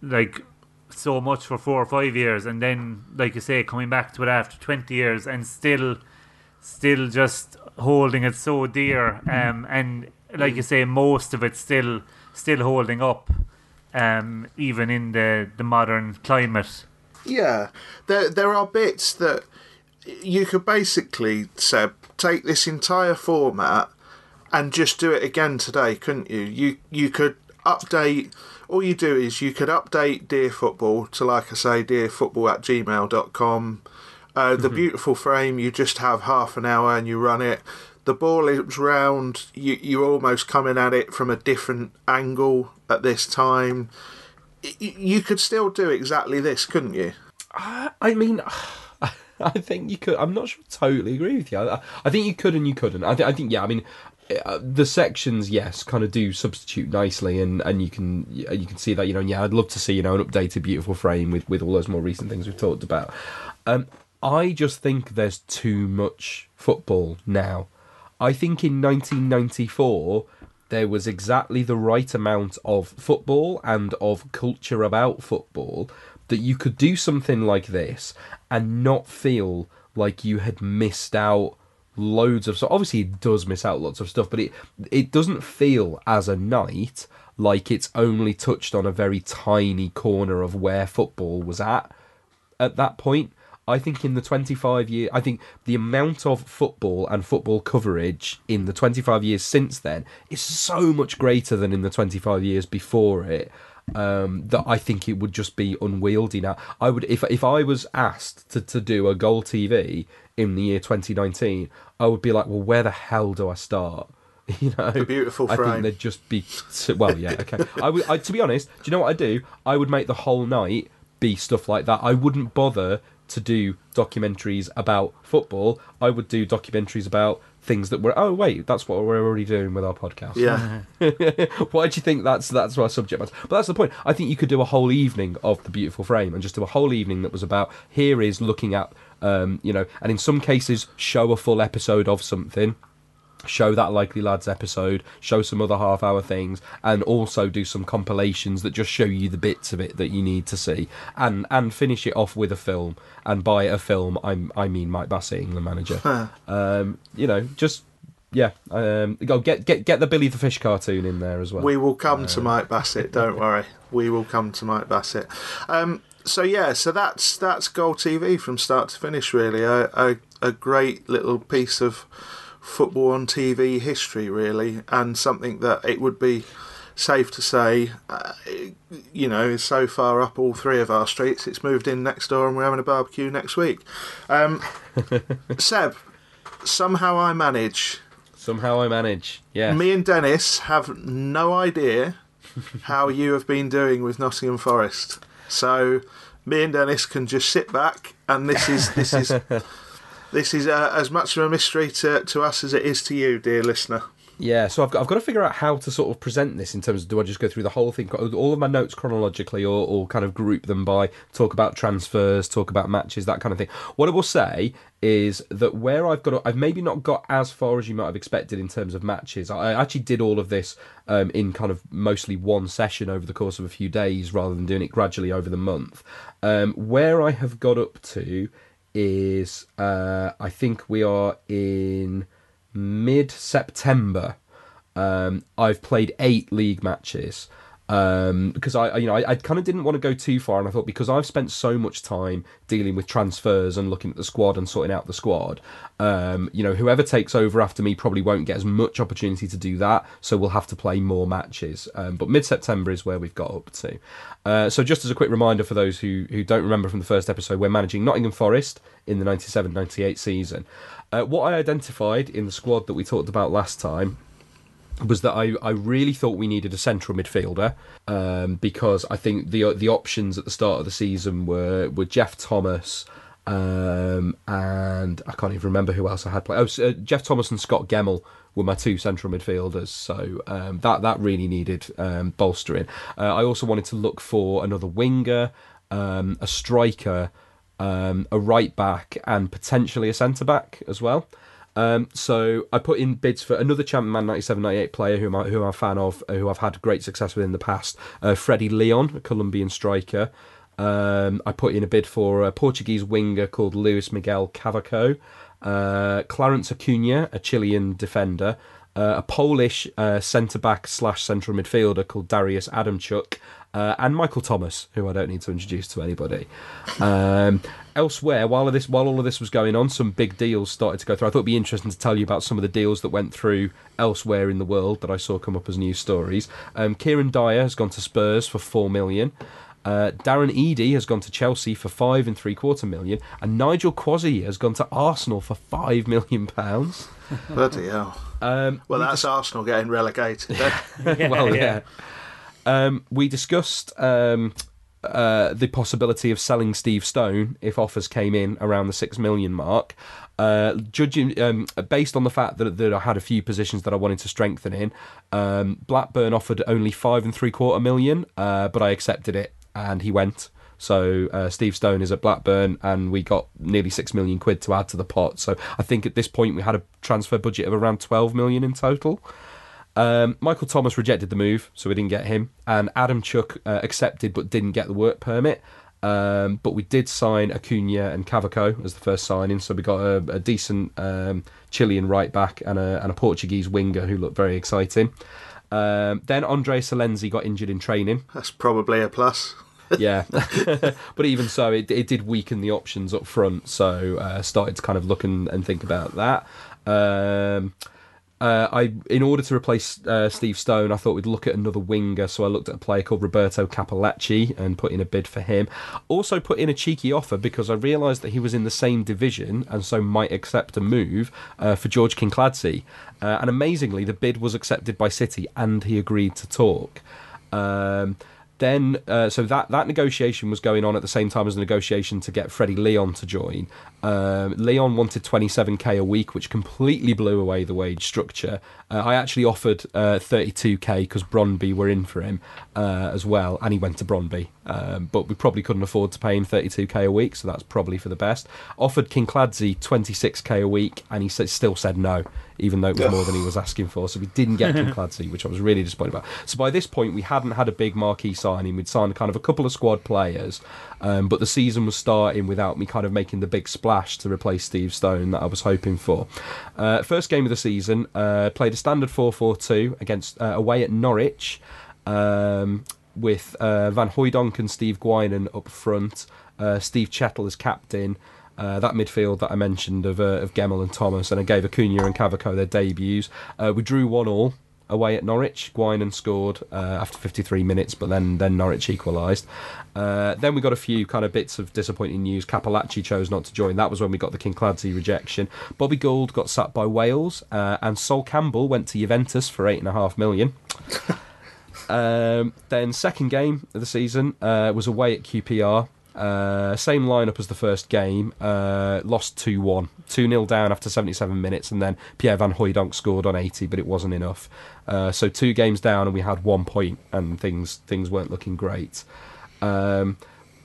like so much for four or five years, and then, like you say, coming back to it after twenty years, and still, still just holding it so dear. Um, and like you say, most of it's still still holding up, um, even in the the modern climate. Yeah, there there are bits that you could basically Seb take this entire format and just do it again today, couldn't you? You you could update. All you do is you could update Dear Football to, like I say, dearfootball at gmail.com. Uh, the Mhm. beautiful frame, you just have half an hour and you run it. The ball is round, you, you're almost coming at it from a different angle at this time. Y- You could still do exactly this, couldn't you? I mean, <sighs> I think you could. I'm not sure. I totally agree with you. I, I think you could and you couldn't. I, th- I think yeah. I mean, uh, the sections yes kind of do substitute nicely, and, and you can you can see that you know. Yeah, I'd love to see you know an updated beautiful frame with with all those more recent things we've talked about. Um, I just think there's too much football now. I think in 1994 there was exactly the right amount of football and of culture about football that you could do something like this and not feel like you had missed out loads of so obviously it does miss out lots of stuff but it it doesn't feel as a night like it's only touched on a very tiny corner of where football was at at that point. I think in the 25 year, I think the amount of football and football coverage in the 25 years since then is so much greater than in the 25 years before it. Um, that I think it would just be unwieldy now. I would, if if I was asked to, to do a goal TV in the year 2019, I would be like, well, where the hell do I start? <laughs> You know, The beautiful I frame. think there'd just be well, yeah, okay. I would, I, to be honest, do you know what I do? I would make the whole night be stuff like that. I wouldn't bother to do documentaries about football. I would do documentaries about things that were. Oh wait, that's what we're already doing with our podcast. Yeah. <laughs> Why do you think that's that's our subject matter? But that's the point. I think you could do a whole evening of the beautiful frame and just do a whole evening that was about here is looking at um, you know, and in some cases show a full episode of something show that likely lads episode show some other half hour things and also do some compilations that just show you the bits of it that you need to see and and finish it off with a film and by a film i'm i mean mike bassett england manager um you know just yeah um go get get get the billy the fish cartoon in there as well We will come to Uh, Mike Bassett. Don't worry. We will come to Mike Bassett. Um, so yeah, so that's that's Goal TV from start to finish. Really, a, a a great little piece of football on TV history, really, and something that it would be safe to say, uh, you know, is so far up all three of our streets. It's moved in next door, and we're having a barbecue next week. Um, <laughs> Seb, somehow I manage. Somehow I manage. Yeah. Me and Dennis have no idea how you have been doing with Nottingham Forest. So me and Dennis can just sit back, and this is this is <laughs> this is uh, as much of a mystery to, to us as it is to you, dear listener. Yeah, so I've got, I've got to figure out how to sort of present this in terms of do I just go through the whole thing, all of my notes chronologically, or, or kind of group them by talk about transfers, talk about matches, that kind of thing. What I will say is that where I've got, I've maybe not got as far as you might have expected in terms of matches. I actually did all of this um, in kind of mostly one session over the course of a few days rather than doing it gradually over the month. Um, where I have got up to is uh, I think we are in mid September. Um, I've played eight league matches um, because I, you know, I, I kind of didn't want to go too far, and I thought because I've spent so much time dealing with transfers and looking at the squad and sorting out the squad, um, you know, whoever takes over after me probably won't get as much opportunity to do that, so we'll have to play more matches. Um, but mid September is where we've got up to. Uh, so just as a quick reminder for those who who don't remember from the first episode, we're managing Nottingham Forest in the 97-98 season. Uh, what I identified in the squad that we talked about last time was that I, I really thought we needed a central midfielder um, because I think the the options at the start of the season were were Geoff Thomas um, and I can't even remember who else I had played. Oh, uh, Geoff Thomas and Scott Gemmell were my two central midfielders, so um, that that really needed um, bolstering. Uh, I also wanted to look for another winger, um, a striker, um, a right back, and potentially a centre back as well. Um, so I put in bids for another Champion Man 97-98 player who I'm, who I'm a fan of, uh, who I've had great success with in the past, uh, Freddie Leon, a Colombian striker. Um, I put in a bid for a Portuguese winger called Luis Miguel Cavaco, uh, Clarence Acuna, a Chilean defender, uh, a Polish uh, centre back slash central midfielder called Dariusz Adamczuk, uh, and Michael Thomas, who I don't need to introduce to anybody. Um, <laughs> elsewhere, while this while all of this was going on, some big deals started to go through. I thought it'd be interesting to tell you about some of the deals that went through elsewhere in the world that I saw come up as news stories. Um, Kieran Dyer has gone to Spurs for four million. Uh, Darren Eadie has gone to Chelsea for five and three quarter million, and Nigel Quashie has gone to Arsenal for five million pounds. <laughs> Bloody hell. Um, well, that's Arsenal getting relegated. then. <laughs> well, yeah. Um, we discussed um, uh, the possibility of selling Steve Stone if offers came in around the six million mark. Uh, judging um, based on the fact that, that I had a few positions that I wanted to strengthen in, um, Blackburn offered only five and three quarter million, uh, but I accepted it and he went. So uh, Steve Stone is at Blackburn, and we got nearly six million quid to add to the pot. So I think at this point we had a transfer budget of around twelve million in total. Um, Michael Thomas rejected the move, so we didn't get him, and Adamczuk uh, accepted but didn't get the work permit. Um, but we did sign Acuna and Cavaco as the first signing, so we got a, a decent um, Chilean right back and a, and a Portuguese winger who looked very exciting. Um, then Andrea Silenzi got injured in training. That's probably a plus. <laughs> yeah, <laughs> but even so, it, it did weaken the options up front. So uh, started to kind of look and, and think about that. Um, uh, I, in order to replace uh, Steve Stone, I thought we'd look at another winger. So I looked at a player called Roberto Capellacci and put in a bid for him. Also put in a cheeky offer because I realised that he was in the same division and so might accept a move uh, for George Kinkladze. Uh, and amazingly, the bid was accepted by City and he agreed to talk. Um, then, uh, so that, that negotiation was going on at the same time as the negotiation to get Freddie Leon to join. Um, Leon wanted 27k a week, which completely blew away the wage structure. Uh, I actually offered uh, 32k because Brondby were in for him uh, as well, and he went to Brondby. Um, but we probably couldn't afford to pay him 32k a week, so that's probably for the best. Offered Kinkladze 26k a week, and he said, still said no, even though it was more than he was asking for. So we didn't get Kinkladze, which I was really disappointed about. So by this point, we hadn't had a big marquee signing. We'd signed kind of a couple of squad players, um, but the season was starting without me kind of making the big splash to replace Steve Stone that I was hoping for. Uh, first game of the season, uh, played a standard 4 4 2 against uh, away at Norwich. Um, with uh, Van Hooydonk and Steve Guinan up front, uh, Steve Chettle as captain, uh, that midfield that I mentioned of, uh, of and Thomas, and I gave Acuna and Cavaco their debuts. Uh, we drew one all away at Norwich. Guinan scored uh, after 53 minutes, but then then Norwich equalised. Uh, then we got a few kind of bits of disappointing news. Capellacci chose not to join. That was when we got the Kinkladze rejection. Bobby Gould got sacked by Wales, uh, and Sol Campbell went to Juventus for eight and a half million. <laughs> um, then second game of the season uh, was away at QPR. Uh, same lineup as the first game. Uh, lost 2 1. 2 0 down after 77 minutes, and then Pierre Van Hooydonk scored on 80, but it wasn't enough. Uh, so two games down, and we had one point, and things things weren't looking great. Um,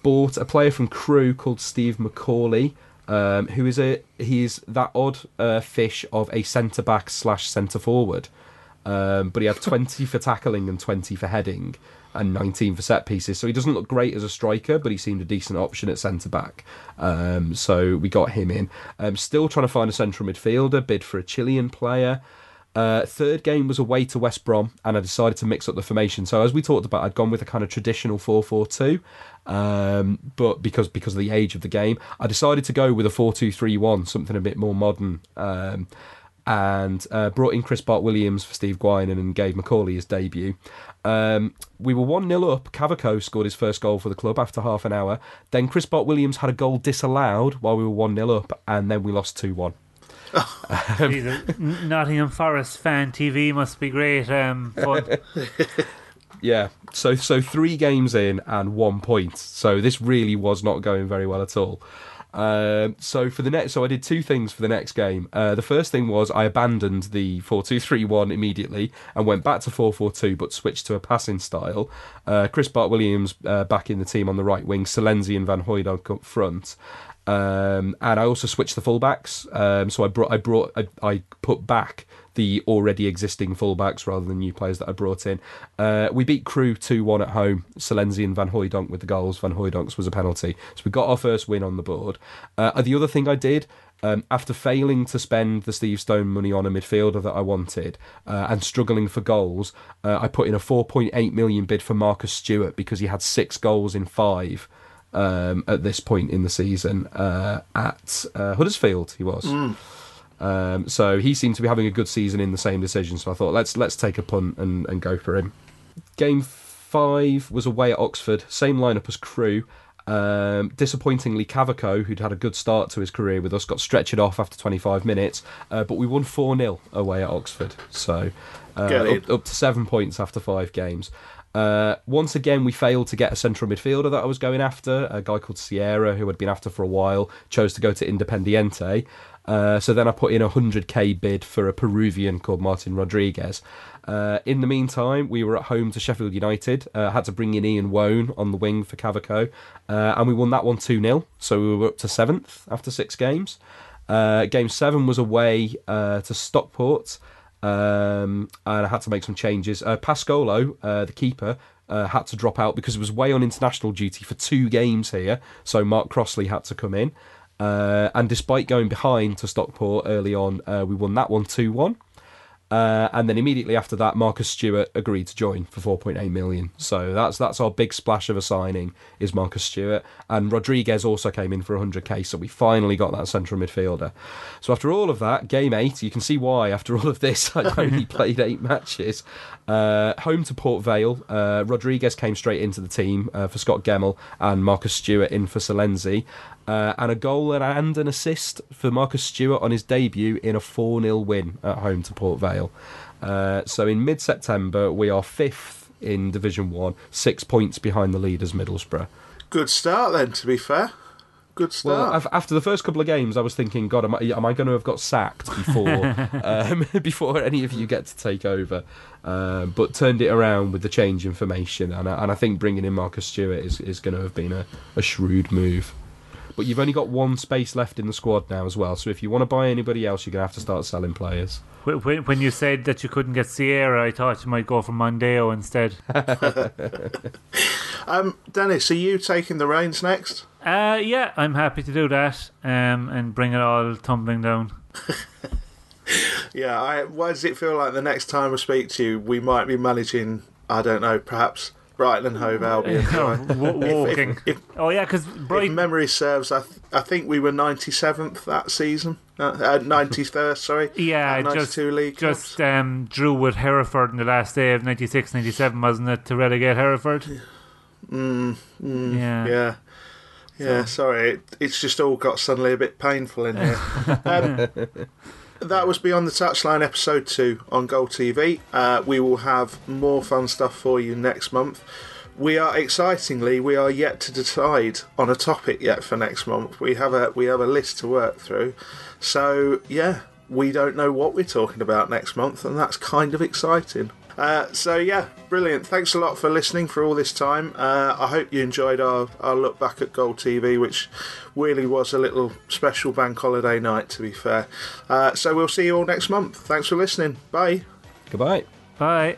bought a player from Crewe called Steve Macauley. Um, who is a he's that odd uh, fish of a centre back slash centre forward, um, but he had 20 <laughs> for tackling and 20 for heading and 19 for set pieces. So he doesn't look great as a striker, but he seemed a decent option at centre back. Um, so we got him in. Um, still trying to find a central midfielder, bid for a Chilean player. Uh, third game was away to West Brom, and I decided to mix up the formation. So as we talked about, I'd gone with a kind of traditional 4-4-2, um, but because because of the age of the game, I decided to go with a 4-2-3-1, something a bit more modern. Um, and uh, brought in Chris Bart Williams for Steve Guinan and gave Macauley his debut. Um, we were 1 0 up. Cavaco scored his first goal for the club after half an hour. Then Chris Bart Williams had a goal disallowed while we were 1 0 up, and then we lost 2 1. <laughs> Jeez, Nottingham Forest fan TV must be great. Um, fun. <laughs> yeah, so so three games in and one point. So this really was not going very well at all. Um, so for the next, so I did two things for the next game. Uh, the first thing was I abandoned the four two three one immediately and went back to four four two, but switched to a passing style. Uh, Chris Bart Williams uh, back in the team on the right wing, Silenzi and Van Hooydonk up front. Um, and I also switched the fullbacks. Um, so I brought, I brought, I, I put back the already existing fullbacks rather than new players that I brought in. Uh, we beat Crewe 2 1 at home. Silenzi and Van Hooydonk with the goals. Van Hooydonk's was a penalty. So we got our first win on the board. Uh, the other thing I did, Um, after failing to spend the Steve Stone money on a midfielder that I wanted uh, and struggling for goals, uh, I put in a 4.8 million bid for Marcus Stewart because he had six goals in five um, at this point in the season uh, at uh, Huddersfield. He was. Mm. Um, so he seemed to be having a good season in the same decision. So I thought let's let's take a punt and, and go for him. Game five was away at Oxford, same lineup as Crewe. Um, disappointingly, Cavaco, who'd had a good start to his career with us, got stretched off after 25 minutes, uh, but we won 4 0 away at Oxford. So uh, up, up to seven points after five games. Uh, once again, we failed to get a central midfielder that I was going after. A guy called Sierra, who I'd been after for a while, chose to go to Independiente. Uh, so then I put in a 100k bid for a Peruvian called Martin Rodriguez. Uh, in the meantime, we were at home to Sheffield United. Uh, had to bring in Ian Woan on the wing for Cavaco, uh, and we won that one 2 0. So we were up to seventh after six games. Uh, game seven was away to Stockport, um, and I had to make some changes. Pascolo, the keeper, uh, had to drop out because he was way on international duty for two games here. So Mark Crossley had to come in. Uh, and despite going behind to Stockport early on, uh, we won that one 2 1. Uh, and then immediately after that, Marcus Stewart agreed to join for 4.8 million. So that's that's our big splash of a signing is Marcus Stewart, and Rodriguez also came in for 100k. So we finally got that central midfielder. So after all of that, game eight, you can see why. After all of this, I <laughs> only played eight matches. Uh, home to Port Vale, uh, Rodriguez came straight into the team uh, for Scott Gemmell and Marcus Stewart in for Silenzi. Uh, and a goal and an assist for Marcus Stewart on his debut in a 4 0 win at home to Port Vale. Uh, so in mid September, we are fifth in Division 1, six points behind the leaders, Middlesbrough. Good start then, to be fair. Good Well, start. af- after the first couple of games, I was thinking, God, am I, am I going to have got sacked before <laughs> um, <laughs> before any of you get to take over? Um, but turned it around with the change in formation, and I, and I think bringing in Marcus Stewart is, is going to have been a, a shrewd move. But you've only got one space left in the squad now as well, so if you want to buy anybody else, you're going to have to start selling players. When, when when you said that you couldn't get Sierra, I thought you might go for Mondeo instead. <laughs> <laughs> um, Dennis, are you taking the reins next? Uh, yeah, I'm happy to do that um, and bring it all tumbling down. <laughs> Yeah, I, why does it feel like the next time I speak to you, we might be managing, I don't know, perhaps Brighton and Hove Albion? <laughs> Oh, If- if- walking. If, oh, yeah, because memory serves, I, th- I think we were 97th that season. Uh, uh, 93rd, sorry. Yeah, Out just 92 league just um, drew with Hereford in the last day of 96 97, wasn't it, to relegate Hereford? Mm, mm, Yeah. yeah. Yeah, sorry, it, it's just all got suddenly a bit painful in here. <laughs> um, that was Beyond the Touchline episode 2 on Goal TV. Uh, we will have more fun stuff for you next month. We are excitingly, we are yet to decide on a topic yet for next month. We have a we have a list to work through. So yeah, we don't know what we're talking about next month, and that's kind of exciting. Uh, so yeah, brilliant. Thanks a lot for listening for all this time. Uh, I hope you enjoyed our, our look back at Goal TV, which really was a little special bank holiday night, to be fair. Uh, so we'll see you all next month. Thanks for listening. Bye. Goodbye. Bye.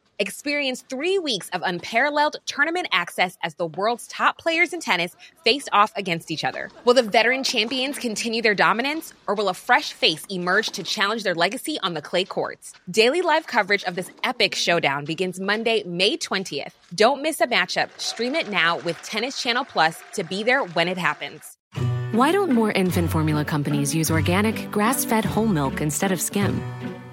Experience three weeks of unparalleled tournament access as the world's top players in tennis face off against each other. Will the veteran champions continue their dominance, or will a fresh face emerge to challenge their legacy on the clay courts? Daily live coverage of this epic showdown begins Monday, May 20th. Don't miss a matchup. Stream it now with Tennis Channel Plus to be there when it happens. Why don't more infant formula companies use organic, grass fed whole milk instead of skim?